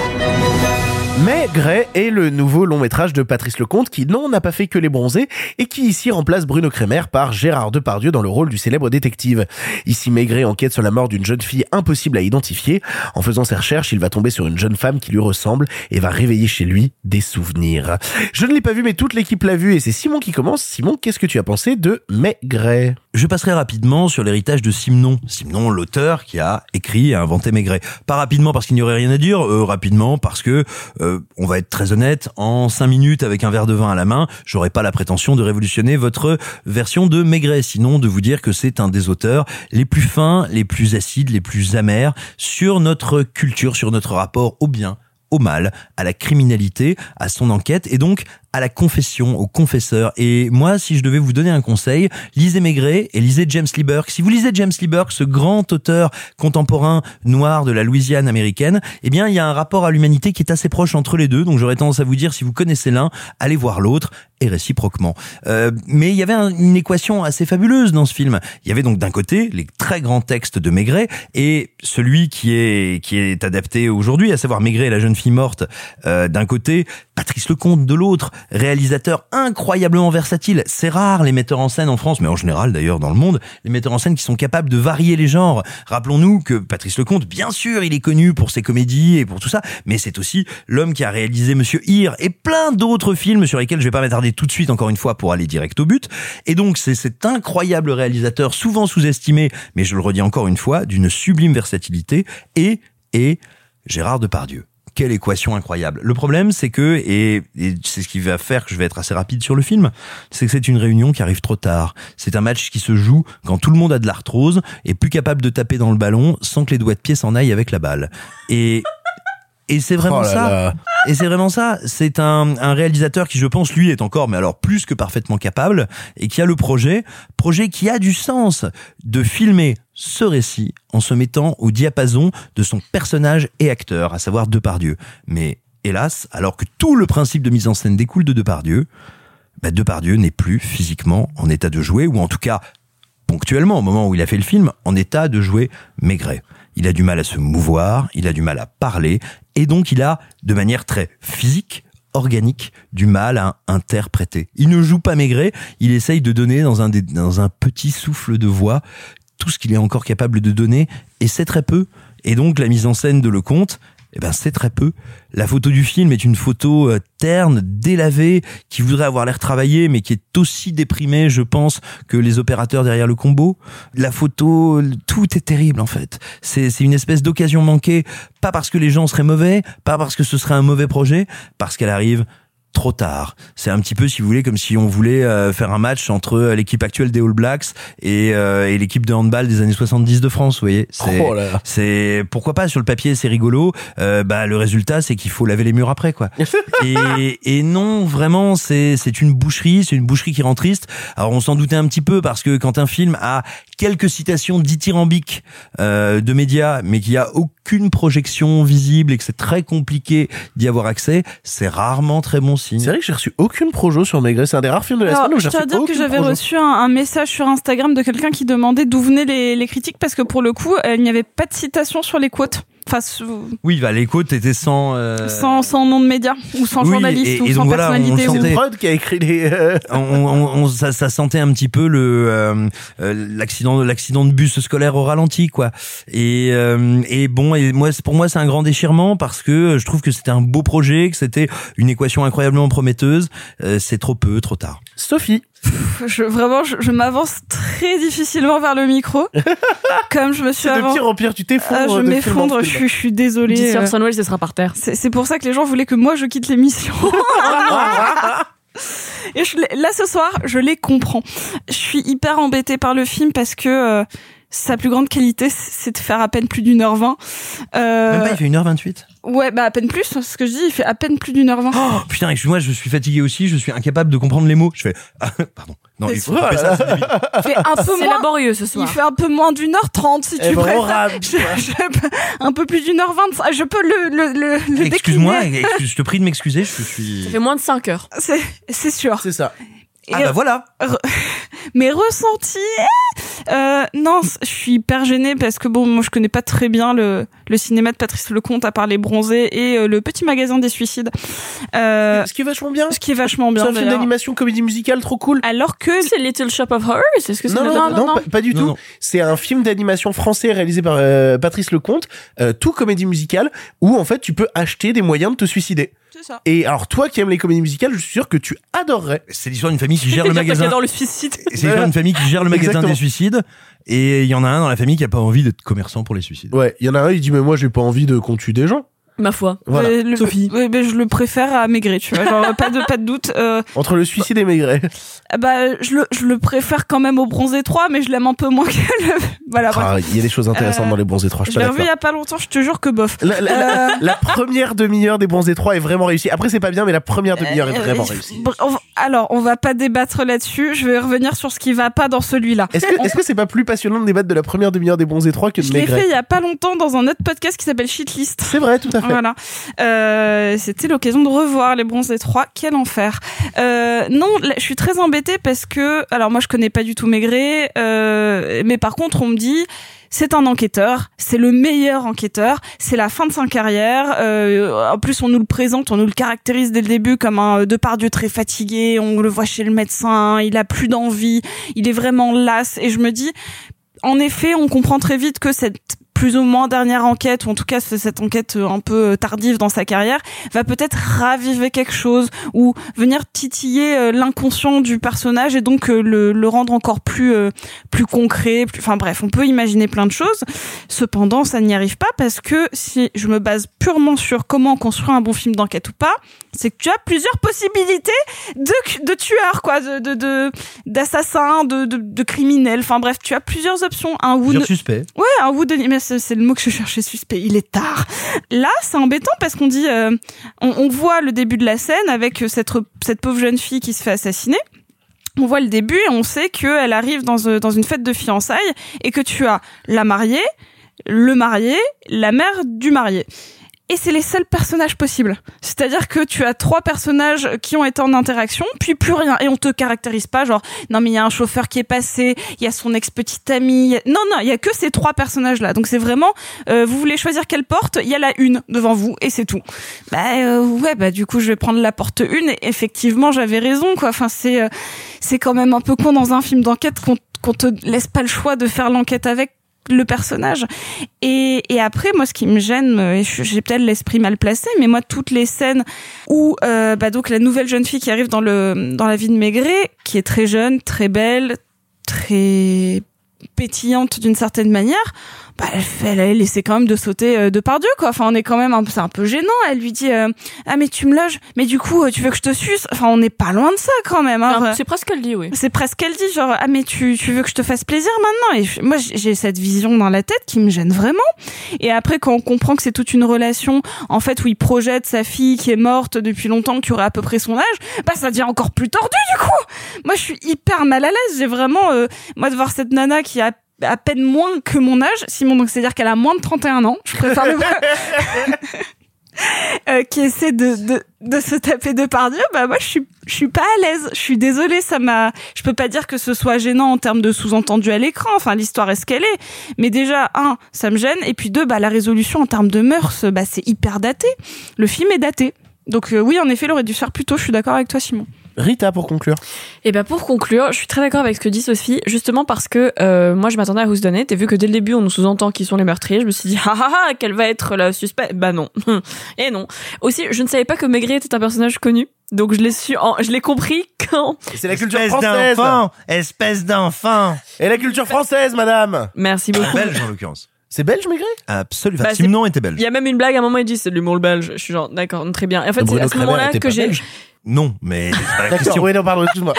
Maigret est le nouveau long métrage de Patrice Lecomte qui, non, n'a pas fait que les bronzés et qui ici remplace Bruno Kremer par Gérard Depardieu dans le rôle du célèbre détective. Ici, Maigret enquête sur la mort d'une jeune fille impossible à identifier. En faisant ses recherches, il va tomber sur une jeune femme qui lui ressemble et va réveiller chez lui des souvenirs. Je ne l'ai pas vu, mais toute l'équipe l'a vu et c'est Simon qui commence. Simon, qu'est-ce que tu as pensé de Maigret? Je passerai rapidement sur l'héritage de Simon. Simon, l'auteur qui a écrit et inventé Maigret. Pas rapidement parce qu'il n'y aurait rien à dire, euh, rapidement parce que, euh, on va être très honnête, en cinq minutes avec un verre de vin à la main, j'aurais pas la prétention de révolutionner votre version de Maigret, sinon de vous dire que c'est un des auteurs les plus fins, les plus acides, les plus amers sur notre culture, sur notre rapport au bien, au mal, à la criminalité, à son enquête et donc à la confession, au confesseur. Et moi, si je devais vous donner un conseil, lisez Maigret et lisez James Lee Burke. Si vous lisez James Lee Burke, ce grand auteur contemporain noir de la Louisiane américaine, eh bien, il y a un rapport à l'humanité qui est assez proche entre les deux. Donc, j'aurais tendance à vous dire, si vous connaissez l'un, allez voir l'autre et réciproquement. Euh, mais il y avait un- une équation assez fabuleuse dans ce film. Il y avait donc d'un côté les très grands textes de Maigret et celui qui est qui est adapté aujourd'hui, à savoir Maigret et la jeune fille morte euh, d'un côté, Patrice Lecomte de l'autre, réalisateur incroyablement versatile. C'est rare les metteurs en scène en France, mais en général d'ailleurs dans le monde, les metteurs en scène qui sont capables de varier les genres. Rappelons-nous que Patrice Lecomte, bien sûr, il est connu pour ses comédies et pour tout ça, mais c'est aussi l'homme qui a réalisé Monsieur Hir et plein d'autres films sur lesquels je vais pas m'attarder tout de suite encore une fois pour aller direct au but. Et donc c'est cet incroyable réalisateur souvent sous-estimé, mais je le redis encore une fois, d'une sublime versatilité et et Gérard Depardieu. Quelle équation incroyable. Le problème, c'est que, et, et c'est ce qui va faire que je vais être assez rapide sur le film, c'est que c'est une réunion qui arrive trop tard. C'est un match qui se joue quand tout le monde a de l'arthrose et plus capable de taper dans le ballon sans que les doigts de pied s'en aillent avec la balle. Et, et c'est vraiment Oh ça. Et c'est vraiment ça. C'est un, un réalisateur qui, je pense, lui, est encore, mais alors plus que parfaitement capable, et qui a le projet, projet qui a du sens de filmer ce récit en se mettant au diapason de son personnage et acteur, à savoir Depardieu. Mais hélas, alors que tout le principe de mise en scène découle de Depardieu, bah Depardieu n'est plus physiquement en état de jouer, ou en tout cas ponctuellement, au moment où il a fait le film, en état de jouer Maigret. Il a du mal à se mouvoir, il a du mal à parler, et donc il a, de manière très physique, organique, du mal à interpréter. Il ne joue pas Maigret, il essaye de donner dans un, des- dans un petit souffle de voix tout ce qu'il est encore capable de donner, et c'est très peu. Et donc la mise en scène de Lecomte, eh ben c'est très peu. La photo du film est une photo euh, terne, délavée, qui voudrait avoir l'air travaillée, mais qui est aussi déprimée, je pense, que les opérateurs derrière le combo. La photo, tout est terrible en fait. C'est c'est une espèce d'occasion manquée, pas parce que les gens seraient mauvais, pas parce que ce serait un mauvais projet, parce qu'elle arrive trop tard. C'est un petit peu, si vous voulez, comme si on voulait euh, faire un match entre euh, l'équipe actuelle des All Blacks et, euh, et l'équipe de handball des années 70 de France, vous voyez. C'est, Oh c'est pourquoi pas sur le papier, c'est rigolo. Euh, bah le résultat, c'est qu'il faut laver les murs après, quoi. [laughs] et, et non, vraiment, c'est c'est une boucherie, c'est une boucherie qui rend triste. Alors on s'en doutait un petit peu parce que quand un film a quelques citations dithyrambiques euh, de médias, mais qu'il y a aucune projection visible et que c'est très compliqué d'y avoir accès, c'est rarement très bon signe. C'est vrai que j'ai reçu aucune projo sur Maigret. C'est un des rares films de la Alors, semaine où je j'ai reçu dire que j'avais reçu un, un message sur Instagram de quelqu'un qui demandait d'où venaient les, les critiques parce que pour le coup, il n'y avait pas de citation sur les quotes. Oui, bah les côtes étaient sans. euh, sans, sans nom de média ou sans oui, journaliste et- ou et sans voilà, personnalité. sentait. Prod qui a écrit les. euh, on, on- on- ça, ça sentait un petit peu le euh, euh, l'accident l'accident de bus scolaire au ralenti quoi et euh, et bon et moi c'est- pour moi c'est un grand déchirement parce que je trouve que c'était un beau projet que c'était une équation incroyablement prometteuse Euh, c'est trop peu trop tard Sophie. Je, vraiment, je, je m'avance très difficilement vers le micro. [laughs] Comme je me suis C'est de avant. pire en pire, tu t'effondres. Ah, je m'effondre, je, je suis désolée. D'ici euh, Welles, ce sera par terre. C'est pour ça que les gens voulaient que moi je quitte l'émission. [laughs] Et je là ce soir, je les comprends. Je suis hyper embêtée par le film parce que euh, sa plus grande qualité, c'est de faire à peine plus d'une heure vingt. Euh, même pas il fait 1h28 Ouais, bah à peine plus. Ce que je dis, il fait à peine plus d'une heure vingt. oh putain excuse-moi je suis fatigué aussi je suis incapable de comprendre les mots je fais ah, [laughs] pardon non il faut couper ça c'est débile. Il fait un [laughs] peu C'est moins. laborieux ce soir. Il fait un peu moins d'une heure trente si Eh tu ben, préfères. rame, [laughs] Je- un peu plus d'une heure vingt. Je peux le le le, le excuse-moi décliner. excuse- je te prie de m'excuser je suis Ça fait moins de 5 heures. C'est c'est sûr. C'est ça. Ah Et- bah voilà [laughs] mes ressentis euh, non je suis hyper gênée parce que bon moi je connais pas très bien le, le cinéma de Patrice Lecomte à part les bronzés et euh, le petit magasin des suicides euh, Ce qui est vachement bien. ce qui est vachement bien C'est un film d'animation comédie musicale trop cool. alors que C'est Little Shop of Horrors Est-ce que c'est Non, le- non, non, non, Pas, pas du Non, tout. non. C'est un film d'animation français réalisé par euh, Patrice Lecomte, euh, tout comédie musicale, où en fait tu peux acheter des moyens de te suicider. C'est ça Et alors toi qui aimes les comédies musicales, je suis sûr que tu adorerais. c'est l'histoire d'une famille qui gère le magasin J'adore le suicide. C'est l'histoire d'une famille qui gère le magasin Exactement. des suicides et il y en a un dans la famille qui a pas envie d'être commerçant pour les suicides. Ouais, il y en a un, il dit mais moi j'ai pas envie de qu'on tue des gens. Ma foi. Voilà. Le- Sophie. mais je le préfère à Maigret tu vois genre [laughs] pas de pas de doute euh, Entre le suicide et Maigret. bah je le je le préfère quand même au bronzé 3 mais je l'aime un peu moins [laughs] que le voilà. Ah, il y a des choses intéressantes Euh, dans les bons étroits, je je l'ai revu il y a pas longtemps je te jure que bof La, Euh, la première demi-heure des bons étroits est vraiment réussie. Après, c'est pas bien, mais la première demi-heure est Euh, vraiment réussie. Alors, on va pas débattre là-dessus. Je vais revenir sur ce qui va pas dans celui-là. Est-ce que est-ce que c'est pas plus passionnant de débattre de la première demi-heure des bons étroits que de Je l'ai Maigret fait il y a pas longtemps dans un autre podcast qui s'appelle Shitlist. C'est vrai, tout à fait. Voilà. Euh, C'était l'occasion de revoir les bronzés 3. Quel enfer. Euh, non, là, je suis très embêtée parce que, alors moi je connais pas du tout Maigret, euh, mais par contre on me dit c'est un enquêteur, c'est le meilleur enquêteur, c'est la fin de sa carrière. Euh, en plus, on nous le présente, on nous le caractérise dès le début comme un Depardieu très fatigué. On le voit chez le médecin, il a plus d'envie, il est vraiment las. Et je me dis, en effet, on comprend très vite que cette plus ou moins dernière enquête, ou en tout cas cette enquête euh, un peu tardive dans sa carrière, va peut-être raviver quelque chose ou venir titiller euh, l'inconscient du personnage et donc euh, le, le rendre encore plus euh, plus concret. Plus... Enfin bref, on peut imaginer plein de choses. Cependant, ça n'y arrive pas parce que si je me base purement sur comment construire un bon film d'enquête ou pas, c'est que tu as plusieurs possibilités de, de tueurs, quoi, de de- de d'assassins, de, de, de criminels. Enfin bref, tu as plusieurs options. Un ou suspects. Ouais, un wood mais c'est le mot que je cherchais, suspect. Il est tard. Là, c'est embêtant parce qu'on dit, euh, on, on voit le début de la scène avec euh, cette, cette pauvre jeune fille qui se fait assassiner. On voit le début et on sait qu'elle arrive dans, euh, dans une fête de fiançailles et que tu as la mariée, le marié, la mère du marié. Et c'est les seuls personnages possibles. C'est-à-dire que tu as trois personnages qui ont été en interaction, puis plus rien, et on te caractérise pas, genre non mais il y a un chauffeur qui est passé, il y a son ex petite amie, non non, il y a que ces trois personnages là. Donc c'est vraiment, euh, vous voulez choisir quelle porte, il y a la une devant vous et c'est tout. Bah euh, ouais, bah du coup je vais prendre la porte une. Et effectivement j'avais raison quoi. Enfin c'est euh, c'est quand même un peu con dans un film d'enquête qu'on qu'on te laisse pas le choix de faire l'enquête avec le personnage. Et, et après, moi, ce qui me gêne, euh, j'ai peut-être l'esprit mal placé, mais moi, toutes les scènes où, euh, bah, donc, la nouvelle jeune fille qui arrive dans le, dans la vie de Maigret, qui est très jeune, très belle, très pétillante d'une certaine manière, bah, elle, fait- elle a laissé quand même de sauter euh, de par Dieu, quoi. Enfin, on est quand même c'est un peu gênant. Elle lui dit, euh, ah, mais tu me loges, mais du coup, euh, tu veux que je te suce? Enfin, on n'est pas loin de ça, quand même, hein. C'est presque qu'elle dit, oui. C'est presque qu'elle dit, genre, ah, mais tu, tu veux que je te fasse plaisir maintenant? Et moi, j'ai j'ai cette vision dans la tête qui me gêne vraiment. Et après, quand on comprend que c'est toute une relation, en fait, où il projette sa fille qui est morte depuis longtemps, qui aurait à peu près son âge, bah, ça devient encore plus tordu, du coup. Moi, je suis hyper mal à l'aise. J'ai vraiment, euh, moi, de voir cette nana qui a à peine moins que mon âge, Simon, donc c'est-à-dire qu'elle a moins de 31 ans. Je préfère le [laughs] [laughs] euh, qui essaie de, de, de se taper de par Dieu, bah moi je suis je suis pas à l'aise. Je suis désolée, ça m'a je peux pas dire que ce soit gênant en termes de sous-entendu à l'écran. Enfin l'histoire est ce qu'elle est, mais déjà un, ça me gêne et puis deux, bah la résolution en termes de mœurs, bah c'est hyper daté. Le film est daté. Donc euh, oui, en effet, il aurait dû faire plus tôt. Je suis d'accord avec toi, Simon. Rita, pour conclure. Et ben pour conclure, je suis très d'accord avec ce que dit Sophie, justement parce que euh, moi je m'attendais à Who's Done It, et vu que dès le début on nous sous-entend qui sont les meurtriers, je me suis dit [laughs] ah ah ah quelle va être la suspect? Bah non, [laughs] et non. Aussi, je ne savais pas que Maigret était un personnage connu, donc je l'ai su, en, je l'ai compris quand. C'est la culture Espèce française. d'enfant, espèce d'enfant. Et la culture française, madame. Merci beaucoup. Belge en l'occurrence. C'est belge, Maigret? Absolument. Bah, Simon était belge. Il y a même une blague à un moment il dit c'est de l'humour belge. Je suis genre d'accord, très bien. Et en fait c'est à ce moment-là que j'ai. Non, mais c'est pas la D'accord, question. oui, non, pardon, excuse-moi.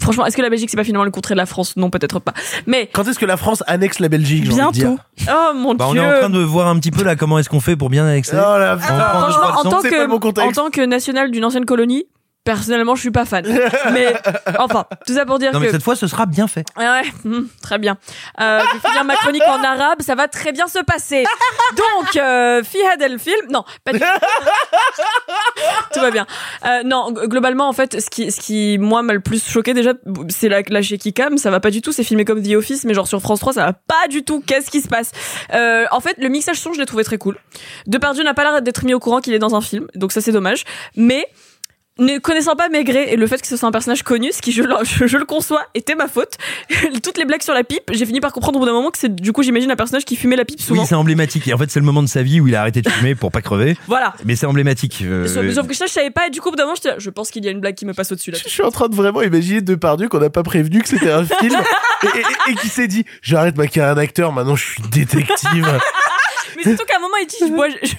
Franchement, est-ce que la Belgique c'est pas finalement le contraire de la France Non, peut-être pas. Mais Quand est-ce que la France annexe la Belgique j'ai envie de dire Bientôt. oh mon Bah, on dieu. est en train de voir un petit peu là comment est-ce qu'on fait pour bien annexer. Oh la On prend deux, Franchement, trois en leçons. tant, c'est pas le bon que, contexte. en tant que national d'une ancienne colonie, personnellement, je suis pas fan. Mais enfin, tout ça pour dire Non que. mais cette fois ce sera bien fait. Ouais, ouais, hum, très bien. Euh, je vais finir ma chronique en arabe, ça va très bien se passer. Donc, euh, Fihad El Film, non, pas du tout. tout va bien. Euh, non, globalement, en fait, ce qui, ce qui moi m'a le plus choqué déjà, c'est la, la chez Kikam, ça va pas du tout. C'est filmé comme The Office, mais genre sur France 3, ça va pas du tout. Qu'est-ce qui se passe? Euh, En fait, le mixage son, je l'ai trouvé très cool. Depardieu n'a pas l'air d'être mis au courant qu'il est dans un film, donc ça c'est dommage. Mais ne connaissant pas Maigret et le fait que ce soit un personnage connu, ce qui je, le- je, je le conçois, était ma faute. [laughs] Toutes les blagues sur la pipe, j'ai fini par comprendre au bout d'un moment que c'est du coup j'imagine un personnage qui fumait la pipe souvent. Oui, c'est emblématique. Et en fait, c'est le moment de sa vie où il a arrêté de fumer pour pas crever. [laughs] Voilà. Mais c'est emblématique. euh, Sauf, sauf que ça je savais pas et du coup au bout d'un moment là, je pense qu'il y a une blague qui me passe au-dessus là. Je suis en train de vraiment imaginer Depardieu qu'on n'a pas prévenu que c'était un [laughs] film et, et- et qui s'est dit j'arrête ma carrière d'acteur, maintenant je suis détective. Mais surtout qu'à un moment il dit je bois je,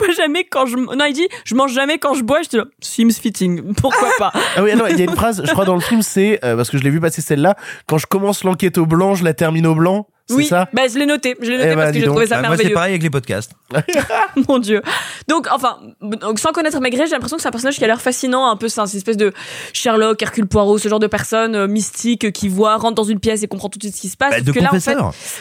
je bois jamais quand je non il dit je mange jamais quand je bois, j'étais là seems fitting. Pourquoi pas? [laughs] Ah oui, non, il y a une phrase, je crois dans le film, c'est euh, parce que je l'ai vu passer celle-là. Quand je commence l'enquête au blanc, je la termine au blanc. Oui, ça bah je l'ai noté, je l'ai noté Eh parce que dis j'ai trouvé ça bah, moi, c'est merveilleux. pareil avec les podcasts. [laughs] [laughs] Mon dieu. Donc, enfin, donc, sans connaître Maigret, j'ai l'impression que c'est un personnage qui a l'air fascinant, un peu, c'est une espèce de Sherlock, Hercule Poirot, ce genre de personne euh, mystique euh, qui voit, rentre dans une pièce et comprend tout de suite ce qui se passe. Bah, de que là, en fait,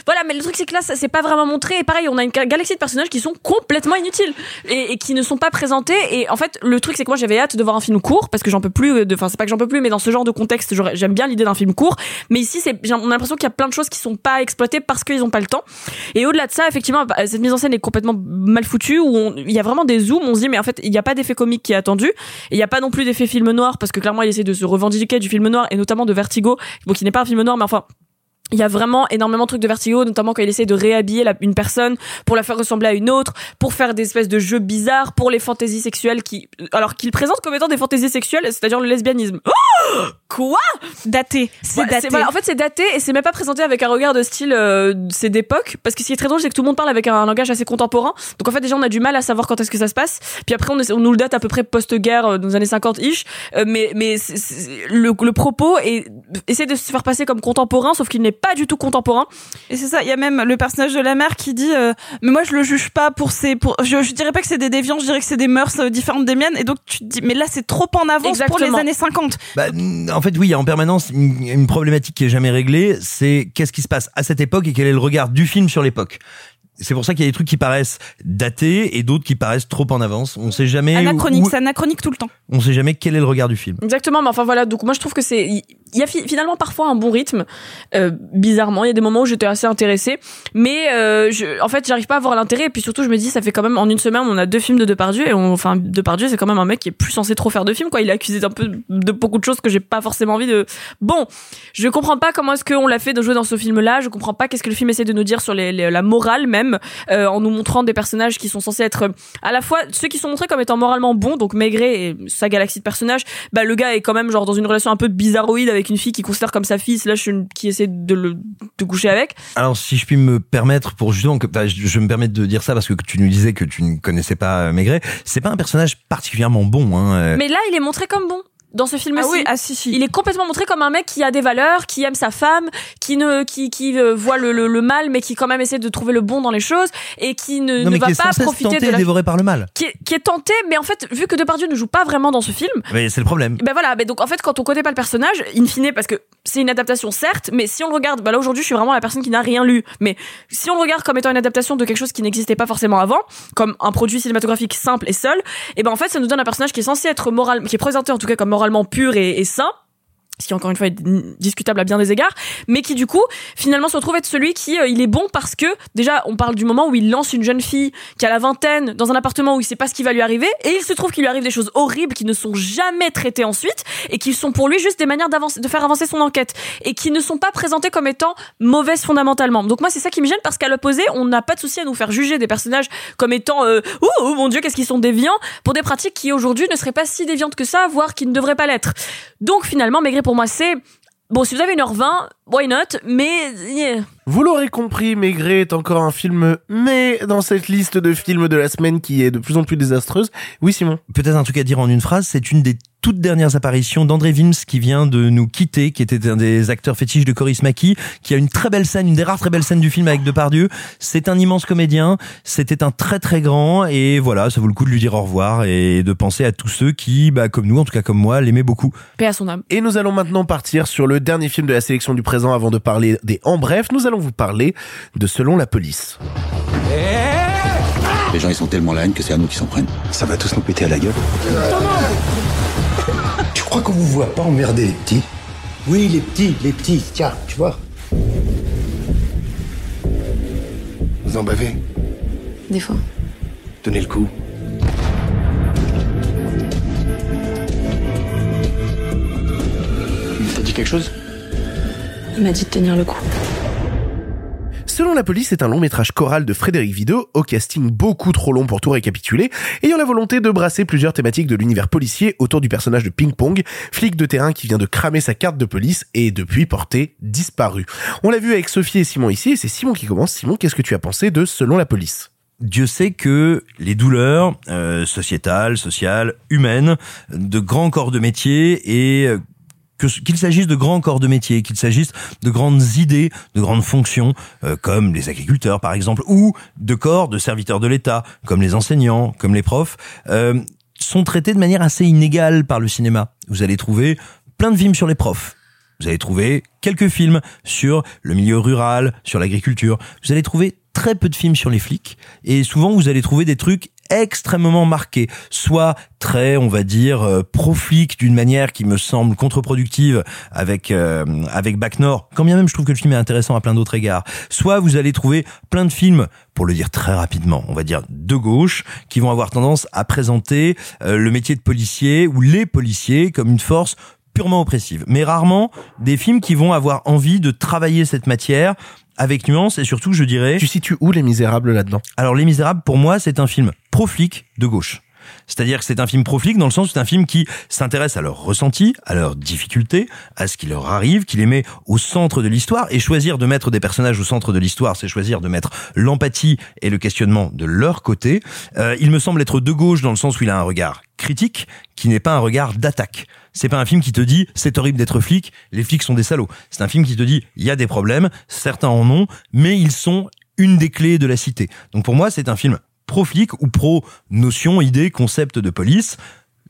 voilà, mais le truc c'est que là, ça c'est pas vraiment montré. Et pareil, on a une ga- galaxie de personnages qui sont complètement inutiles et, et qui ne sont pas présentés. Et en fait, le truc c'est que moi j'avais hâte de voir un film court parce que j'en peux plus. de- Enfin, c'est pas que j'en peux plus, mais dans ce genre de contexte, j'aime bien l'idée d'un film court. Mais ici, on a l'impression qu'il y a plein de choses qui sont pas exploitées parce qu'ils ont pas le temps. Et au-delà de ça, effectivement, bah, cette mise en scène est complètement mal foutue où il y a vraiment des zooms. On se dit, mais en fait, il n'y a pas d'effet comique qui est attendu. Il n'y a pas non plus d'effet film noir parce que clairement, il essaie de se revendiquer du film noir et notamment de Vertigo, bon, qui n'est pas un film noir, mais enfin. Il y a vraiment énormément de trucs de Vertigo, notamment quand il essaie de réhabiller la- une personne pour la faire ressembler à une autre, pour faire des espèces de jeux bizarres, pour les fantaisies sexuelles qui, alors qu'il présente comme étant des fantaisies sexuelles, c'est-à-dire le lesbianisme. Oh Quoi Daté. C'est Ouais, daté. voilà, en fait, c'est daté et c'est même pas présenté avec un regard de style euh, c'est d'époque. Parce que ce qui est très drôle, c'est que tout le monde parle avec un langage assez contemporain. Donc en fait, déjà, on a du mal à savoir quand est-ce que ça se passe. Puis après, on, on nous le date à peu près post-guerre, euh, dans les années 50-ish. Euh, mais mais c'est- c'est- le, le propos est, essaie de se faire passer comme contemporain, sauf qu'il n'est pas du tout contemporain. Et c'est ça, il y a même le personnage de la mère qui dit euh, mais moi je le juge pas pour ses pour je, je dirais pas que c'est des déviants, je dirais que c'est des mœurs euh, différentes des miennes et donc tu te dis mais là c'est trop en avance pour les années 50. Bah, en fait, oui, il y a en permanence une, une problématique qui est jamais réglée. C'est qu'est-ce qui se passe à cette époque et quel est le regard du film sur l'époque. C'est pour ça qu'il y a des trucs qui paraissent datés et d'autres qui paraissent trop en avance. On sait jamais. Anachronique, où- c'est anachronique tout le temps. on sait jamais quel est le regard du film. Exactement, mais enfin voilà, donc moi je trouve que c'est il y a fi- finalement parfois un bon rythme. Euh, bizarrement, il y a des moments où j'étais assez intéressée, mais euh, en fait, j'arrive pas à voir l'intérêt. Et puis surtout je me dis ça fait quand même en une semaine, on a deux films de Depardieu. Et on enfin Depardieu c'est quand même un mec qui est plus censé trop faire de films quoi, il est accusé d'un peu de beaucoup de choses que j'ai pas forcément envie de Bon, je comprends pas comment est-ce qu'on l'a fait de jouer dans ce film-là, je comprends pas qu'est-ce que le film essaie de nous dire sur la morale même euh, en nous montrant des personnages qui sont censés être à la fois ceux qui sont montrés comme étant moralement bons, donc Maigret et sa galaxie de personnages, bah le gars est quand même genre dans une relation un peu bizarroïde avec une fille qui considère comme sa fille, slash une- qui essaie de le de coucher avec. Alors, si je puis me permettre, pour justement que bah, je, je me permets de dire ça parce que tu nous disais que tu ne connaissais pas euh, Maigret, c'est pas un personnage particulièrement bon. Hein. euh. Mais là, il est montré comme bon. Dans ce film-ci, Ah oui, ah si, si. il est complètement montré comme un mec qui a des valeurs, qui aime sa femme, qui ne, qui, qui euh, voit le, le, le mal, mais qui quand même essaie de trouver le bon dans les choses et qui ne, non, ne mais va qui est pas profiter tenté de la dévoré par le mal. qui est, qui est tenté, mais en fait, vu que Depardieu ne joue pas vraiment dans ce film, Mais c'est le problème. ben voilà, ben donc en fait, quand on connaît pas le personnage, in fine, parce que c'est une adaptation certes, mais si on le regarde, bah là aujourd'hui, je suis vraiment la personne qui n'a rien lu, mais si on le regarde comme étant une adaptation de quelque chose qui n'existait pas forcément avant, comme un produit cinématographique simple et seul, et ben en fait, ça nous donne un personnage qui est censé être moral, qui est présenté en tout cas comme moralement pur et, et sain ce qui encore une fois est discutable à bien des égards, mais qui du coup finalement se retrouve être celui qui euh, il est bon parce que déjà on parle du moment où il lance une jeune fille qui a la vingtaine dans un appartement où il sait pas ce qui va lui arriver et il se trouve qu'il lui arrive des choses horribles qui ne sont jamais traitées ensuite et qui sont pour lui juste des manières de faire avancer son enquête et qui ne sont pas présentées comme étant mauvaises fondamentalement. Donc moi c'est ça qui me gêne parce qu'à l'opposé on n'a pas de souci à nous faire juger des personnages comme étant euh, oh mon dieu qu'est-ce qu'ils sont déviants pour des pratiques qui aujourd'hui ne seraient pas si déviantes que ça voire qui ne devraient pas l'être. Donc finalement Maigret pour moi c'est bon si vous avez 1h20 why not? Mais yeah. Vous l'aurez compris, Maigret est encore un film, mais dans cette liste de films de la semaine qui est de plus en plus désastreuse. Oui, Simon. Peut-être un truc à dire en une phrase, c'est une des toutes dernières apparitions d'André Wims qui vient de nous quitter, qui était un des acteurs fétiches de Coris Maki, qui a une très belle scène, une des rares très belles scènes du film avec Depardieu. C'est un immense comédien, c'était un très très grand, et voilà, ça vaut le coup de lui dire au revoir et de penser à tous ceux qui, bah, comme nous, en tout cas comme moi, l'aimaient beaucoup. Paix à son âme. Et nous allons maintenant partir sur le dernier film de la sélection du présent avant de parler des En Bref. Nous allons vous parler de Selon la police. Les gens, ils sont tellement la haine que c'est à nous qui s'en prennent. Ça va tous nous péter à la gueule. Tu crois qu'on vous voit pas emmerder les petits? Oui, les petits, les petits, tiens, tu vois. Vous en bavez? Des fois. Donnez le coup. T'as dit quelque chose? Il m'a dit de tenir le coup. Selon la police, c'est un long métrage choral de Frédéric Vidot, au casting beaucoup trop long pour tout récapituler, ayant la volonté de brasser plusieurs thématiques de l'univers policier autour du personnage de Ping Pong, flic de terrain qui vient de cramer sa carte de police et depuis porté disparu. On l'a vu avec Sophie et Simon ici, et c'est Simon qui commence. Simon, qu'est-ce que tu as pensé de Selon la police? Dieu sait que les douleurs euh, sociétales, sociales, humaines, de grands corps de métier et qu'il s'agisse de grands corps de métier, qu'il s'agisse de grandes idées, de grandes fonctions, euh, comme les agriculteurs par exemple, ou de corps de serviteurs de l'État, comme les enseignants, comme les profs, euh, sont traités de manière assez inégale par le cinéma. Vous allez trouver plein de films sur les profs. Vous allez trouver quelques films sur le milieu rural, sur l'agriculture. Vous allez trouver très peu de films sur les flics. Et souvent, vous allez trouver des trucs extrêmement marqués, soit très, on va dire, euh, pro-flic d'une manière qui me semble contre-productive avec euh, avec Nord, quand bien même je trouve que le film est intéressant à plein d'autres égards. Soit vous allez trouver plein de films, pour le dire très rapidement, on va dire de gauche, qui vont avoir tendance à présenter euh, le métier de policier ou les policiers comme une force purement oppressive, mais rarement des films qui vont avoir envie de travailler cette matière avec nuance et surtout, je dirais. Tu situes où Les Misérables là-dedans? Alors, Les Misérables, pour moi, c'est un film pro-flic de gauche. C'est-à-dire que c'est un film pro-flic dans le sens où c'est un film qui s'intéresse à leurs ressentis, à leurs difficultés, à ce qui leur arrive, qui les met au centre de l'histoire. Et choisir de mettre des personnages au centre de l'histoire, c'est choisir de mettre l'empathie et le questionnement de leur côté. Euh, il me semble être de gauche dans le sens où il a un regard critique, qui n'est pas un regard d'attaque. C'est pas un film qui te dit c'est horrible d'être flic, les flics sont des salauds. C'est un film qui te dit il y a des problèmes, certains en ont, mais ils sont une des clés de la cité. Donc pour moi, c'est un film pro-flic ou pro-notion, idée, concept de police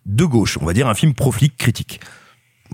de gauche. On va dire un film pro-flic critique.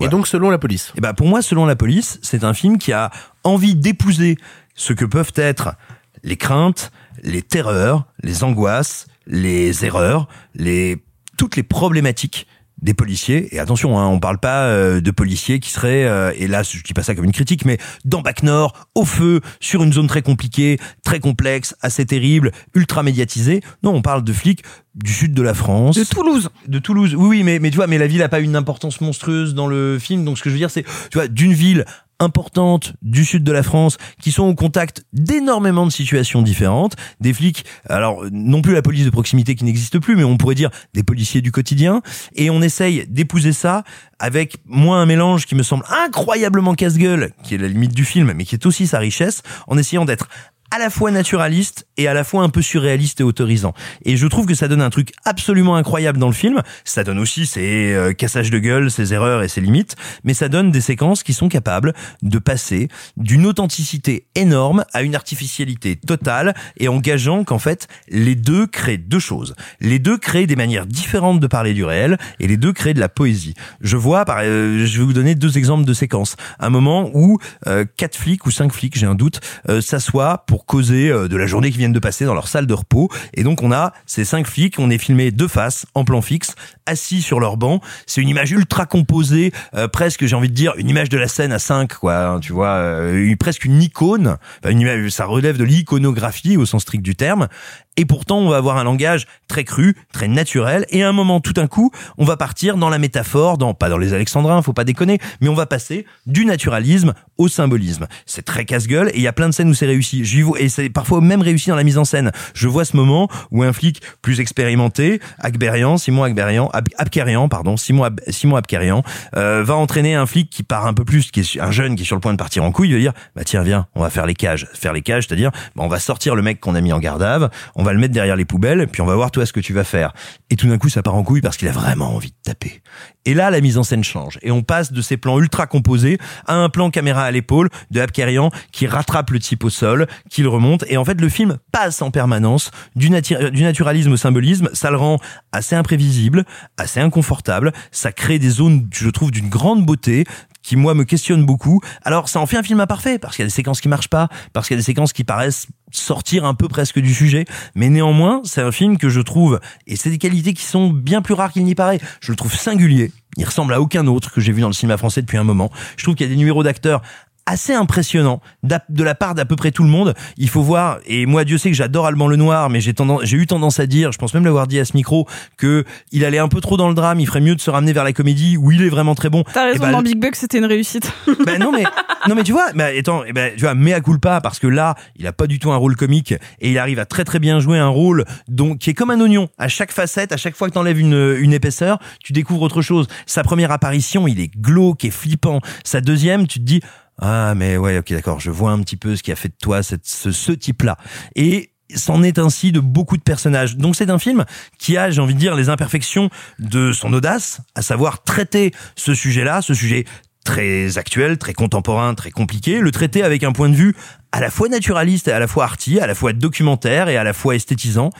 Et donc selon la police Et ben pour moi, selon la police, c'est un film qui a envie d'épouser ce que peuvent être les craintes, les terreurs, les angoisses, les erreurs, les toutes les problématiques des policiers et attention hein, on parle pas euh, de policiers qui seraient euh, et là je dis pas ça comme une critique mais dans Bac Nord au feu sur une zone très compliquée très complexe assez terrible ultra médiatisée. Non on parle de flics du sud de la France. De Toulouse. de Toulouse. Oui oui mais mais tu vois mais la ville a pas une importance monstrueuse dans le film. Donc ce que je veux dire c'est tu vois d'une ville importantes du sud de la France qui sont au contact d'énormément de situations différentes, des flics, alors non plus la police de proximité qui n'existe plus, mais on pourrait dire des policiers du quotidien, et on essaye d'épouser ça avec moins un mélange qui me semble incroyablement casse-gueule, qui est la limite du film, mais qui est aussi sa richesse, en essayant d'être à la fois naturaliste et à la fois un peu surréaliste et autorisant. Et je trouve que ça donne un truc absolument incroyable dans le film. Ça donne aussi ses euh, cassages de gueule, ses erreurs et ses limites, mais ça donne des séquences qui sont capables de passer d'une authenticité énorme à une artificialité totale et engageant qu'en fait les deux créent deux choses. Les deux créent des manières différentes de parler du réel et les deux créent de la poésie. Je vois, par, euh, je vais vous donner deux exemples de séquences. Un moment où euh, quatre flics ou cinq flics, j'ai un doute, euh, s'assoient pour causer euh, de la journée qui viennent de passer dans leur salle de repos. Et donc on a ces cinq flics, on est filmé de face, en plan fixe, assis sur leur banc. C'est une image ultra composée, euh, presque j'ai envie de dire une image de la scène à 5 quoi, hein, tu vois, euh, presque une icône. Une image, ça relève de l'iconographie au sens strict du terme. Et pourtant, on va avoir un langage très cru, très naturel. Et à un moment, tout d'un coup, on va partir dans la métaphore, dans pas dans les alexandrins, faut pas déconner, mais on va passer du naturalisme au symbolisme. C'est très casse-gueule et il y a plein de scènes où c'est réussi. J'y vois- et c'est parfois même réussi dans la mise en scène. Je vois ce moment où un flic plus expérimenté, Akberian, Simon Akberian, Ab- Abkarian, pardon, Simon, Simon Abkarian, euh, va entraîner un flic qui part un peu plus, qui est un jeune qui est sur le point de partir en couille, il va dire, bah tiens, viens, on va faire les cages. Faire les cages, c'est-à-dire, bah, on va sortir le mec qu'on a mis en garde vue, on va le mettre derrière les poubelles, puis on va voir toi ce que tu vas faire. Et tout d'un coup, ça part en couille parce qu'il a vraiment envie de taper. Et là, la mise en scène change. Et on passe de ces plans ultra composés à un plan caméra à l'épaule de Abkarian qui rattrape le type au sol, qui le remonte. Et en fait, le film passe en permanence du, nati- du naturalisme au symbolisme. Ça le rend assez imprévisible, assez inconfortable. Ça crée des zones, je trouve, d'une grande beauté qui moi me questionne beaucoup. Alors ça en fait un film imparfait parce qu'il y a des séquences qui marchent pas, parce qu'il y a des séquences qui paraissent sortir un peu presque du sujet, mais néanmoins c'est un film que je trouve et c'est des qualités qui sont bien plus rares qu'il n'y paraît. Je le trouve singulier. Il ressemble à aucun autre que j'ai vu dans le cinéma français depuis un moment. Je trouve qu'il y a des numéros d'acteurs assez impressionnants d'à- de la part d'à peu près tout le monde. Il faut voir, et moi Dieu sait que j'adore Alban Lenoir, mais j'ai tendance, j'ai eu tendance à dire, je pense même l'avoir dit à ce micro, que il allait un peu trop dans le drame, il ferait mieux de se ramener vers la comédie où il est vraiment très bon. T'as Et raison, bah, dans Big Buck, c'était une réussite. [laughs] ben non mais non mais tu vois mais attends eh ben tu vois mea culpa parce que là il a pas du tout un rôle comique et il arrive à très très bien jouer un rôle donc qui est comme un oignon à chaque facette à chaque fois que t'enlèves une une épaisseur tu découvres autre chose sa première apparition il est glauque et flippant sa deuxième tu te dis ah mais ouais ok d'accord je vois un petit peu ce qui a fait de toi ce, ce type là et c'en est ainsi de beaucoup de personnages. Donc c'est un film qui a, j'ai envie de dire, les imperfections de son audace, à savoir traiter ce sujet-là, ce sujet très actuel, très contemporain, très compliqué, le traiter avec un point de vue à la fois naturaliste et à la fois arty, à la fois documentaire et à la fois esthétisant.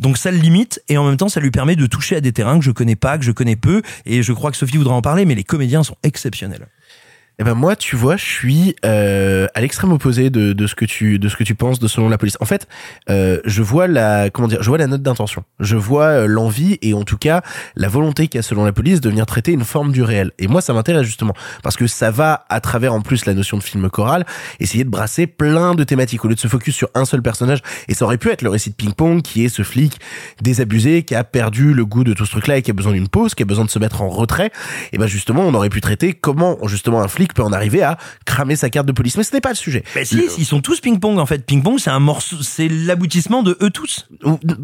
Donc ça le limite et en même temps ça lui permet de toucher à des terrains que je connais pas, que je connais peu et je crois que Sophie voudra en parler mais les comédiens sont exceptionnels. Eh ben moi, tu vois, je suis euh, à l'extrême opposé de, de ce que tu de ce que tu penses de selon la police. En fait, euh, je vois la comment dire, je vois la note d'intention. Je vois euh, l'envie et en tout cas la volonté qu'a selon la police de venir traiter une forme du réel. Et moi, ça m'intéresse justement parce que ça va à travers en plus la notion de film choral essayer de brasser plein de thématiques au lieu de se focus sur un seul personnage. Et ça aurait pu être le récit de ping-pong qui est ce flic désabusé qui a perdu le goût de tout ce truc-là et qui a besoin d'une pause, qui a besoin de se mettre en retrait. Et ben justement, on aurait pu traiter comment justement un flic peut en arriver à cramer sa carte de police. Mais ce n'est pas le sujet. Mais si, ils sont tous ping-pong en fait. Ping-pong, c'est un morceau, c'est l'aboutissement de eux tous.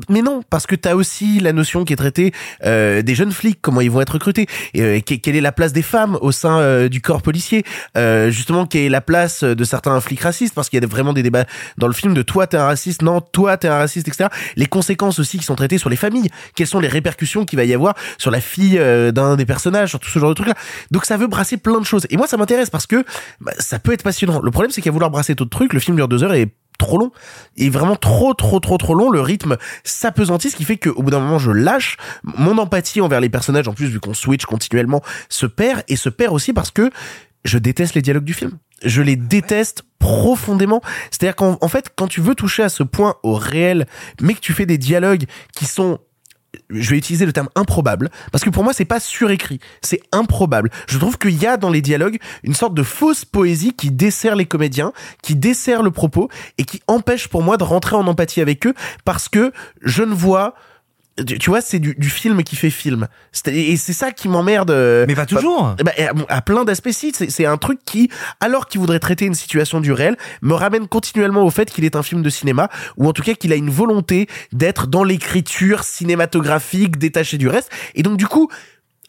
Mais non, parce que t'as aussi la notion qui est traitée euh, des jeunes flics, comment ils vont être recrutés, et, euh, que- quelle est la place des femmes au sein euh, du corps policier, euh, justement quelle est la place de certains flics racistes, parce qu'il y a vraiment des débats dans le film de toi t'es un raciste, non toi t'es un raciste, etc. Les conséquences aussi qui sont traitées sur les familles, quelles sont les répercussions qu'il va y avoir sur la fille d'un des personnages, sur tout ce genre de trucs là. Donc ça veut brasser plein de choses. Et moi ça m'intéresse parce que bah, ça peut être passionnant. Le problème c'est qu'à vouloir brasser d'autres trucs, le film dure deux heures et trop long et vraiment trop trop trop trop long le rythme s'apesantit ce qui fait qu'au bout d'un moment je lâche mon empathie envers les personnages en plus vu qu'on switch continuellement se perd et se perd aussi parce que je déteste les dialogues du film. Je les déteste profondément. C'est-à-dire qu'en en fait, quand tu veux toucher à ce point au réel, mais que tu fais des dialogues qui sont je vais utiliser le terme improbable parce que pour moi c'est pas surécrit, c'est improbable. Je trouve qu'il y a dans les dialogues une sorte de fausse poésie qui dessert les comédiens, qui dessert le propos et qui empêche pour moi de rentrer en empathie avec eux parce que je ne vois tu vois, c'est du, du film qui fait film. Et c'est ça qui m'emmerde. euh, Mais pas toujours. bah, à, à plein d'aspects, si. C'est c'est un truc qui, alors qu'il voudrait traiter une situation du réel, me ramène continuellement au fait qu'il est un film de cinéma, ou en tout cas qu'il a une volonté d'être dans l'écriture cinématographique, détaché du reste. Et donc, du coup,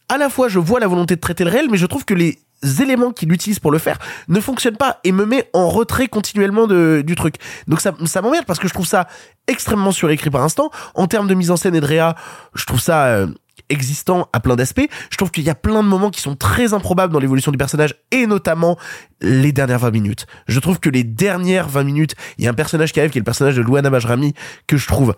à la fois, je vois la volonté de traiter le réel, mais je trouve que les éléments qu'il utilise pour le faire ne fonctionnent pas et me met en retrait continuellement de, du truc. Donc ça, ça m'emmerde parce que je trouve ça extrêmement surécrit par instant. En termes de mise en scène et de réa, je trouve ça euh, existant à plein d'aspects. Je trouve qu'il y a plein de moments qui sont très improbables dans l'évolution du personnage et notamment les dernières 20 minutes. Je trouve que les dernières 20 minutes, il y a un personnage qui arrive qui est le personnage de Louana Bajrami que je trouve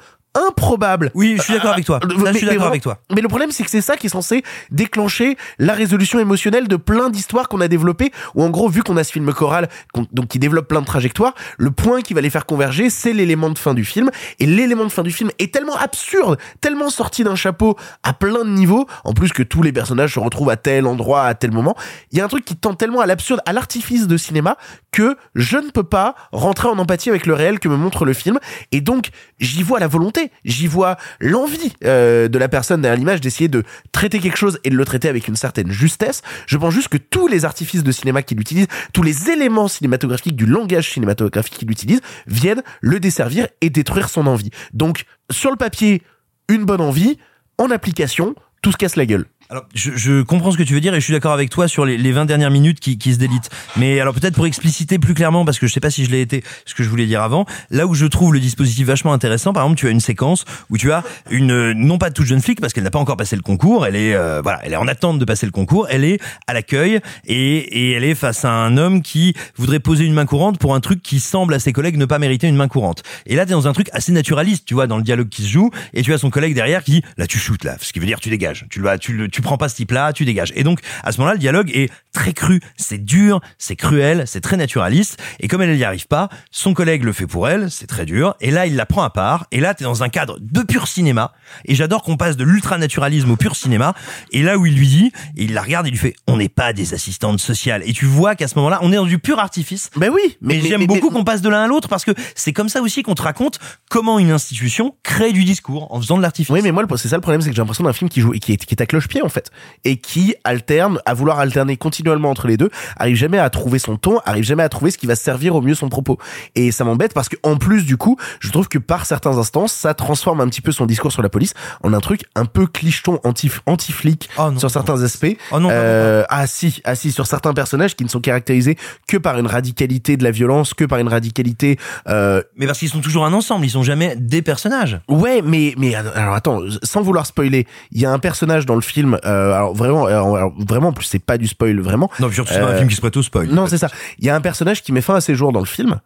improbable. Oui, je suis d'accord avec toi. Là, je suis Mais- mais d'accord avec toi. Mais le problème, c'est que c'est ça qui est censé déclencher la résolution émotionnelle de plein d'histoires qu'on a développées, où en gros, vu qu'on a ce film choral, donc qui développe plein de trajectoires, le point qui va les faire converger, c'est l'élément de fin du film. Et l'élément de fin du film est tellement absurde, tellement sorti d'un chapeau à plein de niveaux, en plus que tous les personnages se retrouvent à tel endroit, à tel moment. Il y a un truc qui tend tellement à l'absurde, à l'artifice de cinéma, que je ne peux pas rentrer en empathie avec le réel que me montre le film. Et donc, j'y vois la volonté, j'y vois l'envie euh, de la personne derrière l'image d'essayer de traiter quelque chose et de le traiter avec une certaine justesse. Je pense juste que tous les artifices de cinéma qu'il utilise, tous les éléments cinématographiques du langage cinématographique qu'il utilise, viennent le desservir et détruire son envie. Donc, sur le papier, une bonne envie, en application, tout se casse la gueule. Alors, je, je comprends ce que tu veux dire et je suis d'accord avec toi sur les, les 20 dernières minutes qui, qui se délitent. Mais alors peut-être pour expliciter plus clairement, parce que je sais pas si je l'ai été, ce que je voulais dire avant, là où je trouve le dispositif vachement intéressant, par exemple, tu as une séquence où tu as une, non pas toute jeune flic, parce qu'elle n'a pas encore passé le concours, elle est, euh, voilà, elle est en attente de passer le concours, elle est à l'accueil et, et elle est face à un homme qui voudrait poser une main courante pour un truc qui semble à ses collègues ne pas mériter une main courante. Et là, t'es dans un truc assez naturaliste, tu vois, dans le dialogue qui se joue, et tu as son collègue derrière qui dit, là, tu shootes, là, ce qui veut dire tu dégages, tu le tu le, tu prends pas ce type-là, tu dégages. Et donc, à ce moment-là, le dialogue est très cru, c'est dur, c'est cruel, c'est très naturaliste, et comme elle n'y arrive pas, son collègue le fait pour elle, c'est très dur, et là, il la prend à part, et là, t'es dans un cadre de pur cinéma, et j'adore qu'on passe de l'ultranaturalisme au pur cinéma, et là où il lui dit, et il la regarde, et il lui fait, on n'est pas des assistantes sociales, et tu vois qu'à ce moment-là, on est dans du pur artifice. Ben oui, mais, mais- j'aime beaucoup qu'on passe de l'un à l'autre, parce que c'est comme ça aussi qu'on te raconte comment une institution crée du discours en faisant de l'artifice. Oui, mais moi, c'est ça le problème, c'est que j'ai l'impression d'un film qui joue et qui est, qui est à cloche-pied en fait, et qui alterne, à vouloir alterner continuellement entre les deux, arrive jamais à trouver son ton, arrive jamais à trouver ce qui va servir au mieux son propos. Et ça m'embête parce que en plus du coup, je trouve que par certains instants, ça transforme un petit peu son discours sur la police en un truc un peu clicheton anti anti flic sur certains aspects. Oh non, Euh, ah si, ah si, sur certains personnages qui ne sont caractérisés que par une radicalité de la violence, que par une radicalité. Euh, mais parce qu'ils sont toujours un ensemble, ils sont jamais des personnages. Ouais, mais mais alors attends, sans vouloir spoiler, il y a un personnage dans le film. Euh, alors vraiment, alors, alors, vraiment, en plus c'est pas du spoil vraiment. Non, surtout c'est pas un Euh, film qui se prête au spoil. Non, c'est ça. Il y a un personnage qui met fin à ses jours dans le film.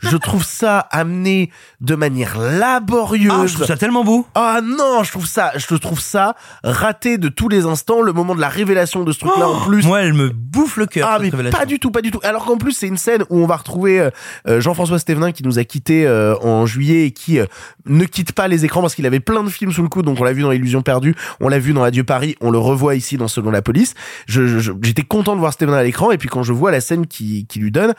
Je trouve ça amené de manière laborieuse. Ah, je trouve ça tellement beau. Ah non, je trouve ça, je trouve ça raté de tous les instants. Le moment de la révélation de ce truc-là en plus. Moi, elle me bouffe le cœur. Ah cette mais révélation. pas du tout, pas du tout. Alors qu'en plus c'est une scène où on va retrouver euh, euh, Jean-François Stévenin qui nous a quitté euh, en juillet et qui euh, ne quitte pas les écrans parce qu'il avait plein de films sous le coude. Donc on l'a vu dans Illusion perdue, on l'a vu dans Adieu Paris, on le revoit ici dans Selon la police. Je- je- je- J'étais content de voir Stévenin à l'écran et puis quand je vois la scène qui, qui lui donne,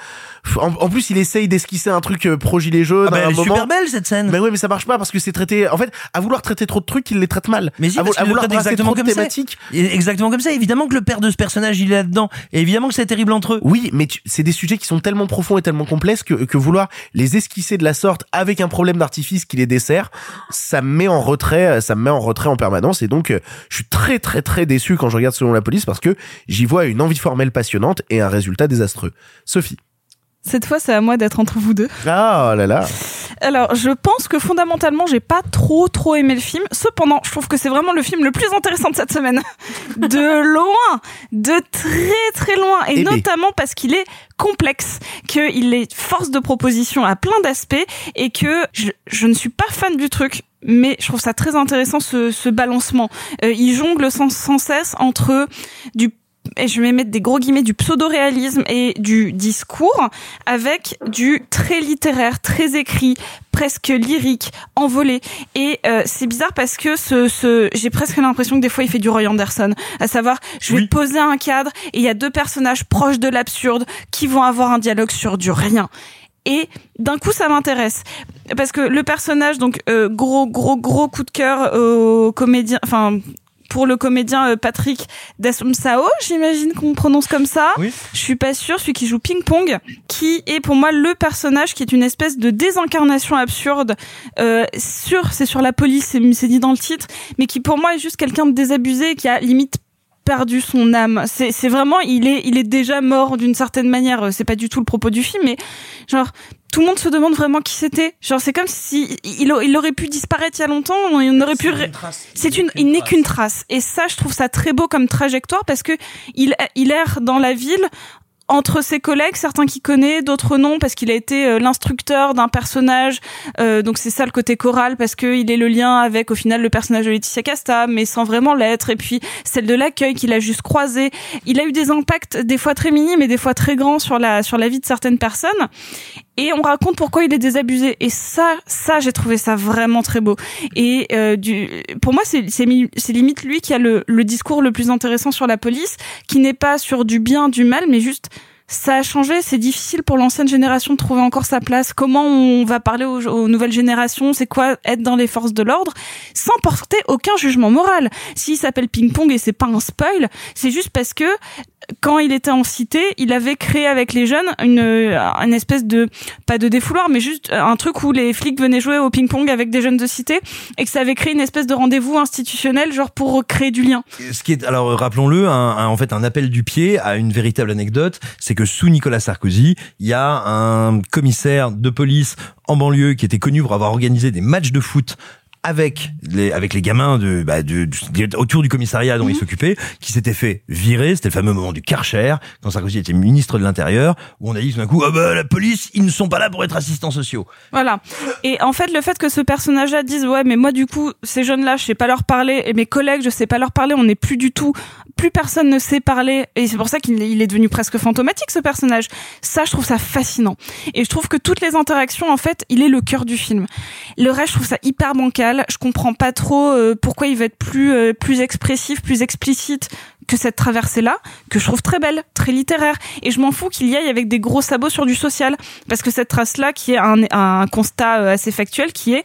en, en plus il essaye d'esquisser un truc euh, pro gilet jaune. Ah bah, à un elle est moment. super belle cette scène. Mais oui, mais ça marche pas parce que c'est traité. En fait, à vouloir traiter trop de trucs, il les traite mal. Mais si, à, parce vouloir traite brasser exactement trop de thématiques. Exactement comme ça. Évidemment que le père de ce personnage, il est là-dedans. Et évidemment que c'est terrible entre eux. Oui, mais c'est des sujets qui sont tellement profonds et tellement complexes que, que vouloir les esquisser de la sorte avec un problème d'artifice qui les dessert, ça me met en retrait, ça me met en retrait en permanence. Et donc, euh, je suis très très très déçu quand je regarde Selon la police parce que j'y vois une envie formelle passionnante et un résultat désastreux. Sophie. Cette fois, c'est à moi d'être entre vous deux. Ah là là. Alors, je pense que fondamentalement, j'ai pas trop trop aimé le film. Cependant, je trouve que c'est vraiment le film le plus intéressant de cette semaine. [laughs] De loin, de très très loin, et Eh ben. notamment parce qu'il est complexe, qu'il est force de proposition à plein d'aspects, et que je, je ne suis pas fan du truc. Mais je trouve ça très intéressant ce, ce balancement. Euh, il jongle sans, sans cesse entre du et je vais mettre des gros guillemets, du pseudo-réalisme et du discours avec du très littéraire, très écrit, presque lyrique, envolé. Et euh, c'est bizarre parce que ce, ce j'ai presque l'impression que des fois il fait du Roy Anderson, à savoir je vais poser un cadre et il y a deux personnages proches de l'absurde qui vont avoir un dialogue sur du rien. Et d'un coup, ça m'intéresse parce que le personnage, donc euh, gros, gros, gros coup de cœur au comédien, enfin pour le comédien euh, Patrick Dasumsao, j'imagine qu'on prononce comme ça. Oui. Je suis pas sûre, celui qui joue Ping Pong, qui est pour moi le personnage qui est une espèce de désincarnation absurde. Euh, sur, c'est sur la police, c'est dit dans le titre, mais qui pour moi est juste quelqu'un de désabusé qui a limite perdu son âme. C'est c'est vraiment, il est, il est déjà mort d'une certaine manière. C'est pas du tout le propos du film, mais genre tout le monde se demande vraiment qui c'était. Genre c'est comme si il, aurait pu disparaître il y a longtemps. On aurait pu. C'est une, il n'est qu'une trace. Et ça, je trouve ça très beau comme trajectoire parce que il, il erre dans la ville entre ses collègues, certains qu'il connaît, d'autres non, parce qu'il a été euh, l'instructeur d'un personnage. Euh, donc c'est ça le côté choral, parce que il est le lien avec au final le personnage de Laetitia Casta, mais sans vraiment l'être. Et puis celle de l'accueil qu'il a juste croisé. Il a eu des impacts des fois très minimes et des fois très grands sur la sur la vie de certaines personnes. Et on raconte pourquoi il est désabusé. Et ça, ça j'ai trouvé ça vraiment très beau. Et euh, du, pour moi, c'est c'est mi- c'est limite lui qui a le, le discours le plus intéressant sur la police, qui n'est pas sur du bien, du mal, mais juste ça a changé. C'est difficile pour l'ancienne génération de trouver encore sa place. Comment on va parler aux, aux nouvelles générations? C'est quoi être dans les forces de l'ordre? Sans porter aucun jugement moral S'il s'appelle Ping Pong et c'est pas un spoil, c'est juste parce que quand il était en cité, il avait créé avec les jeunes une, une espèce de pas de défouloir, mais juste un truc où les flics venaient jouer au ping-pong avec des jeunes de cité et que ça avait créé une espèce de rendez-vous institutionnel, genre pour créer du lien. Ce qui est, alors euh, rappelons-le, en fait un appel du pied à une véritable anecdote, c'est que sous Nicolas Sarkozy, il y a un commissaire de police en banlieue qui était connu pour avoir organisé des matchs de foot avec les avec les gamins de, bah, du- autour du commissariat dont il s'occupait, qui s'était fait virer. C'était le fameux moment du Karcher quand Sarkozy était ministre de l'Intérieur, où on a dit tout d'un coup ah bah la police ils ne sont pas là pour être assistants sociaux. Voilà. Et en fait, le fait que ce personnage-là dise ouais, mais moi du coup, ces jeunes-là, je sais pas leur parler, et mes collègues, je sais pas leur parler, on n'est plus du tout, plus personne ne sait parler, et c'est pour ça qu'il est- il est devenu presque fantomatique ce personnage. Ça, je trouve ça fascinant. Et je trouve que toutes les interactions, en fait, il est le cœur du film. Le reste, je trouve ça hyper bancal. Je comprends pas trop euh, pourquoi il va être plus euh, plus expressif, plus explicite que cette traversée-là, que je trouve très belle, très littéraire. Et je m'en fous qu'il y aille avec des gros sabots sur du social. Parce que cette trace-là, qui est un, un constat euh, assez factuel, qui est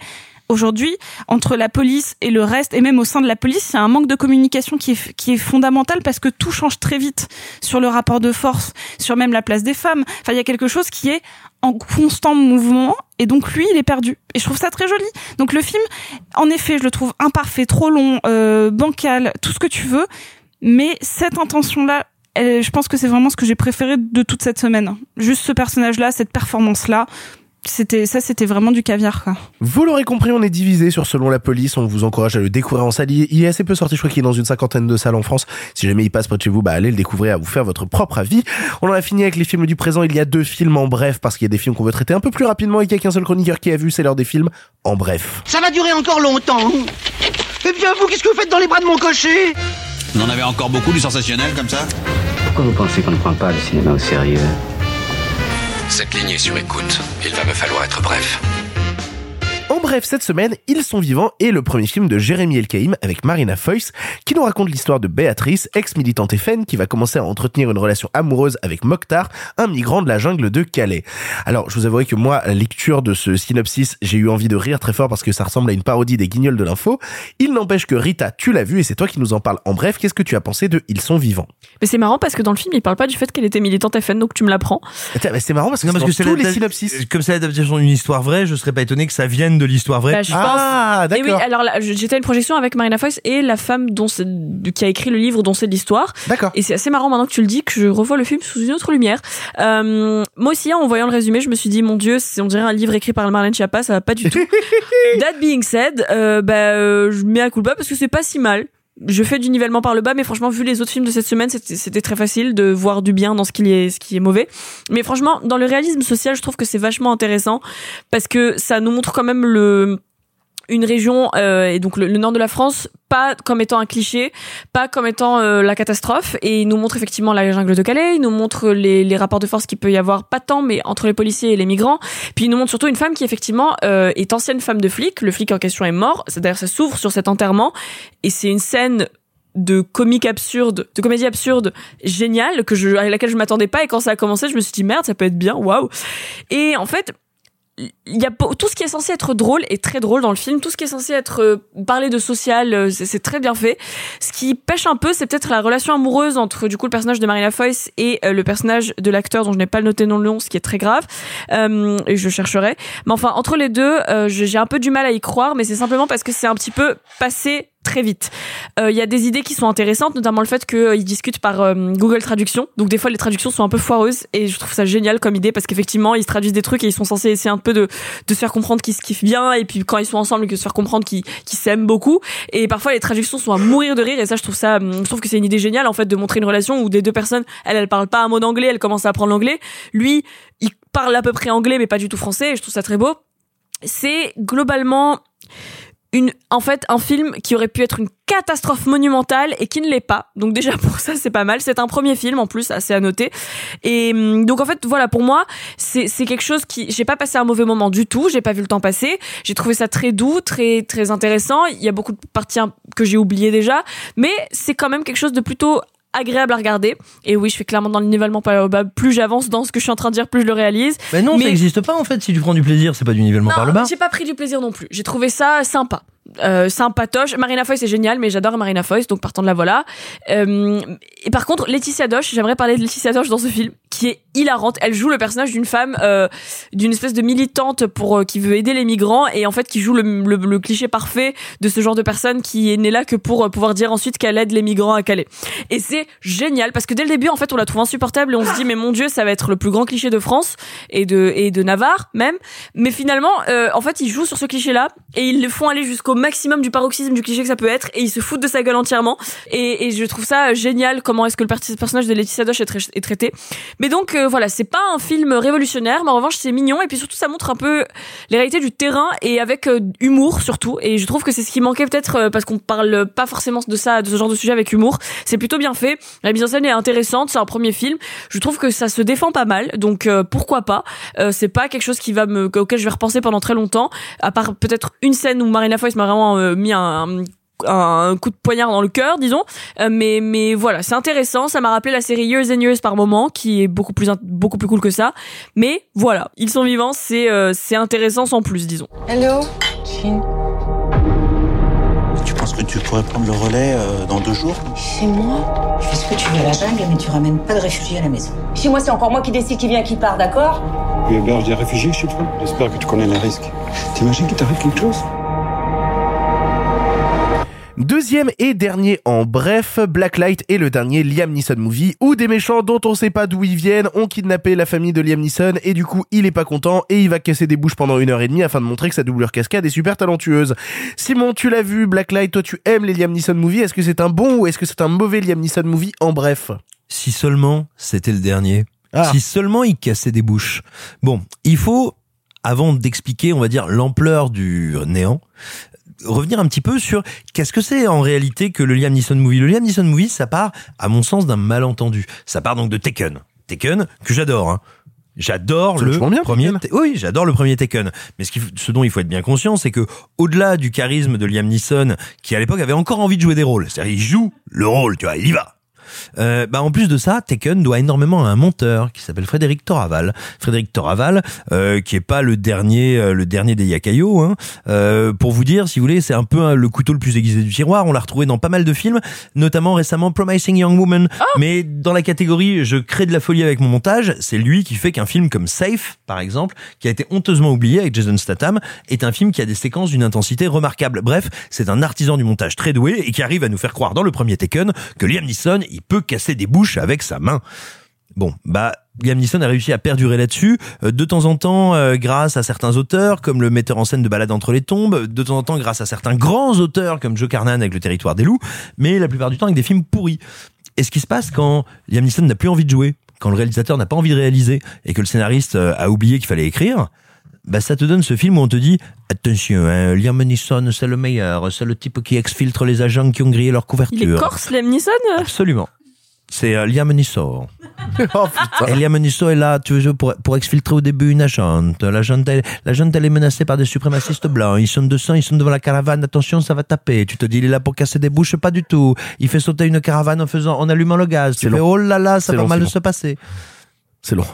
aujourd'hui, entre la police et le reste, et même au sein de la police, il y a un manque de communication qui est, fondamental parce que tout change très vite sur le rapport de force, sur même la place des femmes. Enfin, il y a quelque chose qui est en constant mouvement et donc lui il est perdu. Et je trouve ça très joli. Donc le film en effet je le trouve imparfait trop long euh, bancal tout ce que tu veux mais cette intention là je pense que c'est vraiment ce que j'ai préféré de toute cette semaine. Juste ce personnage là cette performance là c'était ça c'était vraiment du caviar quoi Vous l'aurez compris, on est divisé sur Selon la police. On vous encourage à le découvrir en salle. Il est assez peu sorti. Je crois qu'il est dans une cinquantaine de salles en France. Si jamais il passe près de chez vous, bah allez le découvrir, à vous faire votre propre avis. On en a fini avec les films du présent. Il y a deux films en bref parce qu'il y a des films qu'on veut traiter un peu plus rapidement et qu'il y a qu'un seul chroniqueur qui a vu. C'est l'heure des films en bref. Ça va durer encore longtemps. Eh bien, vous, qu'est-ce que vous faites dans les bras de mon cocher? Vous en avez encore beaucoup du sensationnel comme ça Pourquoi vous pensez qu'on ne prend pas le cinéma au sérieux? Cette ligne est sur écoute. Il va me falloir être bref. En bref, cette semaine, Ils sont vivants est le premier film de Jérémy Elkaïm avec Marina Foïs qui nous raconte l'histoire de Béatrice, ex-militante FN qui va commencer à entretenir une relation amoureuse avec Mokhtar, un migrant de la jungle de Calais. Alors, je vous avouerai que moi, à la lecture de ce synopsis, j'ai eu envie de rire très fort parce que ça ressemble à une parodie des guignols de l'info. Il n'empêche que Rita, tu l'as vu et c'est toi qui nous en parles en bref. Qu'est-ce que tu as pensé de Ils sont vivants? Mais c'est marrant parce que dans le film, il parle pas du fait qu'elle était militante FN, donc tu me l'apprends. C'est marrant parce que, Non, c'est parce que tous les synopsis. Comme c'est l'adaptation d'une histoire vraie, je serais pas étonné que ça vienne de l'histoire vraie. Bah, je Ah, pense. Et oui, d'accord. alors j'étais à une projection avec Marina Foïs et la femme dont qui a écrit le livre dont c'est l'histoire. D'accord. Et c'est assez marrant maintenant que tu le dis que je revois le film sous une autre lumière. Euh, moi aussi, hein, en voyant le résumé, je me suis dit, mon dieu, on dirait un livre écrit par Marlène Schiappa, ça va pas du tout. [laughs] That being said, euh, bah, euh, je mets à coup de bas parce que c'est pas si mal. Je fais du nivellement par le bas, mais franchement, vu les autres films de cette semaine, c'était très facile de voir du bien dans ce qui est mauvais. Mais franchement, dans le réalisme social, je trouve que c'est vachement intéressant parce que ça nous montre quand même le, une région euh, et donc le, nord de la France pas comme étant un cliché, pas comme étant euh, la catastrophe. Et il nous montre effectivement la jungle de Calais, il nous montre les, les rapports de force qu'il peut y avoir, pas tant, mais entre les policiers et les migrants. Puis il nous montre surtout une femme qui effectivement euh, est ancienne femme de flic. Le flic en question est mort. C'est D'ailleurs, ça s'ouvre sur cet enterrement. Et c'est une scène de comique absurde, de comédie absurde géniale que je, à laquelle je m'attendais pas et quand ça a commencé, je me suis dit merde, ça peut être bien, waouh. Et en fait, il y a tout ce qui est censé être drôle est très drôle dans le film. Tout ce qui est censé être euh, parler de social, euh, c'est très bien fait. Ce qui pêche un peu, c'est peut-être la relation amoureuse entre du coup le personnage de Marina Foïs et euh, le personnage de l'acteur dont je n'ai pas noté non le nom, ce qui est très grave. Euh, et je chercherai. Mais enfin, entre les deux, euh, j'ai un peu du mal à y croire, mais c'est simplement parce que c'est un petit peu passé très vite. Euh, Il y a des idées qui sont intéressantes, notamment le fait qu'ils discutent par euh, Google Traduction. Donc des fois les traductions sont un peu foireuses et je trouve ça génial comme idée parce qu'effectivement ils se traduisent des trucs et ils sont censés essayer un peu de, de se faire comprendre qu'ils se kiffent bien et puis quand ils sont ensemble que se faire comprendre qu'ils qu'ils s'aiment beaucoup. Et parfois les traductions sont à mourir de rire et ça je trouve ça, hum, je trouve que c'est une idée géniale en fait de montrer une relation où des deux personnes, elle elle parle pas un mot d'anglais, elle commence à apprendre l'anglais. Lui il parle à peu près anglais mais pas du tout français et je trouve ça très beau. C'est globalement une, en fait, un film qui aurait pu être une catastrophe monumentale et qui ne l'est pas. Donc déjà pour ça c'est pas mal. C'est un premier film en plus assez à noter. Et hum, donc en fait voilà pour moi c'est c'est quelque chose qui j'ai pas passé un mauvais moment du tout. J'ai pas vu le temps passer. J'ai trouvé ça très doux, très très intéressant. Il y a beaucoup de parties que j'ai oubliées déjà, mais c'est quand même quelque chose de plutôt agréable à regarder et oui je fais clairement dans le nivellement par le bas plus j'avance dans ce que je suis en train de dire plus je le réalise Mais non, ça n'existe pas en fait. Si tu prends du plaisir, c'est pas du nivellement par le bas. j'ai pas pris du plaisir non plus. J'ai trouvé ça sympa. Euh, sympatoche. Marina Foïs c'est génial, mais j'adore Marina Foïs, donc partant de la voilà. Euh, et par contre, Laetitia Doche, j'aimerais parler de Laetitia Doche dans ce film, qui est hilarante. Elle joue le personnage d'une femme, euh, d'une espèce de militante pour euh, qui veut aider les migrants et en fait qui joue le, le, le cliché parfait de ce genre de personne qui est née là que pour euh, pouvoir dire ensuite qu'elle aide les migrants à Calais. Et c'est génial parce que dès le début, en fait, on la trouve insupportable et on se dit mais mon dieu, ça va être le plus grand cliché de France et de et de Navarre même. Mais finalement, euh, en fait, ils jouent sur ce cliché-là et ils le font aller jusqu'au maximum du paroxysme du cliché que ça peut être et ils se foutent de sa gueule entièrement. Et, je trouve ça génial comment est-ce que le per- personnage de Laetitia Doche est, trai- est traité. Mais donc euh, voilà, c'est pas un film révolutionnaire, mais en revanche c'est mignon et puis surtout ça montre un peu les réalités du terrain et avec euh, humour surtout. Et je trouve que c'est ce qui manquait peut-être euh, parce qu'on parle pas forcément de ça, de ce genre de sujet avec humour. C'est plutôt bien fait. La mise en scène est intéressante. C'est un premier film. Je trouve que ça se défend pas mal. Donc euh, pourquoi pas Euh, C'est pas quelque chose qui va me auquel je vais repenser pendant très longtemps. À part peut-être une scène où Marina Foïs m'a vraiment euh, mis un, un un coup de poignard dans le cœur, disons. Euh, mais mais voilà, c'est intéressant. Ça m'a rappelé la série Years and Years par moment, qui est beaucoup plus beaucoup plus cool que ça. Mais voilà, ils sont vivants, c'est euh, c'est intéressant sans plus, disons. Hello? Tu penses que tu pourrais prendre le relais euh, dans deux jours? Chez moi Tu fais ce que tu veux à la jungle, mais tu ramènes pas de réfugiés à la maison. Chez moi, c'est encore moi qui décide qui vient, qui part, d'accord? Tu héberges des réfugiés chez toi J'espère que tu connais les risques. T'imagines qu'il t'arrive quelque chose? Deuxième et dernier en bref, Blacklight est le dernier Liam Neeson movie où des méchants dont on sait pas d'où ils viennent ont kidnappé la famille de Liam Neeson et du coup il est pas content et il va casser des bouches pendant une heure et demie afin de montrer que sa doublure cascade est super talentueuse. Simon, tu l'as vu, Blacklight, toi tu aimes les Liam Neeson movies, est-ce que c'est un bon ou est-ce que c'est un mauvais Liam Neeson movie en bref? Si seulement c'était le dernier. Ah. Si seulement il cassait des bouches. Bon, il faut, avant d'expliquer, on va dire, l'ampleur du néant, revenir un petit peu sur qu'est-ce que c'est en réalité que le Liam Neeson movie. Le Liam Neeson movie, ça part, à mon sens, d'un malentendu. Ça part donc de Taken. Taken, que j'adore, hein. J'adore le bien, premier. Oui, j'adore le premier Taken. Mais ce, faut- ce dont il faut être bien conscient, c'est que au-delà du charisme de Liam Neeson, qui à l'époque avait encore envie de jouer des rôles, c'est-à-dire il joue le rôle, tu vois, il y va. Euh, bah en plus de ça, Taken doit énormément à un monteur qui s'appelle Frédéric Toraval. Frédéric Toraval, euh, qui est pas le dernier, euh, le dernier des Yakayo. Hein. Euh, pour vous dire, si vous voulez, c'est un peu hein, le couteau le plus aiguisé du tiroir. On l'a retrouvé dans pas mal de films, notamment récemment Promising Young Woman. Mais dans la catégorie, je crée de la folie avec mon montage. C'est lui qui fait qu'un film comme Safe, par exemple, qui a été honteusement oublié avec Jason Statham, est un film qui a des séquences d'une intensité remarquable. Bref, c'est un artisan du montage très doué et qui arrive à nous faire croire dans le premier Taken que Liam Neeson, il peut casser des bouches avec sa main. Bon, bah Liam Neeson a réussi à perdurer là-dessus, euh, de temps en temps euh, grâce à certains auteurs comme le metteur en scène de Balade entre les tombes, de temps en temps grâce à certains grands auteurs comme Joe Carnan avec Le Territoire des loups, mais la plupart du temps avec des films pourris. Et ce qui se passe quand Liam Neeson n'a plus envie de jouer, quand le réalisateur n'a pas envie de réaliser et que le scénariste euh, a oublié qu'il fallait écrire, bah ça te donne ce film où on te dit attention, hein, Liam Neeson c'est le meilleur, c'est le type qui exfiltre les agents qui ont grillé leur couverture. Il est corse, Liam Neeson? Absolument. C'est euh, Liam Neeson. [laughs] oh putain. Et Liam Neeson est là, tu veux, pour, pour exfiltrer au début une agente. L'agente, elle, l'agente, elle est menacée par des suprémacistes blancs. Ils sont 200, ils sont devant la caravane. Attention, ça va taper. Tu te dis, il est là pour casser des bouches, pas du tout. Il fait sauter une caravane en faisant, en allumant le gaz. Tu C'est fais, long. oh là là, ça C'est va long, mal de long. se passer. C'est long.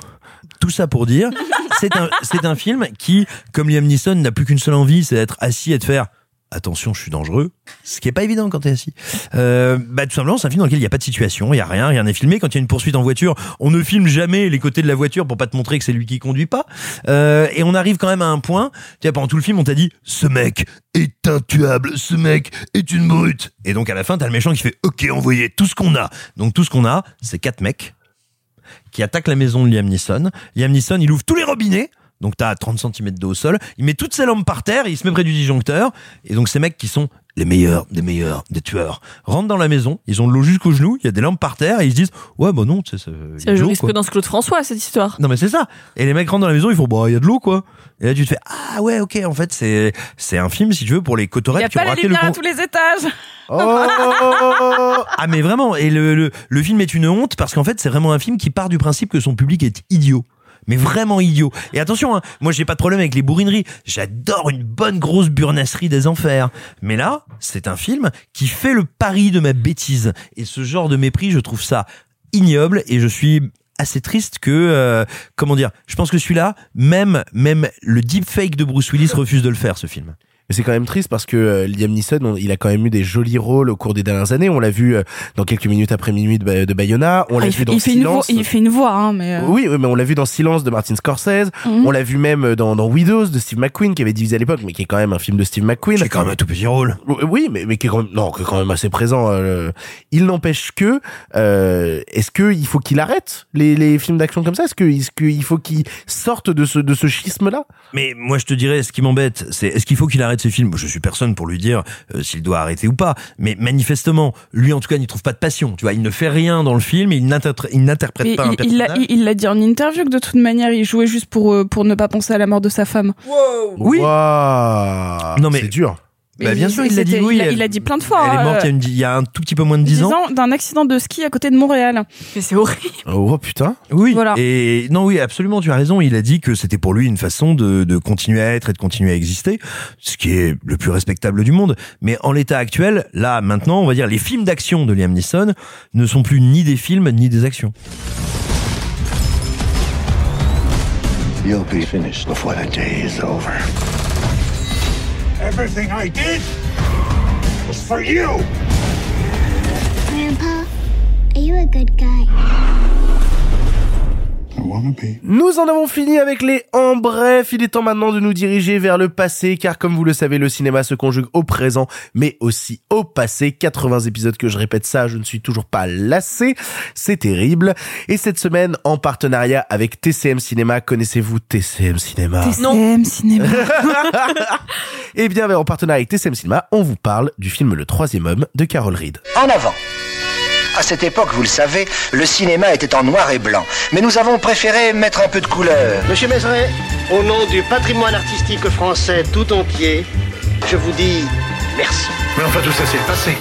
Tout ça pour dire, [laughs] c'est un, un film qui, comme Liam Neeson, n'a plus qu'une seule envie, c'est d'être assis et de faire attention, je suis dangereux. Ce qui est pas évident quand t'es assis. Euh, bah, tout simplement, c'est un film dans lequel il n'y a pas de situation, il y a rien, rien n'est filmé. Quand il y a une poursuite en voiture, on ne filme jamais les côtés de la voiture pour pas te montrer que c'est lui qui conduit pas. Euh, et on arrive quand même à un point, tu vois, pendant tout le film, on t'a dit, ce mec est intuable, ce mec est une brute. Et donc, à la fin, t'as le méchant qui fait, ok, envoyez tout ce qu'on a. Donc, tout ce qu'on a, c'est quatre mecs qui attaquent la maison de Liam Neeson. Liam Neeson, il ouvre tous les robinets. Donc t'as 30 cm d'eau au sol, il met toutes ses lampes par terre, et il se met près du disjoncteur, et donc ces mecs qui sont les meilleurs, des meilleurs, des tueurs, rentrent dans la maison, ils ont de l'eau jusqu'au genou, il y a des lampes par terre, et ils se disent, ouais bah non, c'est C'est la jurisprudence Claude François, cette histoire. Non mais c'est ça. Et les mecs rentrent dans la maison, ils font bah il y a de l'eau quoi. Et là tu te fais ah ouais ok en fait c'est c'est un film si tu veux pour les Il a qui ont pas la raté le lumière à tous les étages. [laughs] ah mais vraiment et le, le le film est une honte parce qu'en fait c'est vraiment un film qui part du principe que son public est idiot. Mais vraiment idiot. Et attention, hein, moi j'ai pas de problème avec les bourrineries. J'adore une bonne grosse burnasserie des enfers. Mais là, c'est un film qui fait le pari de ma bêtise. Et ce genre de mépris, je trouve ça ignoble et je suis assez triste que euh, comment dire je pense que celui-là même même le deepfake de Bruce Willis refuse de le faire ce film Mais c'est quand même triste parce que euh, Liam Neeson, on- il a quand même eu des jolis rôles au cours des dernières années. On l'a vu euh, dans quelques minutes après minuit de, Ba- de Bayona. On Ah, l'a il, vu fait, dans il fait une voix, Silence. il fait une voix, hein, mais. euh, Oui, oui, mais on l'a vu dans Silence de Martin Scorsese. Mhm. On l'a vu même dans, dans Widows de Steve McQueen qui avait divisé à l'époque, mais qui est quand même un film de Steve McQueen. c'est quand même un tout petit rôle Oui, mais, mais qui est quand même, non, qui est quand même assez présent. euh, il n'empêche que, euh, est-ce que il faut qu'il arrête les, les films d'action comme ça? Est-ce que, est-ce qu'il faut qu'il sorte de ce, de ce schisme-là? Mais moi, je te dirais, ce qui m'embête, c'est est-ce qu'il faut qu'il arrête ce film Je suis personne pour lui dire euh, s'il doit arrêter ou pas. Mais manifestement, lui, en tout cas, n'y trouve pas de passion. Tu vois, il ne fait rien dans le film, et il n'interprè- il n'interprète pas il- il l'a il- dit en interview que de toute manière il jouait juste pour euh, pour ne pas penser à la mort de sa femme. Oui. Waouh, Non, mais- c'est dur. Bah, bien sûr, il l'a dit. Oui, il a- elle- il a dit plein de fois, Elle est hein, morte il y a, euh, il y a un tout petit peu moins de 10 ans. Disant d'un accident de ski à côté de Montréal. Mais c'est horrible. Oh putain. Oui. Voilà. Et non, oui, absolument, tu as raison. Il a dit que c'était pour lui une façon de, de continuer à être et de continuer à exister, ce qui est le plus respectable du monde. Mais en l'état actuel, là, maintenant, on va dire, les films d'action de Liam Neeson ne sont plus ni des films ni des actions. You'll be finished before the day is over. Everything I did was for you. Grandpa, are you a good guy? Nous en avons fini avec les en bref. Il est temps maintenant de nous diriger vers le passé, car comme vous le savez, le cinéma se conjugue au présent, mais aussi au passé. 80 épisodes que je répète ça, je ne suis toujours pas lassé. C'est terrible. Et cette semaine, en partenariat avec TCM Cinéma, connaissez-vous TCM Cinéma? TCM Cinéma. [laughs] Eh bien, en partenariat avec TCM Cinéma, on vous parle du film Le Troisième Homme de Carol Reed. En avant. À cette époque, vous le savez, le cinéma était en noir et blanc. Mais nous avons préféré mettre un peu de couleur. Monsieur Mézeret, au nom du patrimoine artistique français tout entier, je vous dis merci. Mais enfin, tout ça, c'est le passé.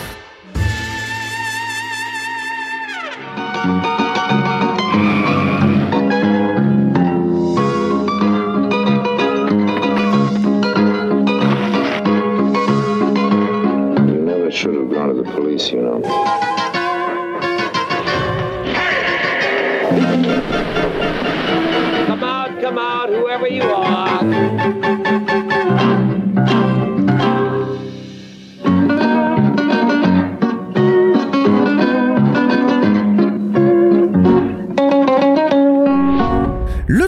Police, you know. Come out, come out, whoever you are.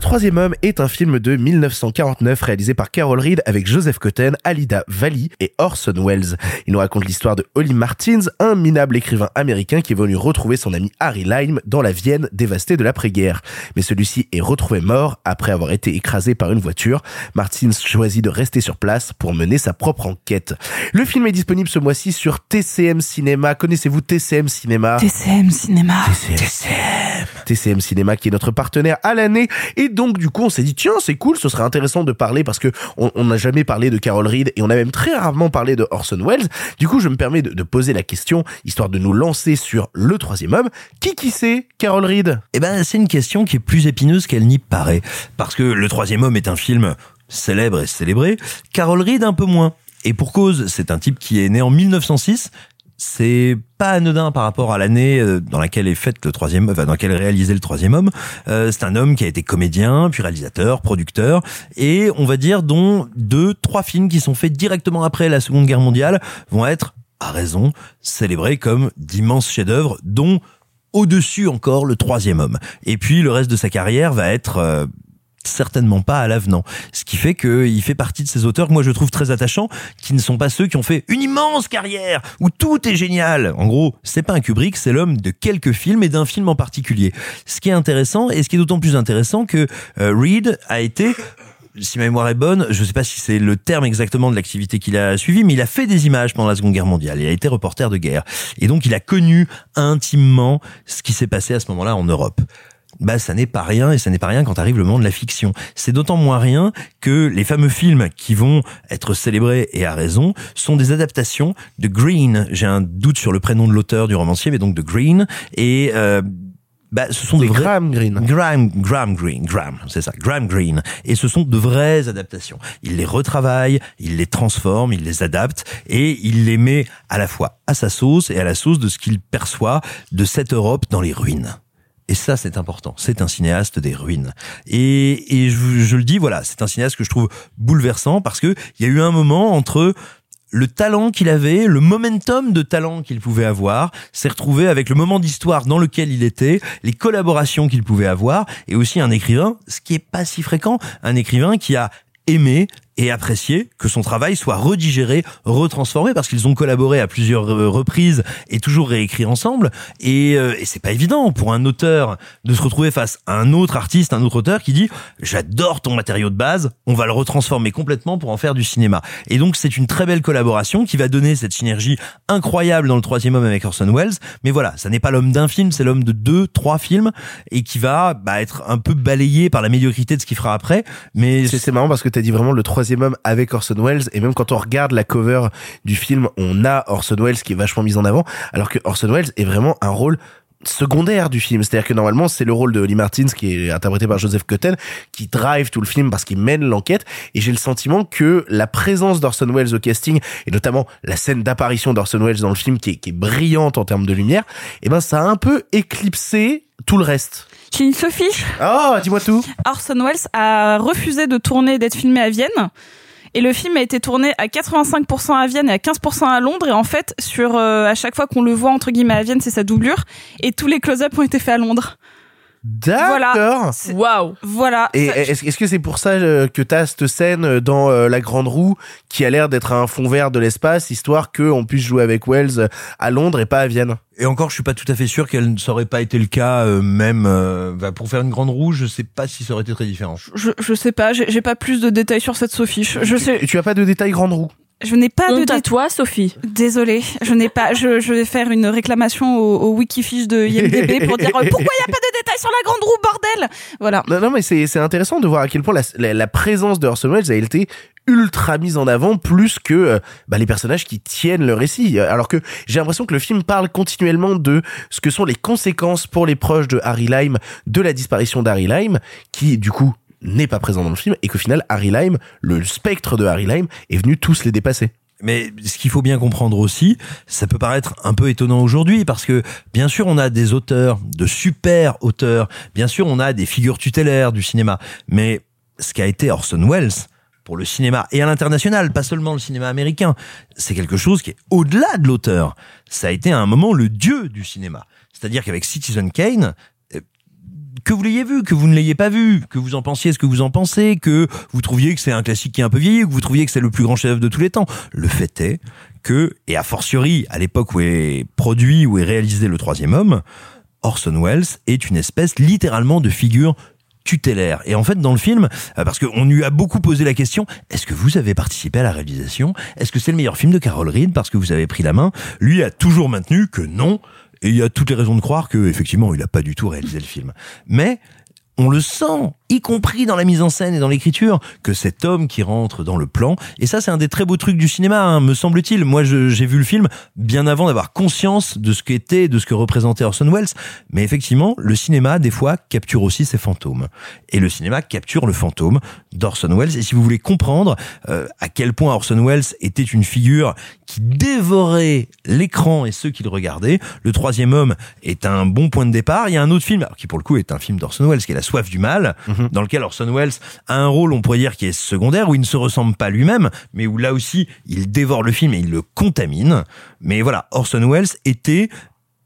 Troisième Homme est un film de 1949 réalisé par Carol Reed avec Joseph Cotten, Alida Valli et Orson Welles. Il nous raconte l'histoire de Holly Martins, un minable écrivain américain qui est venu retrouver son ami Harry Lime dans la Vienne dévastée de l'après-guerre. Mais celui-ci est retrouvé mort après avoir été écrasé par une voiture. Martins choisit de rester sur place pour mener sa propre enquête. Le film est disponible ce mois-ci sur TCM Cinéma. Connaissez-vous TCM Cinéma? TCM Cinéma. TCM. TCM Cinéma qui est notre partenaire à l'année. Et donc, du coup, on s'est dit, tiens, c'est cool, ce serait intéressant de parler parce que on n'a jamais parlé de Carol Reed et on a même très rarement parlé de Orson Welles. Du coup, je me permets de, de poser la question, histoire de nous lancer sur le troisième homme. Qui qui c'est, Carol Reed? Eh ben, c'est une question qui est plus épineuse qu'elle n'y paraît. Parce que Le Troisième Homme est un film célèbre et célébré. Carol Reed un peu moins. Et pour cause, c'est un type qui est né en 1906. C'est pas anodin par rapport à l'année euh, dans laquelle est faite le troisième, enfin, dans laquelle est réalisé le troisième homme. Euh, c'est un homme qui a été comédien, puis réalisateur, producteur, et on va dire dont deux, trois films qui sont faits directement après la Seconde Guerre mondiale vont être, à raison, célébrés comme d'immenses chefs-d'œuvre, dont au-dessus encore le troisième homme. Et puis le reste de sa carrière va être euh, certainement pas à l'avenant. Ce qui fait qu'il fait partie de ces auteurs que moi je trouve très attachants, qui ne sont pas ceux qui ont fait une immense carrière, où tout est génial. En gros, c'est pas un Kubrick, c'est l'homme de quelques films et d'un film en particulier. Ce qui est intéressant, et ce qui est d'autant plus intéressant que euh, Reed a été si ma mémoire est bonne, je ne sais pas si c'est le terme exactement de l'activité qu'il a suivi, mais il a fait des images pendant la Seconde Guerre mondiale. Il a été reporter de guerre. Et donc, il a connu intimement ce qui s'est passé à ce moment-là en Europe bah ça n'est pas rien et ça n'est pas rien quand arrive le moment de la fiction. C'est d'autant moins rien que les fameux films qui vont être célébrés et à raison sont des adaptations de Green. J'ai un doute sur le prénom de l'auteur du romancier, mais donc de Green et euh, bah, ce sont de vrais... Graham Greene. Graham, Graham Greene, Graham, c'est ça, Graham Greene. Et ce sont de vraies adaptations. Il les retravaille, il les transforme, il les adapte et il les met à la fois à sa sauce et à la sauce de ce qu'il perçoit de cette Europe dans les ruines. Et ça, c'est important. C'est un cinéaste des ruines. Et, je, je le dis, voilà, c'est un cinéaste que je trouve bouleversant parce que il y a eu un moment entre le talent qu'il avait, le momentum de talent qu'il pouvait avoir, s'est retrouvé avec le moment d'histoire dans lequel il était, les collaborations qu'il pouvait avoir, et aussi un écrivain, ce qui est pas si fréquent, un écrivain qui a aimé et apprécié que son travail soit redigéré, retransformé parce qu'ils ont collaboré à plusieurs euh, reprises et toujours réécrit ensemble et, euh, et c'est pas évident pour un auteur de se retrouver face à un autre artiste, un autre auteur qui dit j'adore ton matériau de base, on va le retransformer complètement pour en faire du cinéma. Et donc c'est une très belle collaboration qui va donner cette synergie incroyable dans le troisième homme avec Orson Welles. Mais voilà, ça n'est pas l'homme d'un film, c'est l'homme de deux, trois films et qui va bah, être un peu balayé par la médiocrité de ce qu'il fera après. Mais c'est marrant parce que tu as dit vraiment le troisième avec Orson Welles et même quand on regarde la cover du film, on a Orson Welles qui est vachement mis en avant alors que Orson Welles est vraiment un rôle secondaire du film. C'est-à-dire que normalement, c'est le rôle de Lee Martins qui est interprété par Joseph Cotten qui drive tout le film parce qu'il mène l'enquête et j'ai le sentiment que la présence d'Orson Welles au casting et notamment la scène d'apparition d'Orson Welles dans le film qui est, qui est brillante en termes de lumière, eh ben, ça a un peu éclipsé tout le reste. Une Sophie. Oh, dis-moi tout. Orson Welles a refusé de tourner d'être filmé à Vienne. Et le film a été tourné à 85% à Vienne et à 15% à Londres. Et en fait, sur euh, à chaque fois qu'on le voit entre guillemets à Vienne, c'est sa doublure. Et tous les close-up ont été faits à Londres. D'accord. Waouh. Voilà. Et est-ce que c'est pour ça euh, que t'as cette scène dans euh, La Grande Roue qui a l'air d'être un fond vert de l'espace, histoire qu'on puisse jouer avec Wells à Londres et pas à Vienne? Et encore, je suis pas tout à fait sûr qu'elle ne saurait pas été le cas, euh, même euh, bah, pour faire une grande roue. Je sais pas si ça aurait été très différent. Je, je sais pas, j'ai j'ai pas plus de détails sur cette Sophie. Je, je sais. Et tu as pas de détails Grande Roue? Je n'ai pas de Honte à détails. toi, Sophie. Désolée, je n'ai pas. Je, je vais faire une réclamation au, au Wikifiche de IMDb pour dire euh, pourquoi il y a pas de détails sur la grande roue, bordel? Voilà. Non, non, mais c'est c'est intéressant de voir à quel point la, la, la présence de Orson Welles a été ultra mise en avant plus que euh, bah, les personnages qui tiennent le récit. Alors que j'ai l'impression que le film parle continuellement de ce que sont les conséquences pour les proches de Harry Lime de la disparition d'Harry Lime, qui du coup n'est pas présent dans le film et qu'au final Harry Lime, le spectre de Harry Lime, est venu tous les dépasser. Mais ce qu'il faut bien comprendre aussi, ça peut paraître un peu étonnant aujourd'hui parce que bien sûr on a des auteurs, de super auteurs, bien sûr on a des figures tutélaires du cinéma, mais ce qu'a été Orson Welles pour le cinéma et à l'international, pas seulement le cinéma américain, c'est quelque chose qui est au-delà de l'auteur. Ça a été à un moment le dieu du cinéma. C'est-à-dire qu'avec Citizen Kane, que vous l'ayez vu, que vous ne l'ayez pas vu, que vous en pensiez ce que vous en pensez, que vous trouviez que c'est un classique qui est un peu vieilli, que vous trouviez que c'est le plus grand chef-d'œuvre de tous les temps. Le fait est que, et a fortiori à l'époque où est produit, où est réalisé le troisième homme, Orson Welles est une espèce littéralement de figure tutélaire. Et en fait, dans le film, euh, parce qu'on lui a beaucoup posé la question, est-ce que vous avez participé à la réalisation? Est-ce que c'est le meilleur film de Carol Reed? Parce que vous avez pris la main Lui a toujours maintenu que non. Et il y a toutes les raisons de croire que effectivement, il a pas du tout réalisé le film. Mais on le sent, y compris dans la mise en scène et dans l'écriture, que cet homme qui rentre dans le plan, et ça c'est un des très beaux trucs du cinéma, hein, me semble-t-il. Moi j'ai vu le film bien avant d'avoir conscience de ce qu'était, de ce que représentait Orson Welles, mais effectivement, le cinéma, des fois, capture aussi ses fantômes. Et le cinéma capture le fantôme d'Orson Welles, et si vous voulez comprendre euh, à quel point Orson Welles était une figure qui dévorait l'écran et ceux qui le regardaient, le troisième homme est un bon point de départ. Il y a un autre film, qui pour le coup est un film d'Orson Welles, qui est La soif du mal, dans lequel Orson Welles a un rôle, on pourrait dire, qui est secondaire, où il ne se ressemble pas lui-même, mais où là aussi, il dévore le film et il le contamine. Mais voilà, Orson Welles était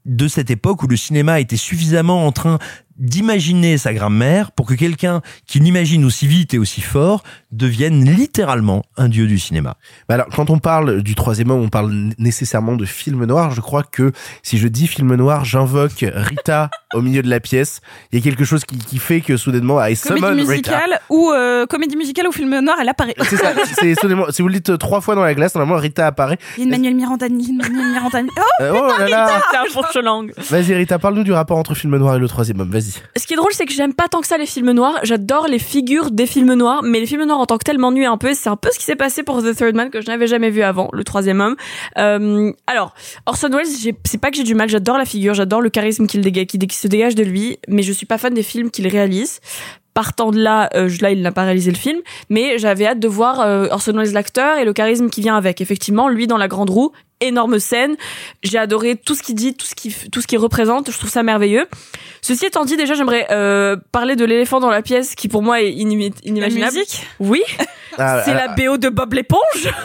de cette époque où le cinéma était suffisamment en train d'imaginer sa grammaire pour que quelqu'un qui l'imagine aussi vite et aussi fort devienne littéralement un dieu du cinéma. Bah alors, quand on parle du troisième homme, on parle nécessairement de film noir. Je crois que si je dis film noir, j'invoque Rita au milieu de la pièce. Il y a quelque chose qui, qui fait que soudainement, I summon Comédie Rita. musicale ou euh, comédie musicale ou film noir, elle apparaît. C'est ça, [laughs] c'est soudainement, si vous le dites trois fois dans la glace, normalement Rita apparaît. Lin-Manuel Miranda, Lin-Manuel Miranda. Oh, Euh, oh là là. C'est un fourche-langue. Vas-y Rita, parle-nous du rapport entre film noir et le troisième homme, vas-y. Ce qui est drôle, c'est que j'aime pas tant que ça les films noirs. J'adore les figures des films noirs, mais les films noirs en tant que tel m'ennuient un peu. C'est un peu ce qui s'est passé pour The Third Man que je n'avais jamais vu avant, le troisième homme. Euh, alors, Orson Welles, c'est pas que j'ai du mal. J'adore la figure, j'adore le charisme qu'il dégage, qui, se dégage de lui, mais je suis pas fan des films qu'il réalise. Partant de là, euh, là il n'a pas réalisé le film, mais j'avais hâte de voir euh, Orson Welles l'acteur et le charisme qui vient avec. Effectivement, lui dans la grande roue, énorme scène. J'ai adoré tout ce qu'il dit, tout ce qu'il tout ce qu'il représente. Je trouve ça merveilleux. Ceci étant dit, déjà j'aimerais euh, parler de l'éléphant dans la pièce, qui pour moi est inimaginable. musique? Oui, Ah, c'est ah, la BO de Bob l'éponge.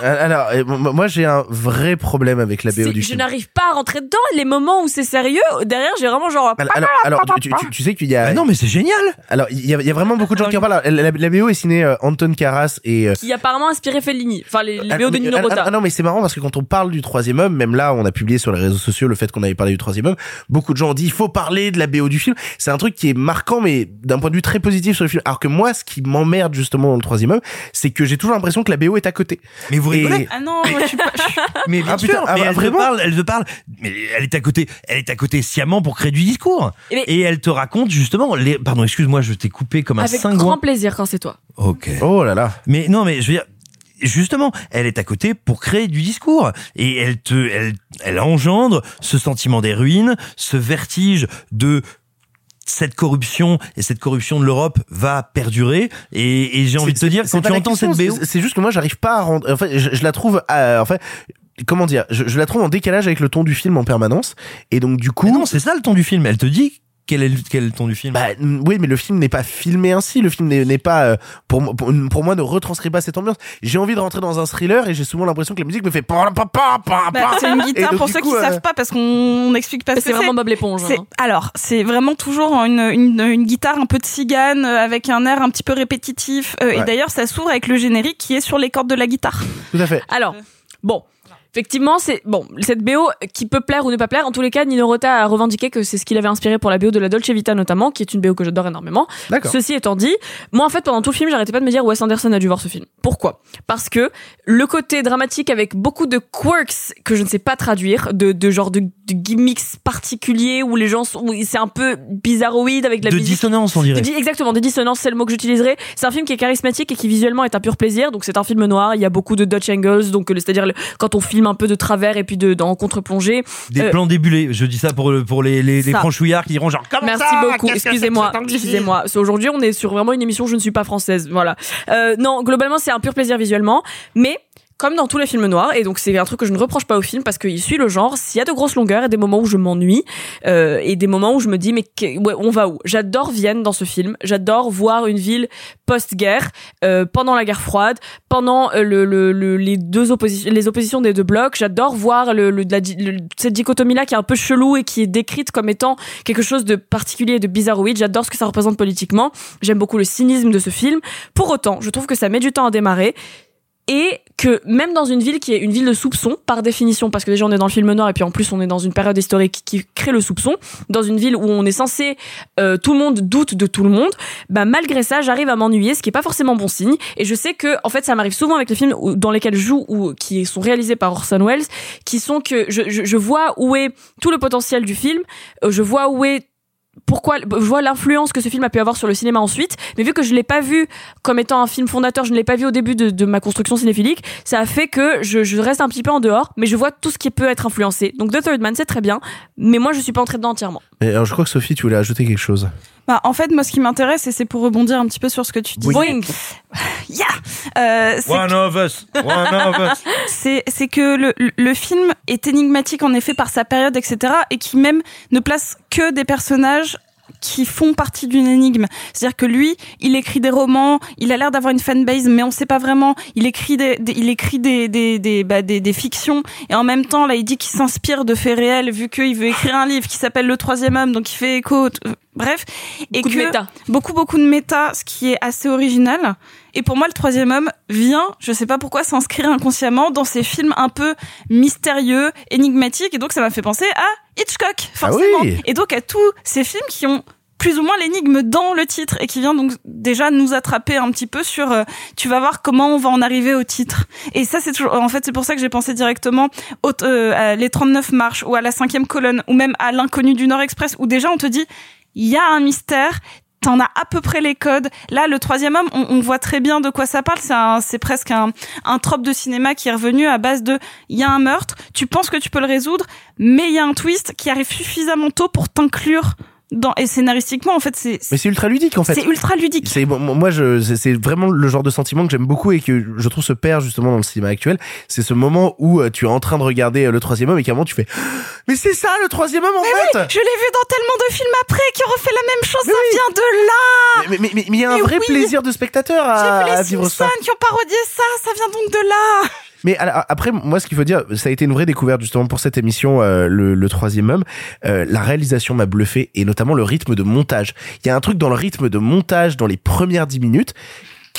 Euh, [laughs] Alors, euh, moi j'ai un vrai problème avec la BO C'est- du Je film. n'arrive pas à rentrer dedans. Les moments où c'est sérieux, derrière j'ai vraiment genre. Alors, alors, alors, tu, tu- tu sais qu'il y a. Ah non, mais c'est génial. Alors, il y a, il y a vraiment beaucoup de gens qui en parlent. La, la- la BO est signée euh, Anton Karas et. euh, qui a apparemment inspiré Fellini. Enfin les, les Ah, BO de Nino ah, Rota. ah, non, mais c'est marrant parce que quand on parle du troisième homme, même là, on a publié sur les réseaux sociaux le fait qu'on avait parlé du troisième homme. Beaucoup de gens ont dit il faut parler de la BO du film. C'est un truc qui est marquant, mais d'un point de vue très positif sur le film. Alors que moi, ce qui m'emmerde justement dans le troisième homme, c'est que j'ai toujours l'impression que la BO est à côté. Mais vous Et- rigolez Ah non, moi, je suis pas. je suis- [laughs] Mais bien Ah, sûr, putain, ah, mais bah, elle te parle, elle te parle, mais elle est à côté, elle est à côté sciemment pour créer du discours. Et mais- Et elle te raconte justement, les, pardon, excuse-moi, je t'ai coupé comme un Avec cingouin. grand plaisir quand c'est toi. Ok. Oh là là. Mais non, mais je veux dire, justement, elle est à côté pour créer du discours et elle te, elle, elle engendre ce sentiment des ruines, ce vertige de cette corruption et cette corruption de l'Europe va perdurer et, et j'ai envie de te dire quand tu entends question, cette BO c'est- juste que moi, j'arrive pas à rendre. En fait, je, je la trouve. euh, en fait. Comment dire je, je la trouve en décalage avec le ton du film en permanence et donc du coup Mais non c'est ça le ton du film elle te dit quel est le, quel est le ton du film? Bah mm, oui, mais le film n'est pas filmé ainsi. Le film n'est pas euh, pour, pour pour moi ne retranscrit pas cette ambiance. J'ai envie de rentrer dans un thriller et j'ai souvent l'impression que la musique me fait pa pa pa pa Bah, pa. c'est une guitare donc, pour ceux coup, qui euh, savent pas parce qu'on n'explique pas ce que C'est vraiment Bob l'éponge. Hein. alors c'est vraiment toujours une, une, une guitare un peu de cigane euh, avec un air un petit peu répétitif euh, et d'ailleurs ça s'ouvre avec le générique qui est sur les cordes de la guitare. Tout à fait. Alors, bon. Effectivement, c'est bon cette BO qui peut plaire ou ne pas plaire. En tous les cas, Nino Rota a revendiqué que c'est ce qu'il avait inspiré pour la BO de la Dolce Vita notamment, qui est une BO que j'adore énormément. Ceci étant dit, moi en fait pendant tout le film, j'arrêtais pas de me dire Wes Anderson a dû voir ce film. Pourquoi? Parce que le côté dramatique avec beaucoup de quirks que je ne sais pas traduire, de, de genre de, de gimmicks particuliers où les gens sont, où c'est un peu bizarroïde avec la de musique. dissonance on dirait Exactement, des dissonances, c'est le mot que j'utiliserai. C'est un film qui est charismatique et qui visuellement est un pur plaisir. Donc c'est un film noir. Il y a beaucoup de Dutch angles, donc euh, c'est-à-dire quand on filme un peu de travers et puis de dans contre-plongée. des Euh, plans débulés je dis ça pour pour les les, les Ça. franchouillards qui diront genre comment Merci ça beaucoup. Excusez-moi. Excusez-moi. C'est Aujourd'hui, on est sur vraiment une émission. Je ne suis pas française. Voilà. Euh, non, globalement, c'est un pur plaisir visuellement, mais comme dans tous les films noirs, et donc c'est un truc que je ne reproche pas au film parce qu'il suit le genre. S'il y a de grosses longueurs et des moments où je m'ennuie euh, et des moments où je me dis mais ouais, on va où? J'adore Vienne dans ce film. J'adore voir une ville post-guerre, euh, pendant la guerre froide, pendant euh, le, le, le- les deux oppositions, les oppositions des deux blocs. J'adore voir le, la cette dichotomie là qui est un peu chelou et qui est décrite comme étant quelque chose de particulier et de bizarroïde. J'adore ce que ça représente politiquement. J'aime beaucoup le cynisme de ce film. Pour autant, je trouve que ça met du temps à démarrer. et que même dans une ville qui est une ville de soupçon par définition parce que déjà on est dans le film noir et puis en plus on est dans une période historique qui crée le soupçon dans une ville où on est censé euh, tout le monde doute de tout le monde bah malgré ça j'arrive à m'ennuyer ce qui est pas forcément bon signe. Et je sais que en fait ça m'arrive souvent avec les films dans lesquels je joue ou qui sont réalisés par Orson Welles qui sont que je, je, je vois où est tout le potentiel du film euh, je vois où est pourquoi je vois l'influence que ce film a pu avoir sur le cinéma ensuite mais vu que je l'ai pas vu comme étant un film fondateur je ne l'ai pas vu au début de, ma construction cinéphilique ça a fait que je, je reste un petit peu en dehors mais je vois tout ce qui peut être influencé donc The Third Man c'est très bien mais moi je suis pas entrée dedans entièrement Et alors, je crois que Sophie, tu voulais ajouter quelque chose. Bah, en fait, moi, ce qui m'intéresse, et c'est pour rebondir un petit peu sur ce que tu disais. Boing. [laughs] Yeah Euh, c'est One of us, one of us. [laughs] c'est c'est que le, le film est énigmatique en effet par sa période etc et qui même ne place que des personnages qui font partie d'une énigme. C'est-à-dire que lui, il écrit des romans, il a l'air d'avoir une fanbase, mais on sait pas vraiment. Il écrit des, des- il écrit des des des, bah, des des fictions et en même temps là, il dit qu'il s'inspire de faits réels vu qu'il veut écrire un livre qui s'appelle Le Troisième Homme, donc il fait écho. Bref, et Beaucoup de que méta. beaucoup beaucoup de méta, ce qui est assez original. Et pour moi, le troisième homme vient, je sais pas pourquoi, s'inscrire inconsciemment dans ces films un peu mystérieux, énigmatiques, et donc ça m'a fait penser à Hitchcock, forcément. Ah oui. Et donc à tous ces films qui ont plus ou moins l'énigme dans le titre et qui vient donc déjà nous attraper un petit peu sur euh, tu vas voir comment on va en arriver au titre et ça c'est toujours en fait c'est pour ça que j'ai pensé directement au, euh, à les 39 marches ou à la cinquième colonne ou même à l'inconnu du Nord Express où déjà on te dit il y a un mystère T'en as à peu près les codes. Là, le troisième homme, on, voit très bien de quoi ça parle. C'est presque un, un trope de cinéma qui est revenu à base de il y a un meurtre, tu penses que tu peux le résoudre, mais il y a un twist qui arrive suffisamment tôt pour t'inclure dans. Et scénaristiquement, en fait, c'est Mais c'est ultra ludique en fait. c'est ultra ludique. C'est moi je c'est- vraiment le genre de sentiment que j'aime beaucoup et que je trouve se perd justement dans le cinéma actuel. C'est ce moment où euh, tu es en train de regarder euh, le troisième homme et qu'à un moment tu fais [gasps] mais c'est ça le troisième homme en Mais fait. oui, je l'ai vu dans tellement de films après qui ont refait la même chose. ça vient de là. Mais mais mais mais il y a un Mais vrai oui. plaisir de spectateur J'ai à, vu à les vivre ça. Qui ont parodié ça. Ça vient donc de là. Mais après, moi, ce qu'il faut dire, ça a été une vraie découverte justement pour cette émission, euh, le, le troisième homme. Euh, la réalisation m'a bluffé et notamment le rythme de montage. Il y a un truc dans le rythme de montage dans les premières dix minutes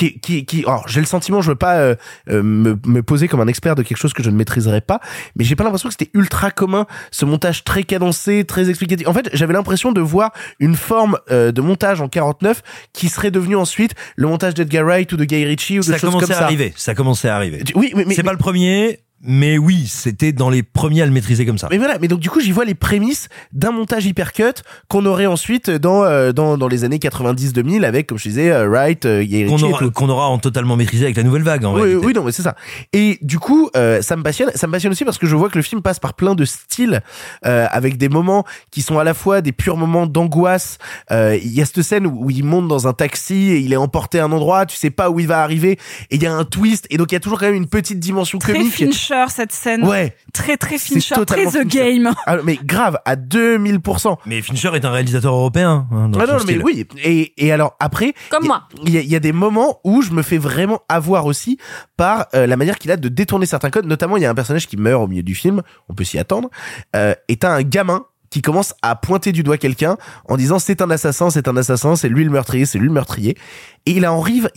qui, qui, qui alors j'ai le sentiment, je veux pas euh, euh, me, me poser comme un expert de quelque chose que je ne maîtriserais pas, mais j'ai pas l'impression que c'était ultra commun, ce montage très cadencé, très explicatif. En fait, j'avais l'impression de voir une forme euh, de montage en 49 qui serait devenu ensuite le montage d'Edgar Wright ou de Guy Ritchie ou de Ça choses comme commençait à ça. arriver. Ça commençait à arriver. Oui, mais, mais- c'est pas le premier, mais oui, c'était dans les premiers à le maîtriser comme ça. Mais voilà, mais donc du coup, j'y vois les prémices d'un montage hyper cut qu'on aurait ensuite dans, euh, dans dans les années 90-2000 avec, comme je disais, euh, Wright, euh, Qu'on aura, qu'on aura en totalement maîtrisé avec la nouvelle vague, en Oui, réalité. oui, non, mais c'est ça. Et du coup, euh, ça me passionne. Ça me passionne aussi parce que je vois que le film passe par plein de styles, euh, avec des moments qui sont à la fois des purs moments d'angoisse. Euh, Il y a cette scène où, où il monte dans un taxi et il est emporté à un endroit, tu sais pas où il va arriver, et il y a un twist. Et donc il y a toujours quand même une petite dimension Très comique. Fincher cette scène. Ouais. Très très Fincher. Très The Fincher. Game. Ah, mais grave, à 2000%. Mais Fincher est un réalisateur européen. hein, dans Ah non, mais oui. Et, et alors après, Comme il y a- moi. il y, a- il y a des moments où je me fais vraiment avoir aussi par euh, la manière qu'il a de détourner certains codes. Notamment, il y a un personnage qui meurt au milieu du film, on peut s'y attendre. Euh, et t'as un gamin qui commence à pointer du doigt quelqu'un en disant c'est un assassin, c'est un assassin, c'est lui le meurtrier, c'est lui le meurtrier. Et il arrive,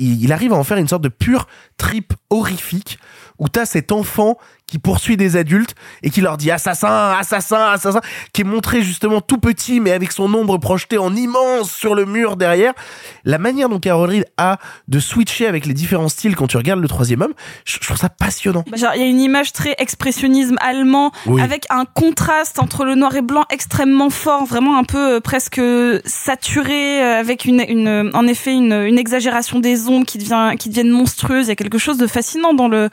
à en faire une sorte de pure trip horrifique où t'as cet enfant qui poursuit des adultes et qui leur dit assassin, assassin, assassin, qui est montré justement tout petit mais avec son ombre projetée en immense sur le mur derrière. La manière dont Carol Reed a de switcher avec les différents styles quand tu regardes le troisième homme, je, je trouve ça passionnant. Bah, il y a une image très expressionnisme allemand Oui. avec un contraste entre le noir et blanc extrêmement fort, vraiment un peu euh, presque saturé, euh, avec une, une, en effet une, une exagération des ombres qui devient, qui deviennent monstrueuses. Il y a quelque chose de fascinant dans le,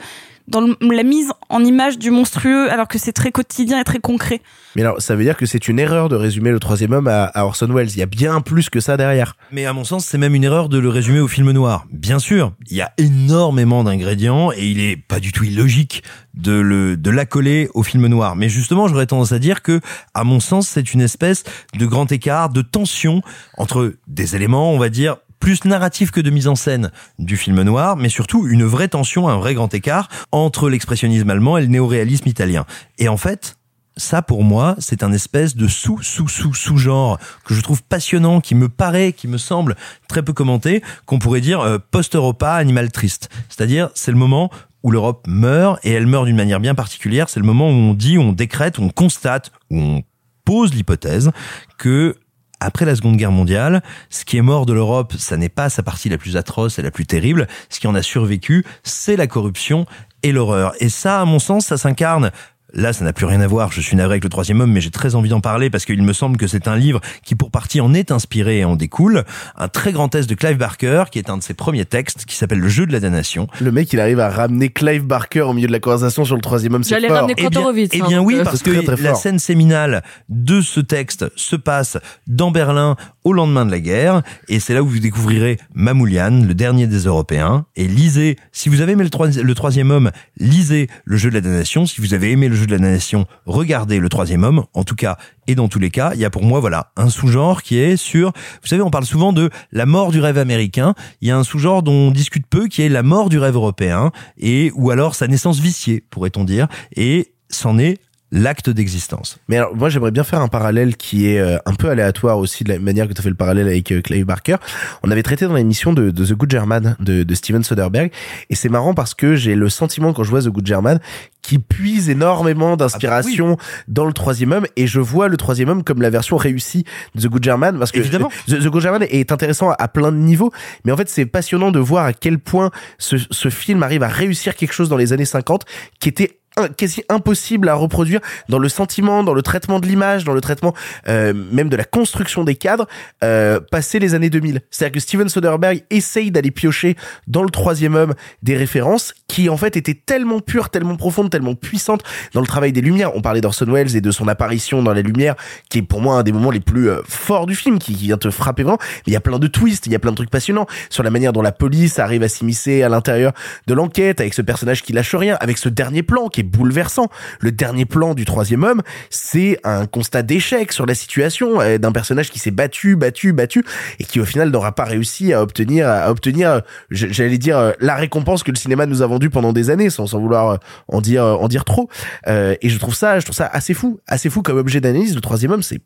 dans le- la mise en image du monstrueux, alors que c'est très quotidien et très concret. Mais alors, ça veut dire que c'est une erreur de résumer le troisième homme à, à Orson Welles. Il y a bien plus que ça derrière. Mais à mon sens, c'est même une erreur de le résumer au film noir. Bien sûr, il y a énormément d'ingrédients et il est pas du tout illogique de le de l'accoler au film noir. Mais justement, j'aurais tendance à dire que, à mon sens, c'est une espèce de grand écart, de tension entre des éléments, on va dire, plus narratifs que de mise en scène du film noir, mais surtout une vraie tension, un vrai grand écart entre l'expressionnisme allemand et le néoréalisme italien. Et en fait, ça pour moi, c'est un espèce de sous sous sous sous genre que je trouve passionnant, qui me paraît, qui me semble très peu commenté, qu'on pourrait dire euh, post-Europa animal triste. C'est-à-dire, c'est le moment où l'Europe meurt et elle meurt d'une manière bien particulière. C'est le moment où on dit, on décrète, on constate, où on pose l'hypothèse que après la Seconde Guerre mondiale, ce qui est mort de l'Europe, ça n'est pas sa partie la plus atroce et la plus terrible. Ce qui en a survécu, c'est la corruption et l'horreur. Et ça, à mon sens, ça s'incarne Là, ça n'a plus rien à voir. Je suis navré avec le troisième homme, mais j'ai très envie d'en parler parce qu'il me semble que c'est un livre qui, pour partie, en est inspiré et en découle. Un très grand test de Clive Barker, qui est un de ses premiers textes, qui s'appelle Le jeu de la damnation. Le mec, il arrive à ramener Clive Barker au milieu de la conversation sur le troisième homme. c'est J'allais ramener Eh bien, eh hein, bien oui, euh, parce que très, la scène séminale de ce texte se passe dans Berlin au lendemain de la guerre, et c'est là où vous découvrirez Mamoulian, le dernier des Européens, et lisez, si vous avez aimé le, troi- le troisième homme, lisez le jeu de la damnation, si vous avez aimé le jeu de la damnation, regardez le troisième homme, en tout cas, et dans tous les cas, il y a pour moi, voilà, un sous-genre qui est sur, vous savez, on parle souvent de la mort du rêve américain, il y a un sous-genre dont on discute peu, qui est la mort du rêve européen, et, ou alors sa naissance viciée, pourrait-on dire, et c'en est l'acte d'existence. Mais alors, moi, j'aimerais bien faire un parallèle qui est euh, un peu aléatoire aussi de la manière que tu as fait le parallèle avec euh, Clive Barker. On avait traité dans l'émission de, de The Good German de, de Steven Soderbergh, et c'est marrant parce que j'ai le sentiment quand je vois The Good German qui puise énormément d'inspiration dans le troisième homme, et je vois le troisième homme comme la version réussie de The Good German parce que Évidemment. The, The Good German est intéressant à plein de niveaux, mais en fait c'est passionnant de voir à quel point ce, ce film arrive à réussir quelque chose dans les années 50 qui était quasi impossible à reproduire dans le sentiment, dans le traitement de l'image, dans le traitement euh, même de la construction des cadres, euh, passé les années 2000. C'est-à-dire que Steven Soderbergh essaye d'aller piocher dans le troisième homme des références qui en fait étaient tellement pures, tellement profondes, tellement puissantes dans le travail des lumières. On parlait d'Orson Welles et de son apparition dans la lumière, qui est pour moi un des moments les plus euh, forts du film, qui, vient te frapper vraiment. Mais il y a plein de twists, il y a plein de trucs passionnants sur la manière dont la police arrive à s'immiscer à l'intérieur de l'enquête, avec ce personnage qui lâche rien, avec ce dernier plan qui bouleversant. Le dernier plan du troisième homme, c'est un constat d'échec sur la situation euh, d'un personnage qui s'est battu, battu, battu, et qui au final n'aura pas réussi à obtenir, à obtenir, j'allais dire, euh, la récompense que le cinéma nous a vendue pendant des années, sans, sans vouloir euh, en dire, en dire trop. Et je trouve ça, je trouve ça assez fou, assez fou comme objet d'analyse. Le troisième homme, c'est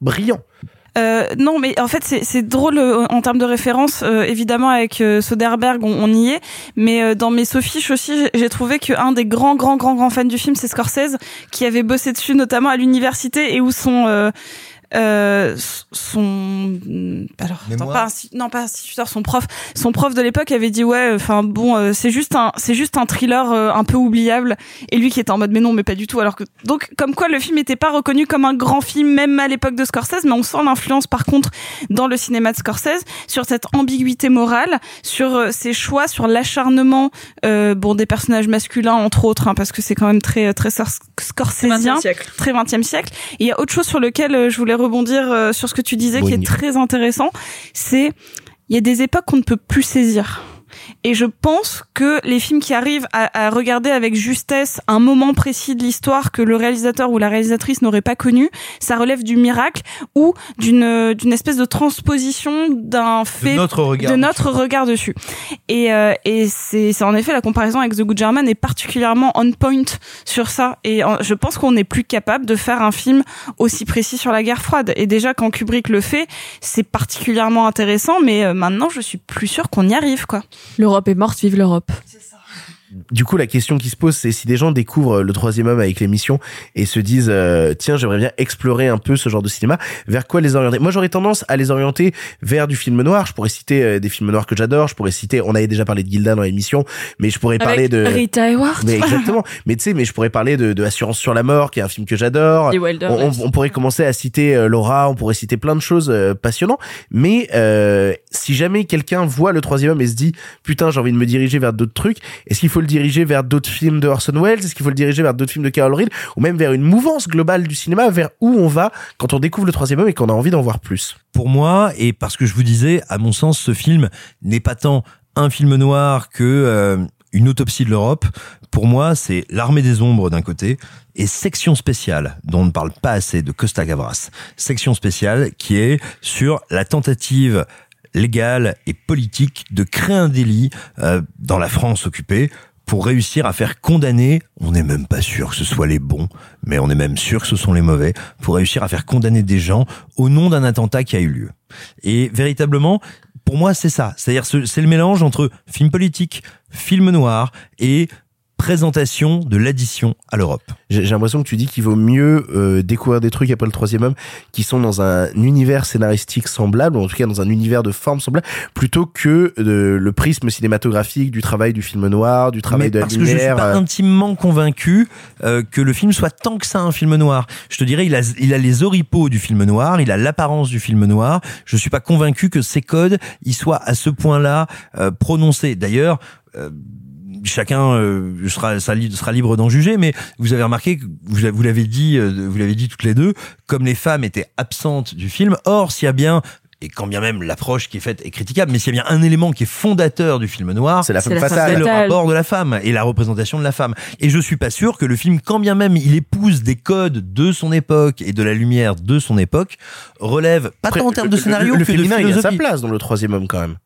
brillant. Euh, non, mais en fait, c'est drôle euh, en termes de référence. euh, évidemment, avec euh, Soderbergh, on, on y est. Mais euh, dans mes sophiches aussi, j'ai- j'ai trouvé qu'un des grands, grands, grands, grands fans du film, c'est Scorsese, qui avait bossé dessus, notamment à l'université, et où son euh, euh, son alors attends, pas insti- non pas instituteur son prof son prof de l'époque avait dit ouais enfin bon euh, c'est juste un c'est juste un thriller euh, un peu oubliable. Et lui qui était en mode mais non mais pas du tout. Alors que donc comme quoi le film n'était pas reconnu comme un grand film même à l'époque de Scorsese mais on sent l'influence par contre dans le cinéma de Scorsese sur cette ambiguïté morale sur euh, ses choix sur l'acharnement euh, bon des personnages masculins entre autres hein, parce que c'est quand même très très Scors- scorsésien. 20e siècle. très 20e siècle. Et il y a autre chose sur lequel euh, je voulais rebondir euh, sur ce que tu disais qui est très intéressant c'est il y a des époques qu'on ne peut plus saisir et je pense que les films qui arrivent à, à regarder avec justesse un moment précis de l'histoire que le réalisateur ou la réalisatrice n'aurait pas connu, ça relève du miracle ou d'une d'une espèce de transposition d'un fait notre regard de notre regard dessus. Et, euh, et c'est c'est en effet la comparaison avec The Good German est particulièrement on point sur ça. Et en- je pense qu'on n'est plus capable de faire un film aussi précis sur la guerre froide. Et déjà quand Kubrick le fait, c'est particulièrement intéressant. Mais euh, maintenant, je suis plus sûre qu'on y arrive, quoi. L'Europe est morte, vive l'Europe. du coup, la question qui se pose, c'est si des gens découvrent le troisième homme avec l'émission et se disent, euh, tiens, j'aimerais bien explorer un peu ce genre de cinéma, vers quoi les orienter? Moi, j'aurais tendance à les orienter vers du film noir. Je pourrais citer euh, des films noirs que j'adore. Je pourrais citer, on avait déjà parlé de Gilda dans l'émission, mais je pourrais parler de Rita Hayworth. mais exactement. mais tu sais, mais je pourrais parler de, de Assurance sur la mort, qui est un film que j'adore. On, on- on pourrait commencer à citer euh, Laura, on pourrait citer plein de choses euh, passionnantes. Mais euh, si jamais quelqu'un voit le troisième homme et se dit, putain, j'ai envie de me diriger vers d'autres trucs, est-ce qu'il faut le diriger vers d'autres films de Orson Welles? Est-ce qu'il faut le diriger vers d'autres films de Carol Reed? Ou même vers une mouvance globale du cinéma, vers où on va quand on découvre le troisième homme et qu'on a envie d'en voir plus? Pour moi, et parce que je vous disais, à mon sens, ce film n'est pas tant un film noir que euh, une autopsie de l'Europe. Pour moi, c'est l'armée des ombres d'un côté et section spéciale dont on ne parle pas assez de Costa Gavras. Section spéciale qui est sur la tentative légale et politique de créer un délit euh, dans la France occupée pour réussir à faire condamner, on n'est même pas sûr que ce soit les bons, mais on est même sûr que ce sont les mauvais, pour réussir à faire condamner des gens au nom d'un attentat qui a eu lieu. Et véritablement, pour moi, c'est ça. C'est-à-dire, ce- c'est le mélange entre film politique, film noir et présentation de l'addition à l'Europe. J'ai l'impression que tu dis qu'il vaut mieux euh, découvrir des trucs après le troisième homme qui sont dans un univers scénaristique semblable, ou en tout cas dans un univers de forme semblable, plutôt que de- le prisme cinématographique du travail du film noir, du travail Mais de la parce que je suis pas euh, intimement convaincu euh, que le film soit tant que ça un film noir. Je te dirais, il a, il a les oripeaux du film noir, il a l'apparence du film noir. Je suis pas convaincu que ces codes y soient à ce point-là euh, prononcés. D'ailleurs. Chacun euh, sera, sera li- sera libre d'en juger, mais vous avez remarqué, que vous, vous l'avez dit, euh, vous l'avez dit toutes les deux, comme les femmes étaient absentes du film. Or, s'il y a bien et quand bien même l'approche qui est faite est critiquable, mais s'il y a bien un élément qui est fondateur du film noir, C'est la femme C'est la fatale. c'est le rapport de la femme et la représentation de la femme. Et je suis pas sûr que le film, quand bien même il épouse des codes de son époque et de la lumière de son époque, relève pas après, tant en termes de le- scénario le, le que de féminin, il a sa philosophie. place dans le troisième homme quand même.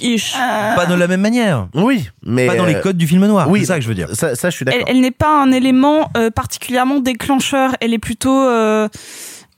Ish. Pas de la même manière. Oui, mais Pas dans les euh, codes du film noir. oui. C'est ça que je veux dire. Ça, ça, je suis Elle, d'accord. elle n'est pas un élément euh, particulièrement déclencheur. Elle est plutôt, euh,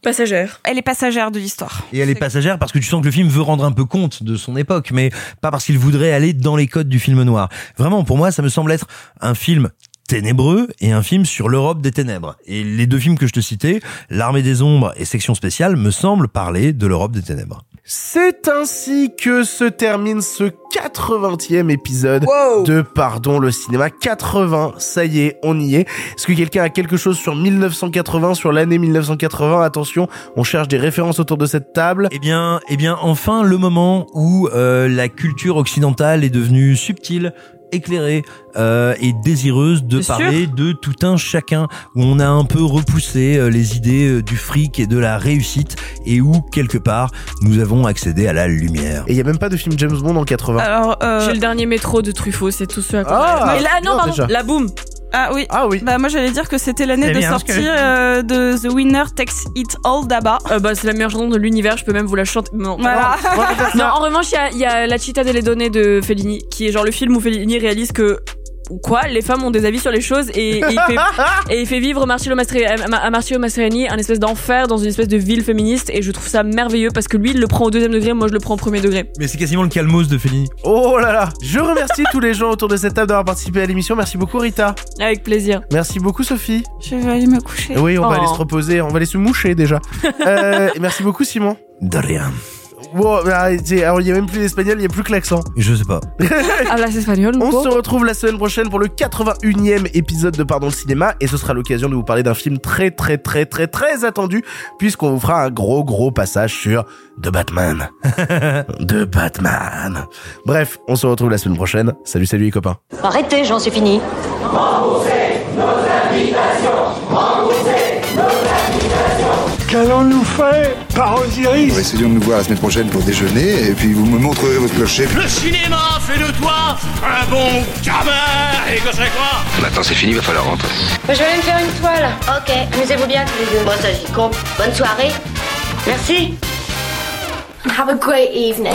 Passagère. elle est passagère de l'histoire. Et elle est passagère parce que tu sens que le film veut rendre un peu compte de son époque, mais pas parce qu'il voudrait aller dans les codes du film noir. Vraiment, pour moi, ça me semble être un film ténébreux et un film sur l'Europe des ténèbres. Et les deux films que je te citais, L'Armée des Ombres et Section Spéciale, me semblent parler de l'Europe des ténèbres. C'est ainsi que se termine ce 80e épisode de Pardon le cinéma. 80, ça y est, on y est. Est-ce que quelqu'un a quelque chose sur 1980, sur l'année 1980 Attention, on cherche des références autour de cette table. Eh bien, eh bien, enfin le moment où euh, la culture occidentale est devenue subtile, éclairée euh, et désireuse de parler de tout un chacun, où on a un peu repoussé euh, les idées euh, du fric et de la réussite, et où quelque part nous avons accédé à la lumière. Et il y a même pas de film James Bond en 80. Alors, euh, J'ai le dernier métro de Truffaut, c'est tout ce à quoi. Ah, Mais là, non, non, pardon, déjà. la boum. Ah oui. Ah oui. Bah moi j'allais dire que c'était l'année de sortie euh, de The Winner Takes It All d'Abba. Euh, bah, c'est la meilleure chanson de l'univers, je peux même vous la chanter. Non, Voilà. [laughs] non en revanche, il y a, il y a La Città delle Donne de Fellini, qui est genre le film où Fellini réalise que. Quoi Les femmes ont des avis sur les choses et, et il, fait, [laughs] et il fait vivre Marcello à Marcello Mastroianni un espèce d'enfer dans une espèce de ville féministe et je trouve ça merveilleux parce que lui il le prend au deuxième degré, moi je le prends au premier degré. Mais c'est quasiment le calmos de Fellini. Oh là là Je remercie [laughs] tous les gens autour de cette table d'avoir participé à l'émission. Merci beaucoup Rita. Avec plaisir. Merci beaucoup Sophie. Je vais aller me coucher. Oui, on va Oh. aller se reposer, on va aller se moucher déjà. [laughs] euh, et merci beaucoup Simon. De rien. Bon, bah, arrêtez, alors il y a même plus d'espagnol, il y a plus que l'accent. Je sais pas. [laughs] Hablas espagnol, On se retrouve la semaine prochaine pour le 81e épisode de Pardon le cinéma et ce sera l'occasion de vous parler d'un film très très très très très attendu puisqu'on vous fera un gros gros passage sur The Batman. [laughs] de Batman. Bref, on se retrouve la semaine prochaine. Salut salut les copains. Arrêtez, j'en suis fini. Qu'allons-nous faire par Osiris Essayons de nous voir la semaine prochaine pour déjeuner et puis vous me montrerez votre clocher. Le cinéma fait de toi un bon gamin Et que c'est quoi Maintenant c'est fini, va falloir rentrer. Moi, je vais aller me faire une toile. Ok, amusez-vous bien tous les deux. Moi, ça j'y compte. Bonne soirée. Merci. Have a great evening.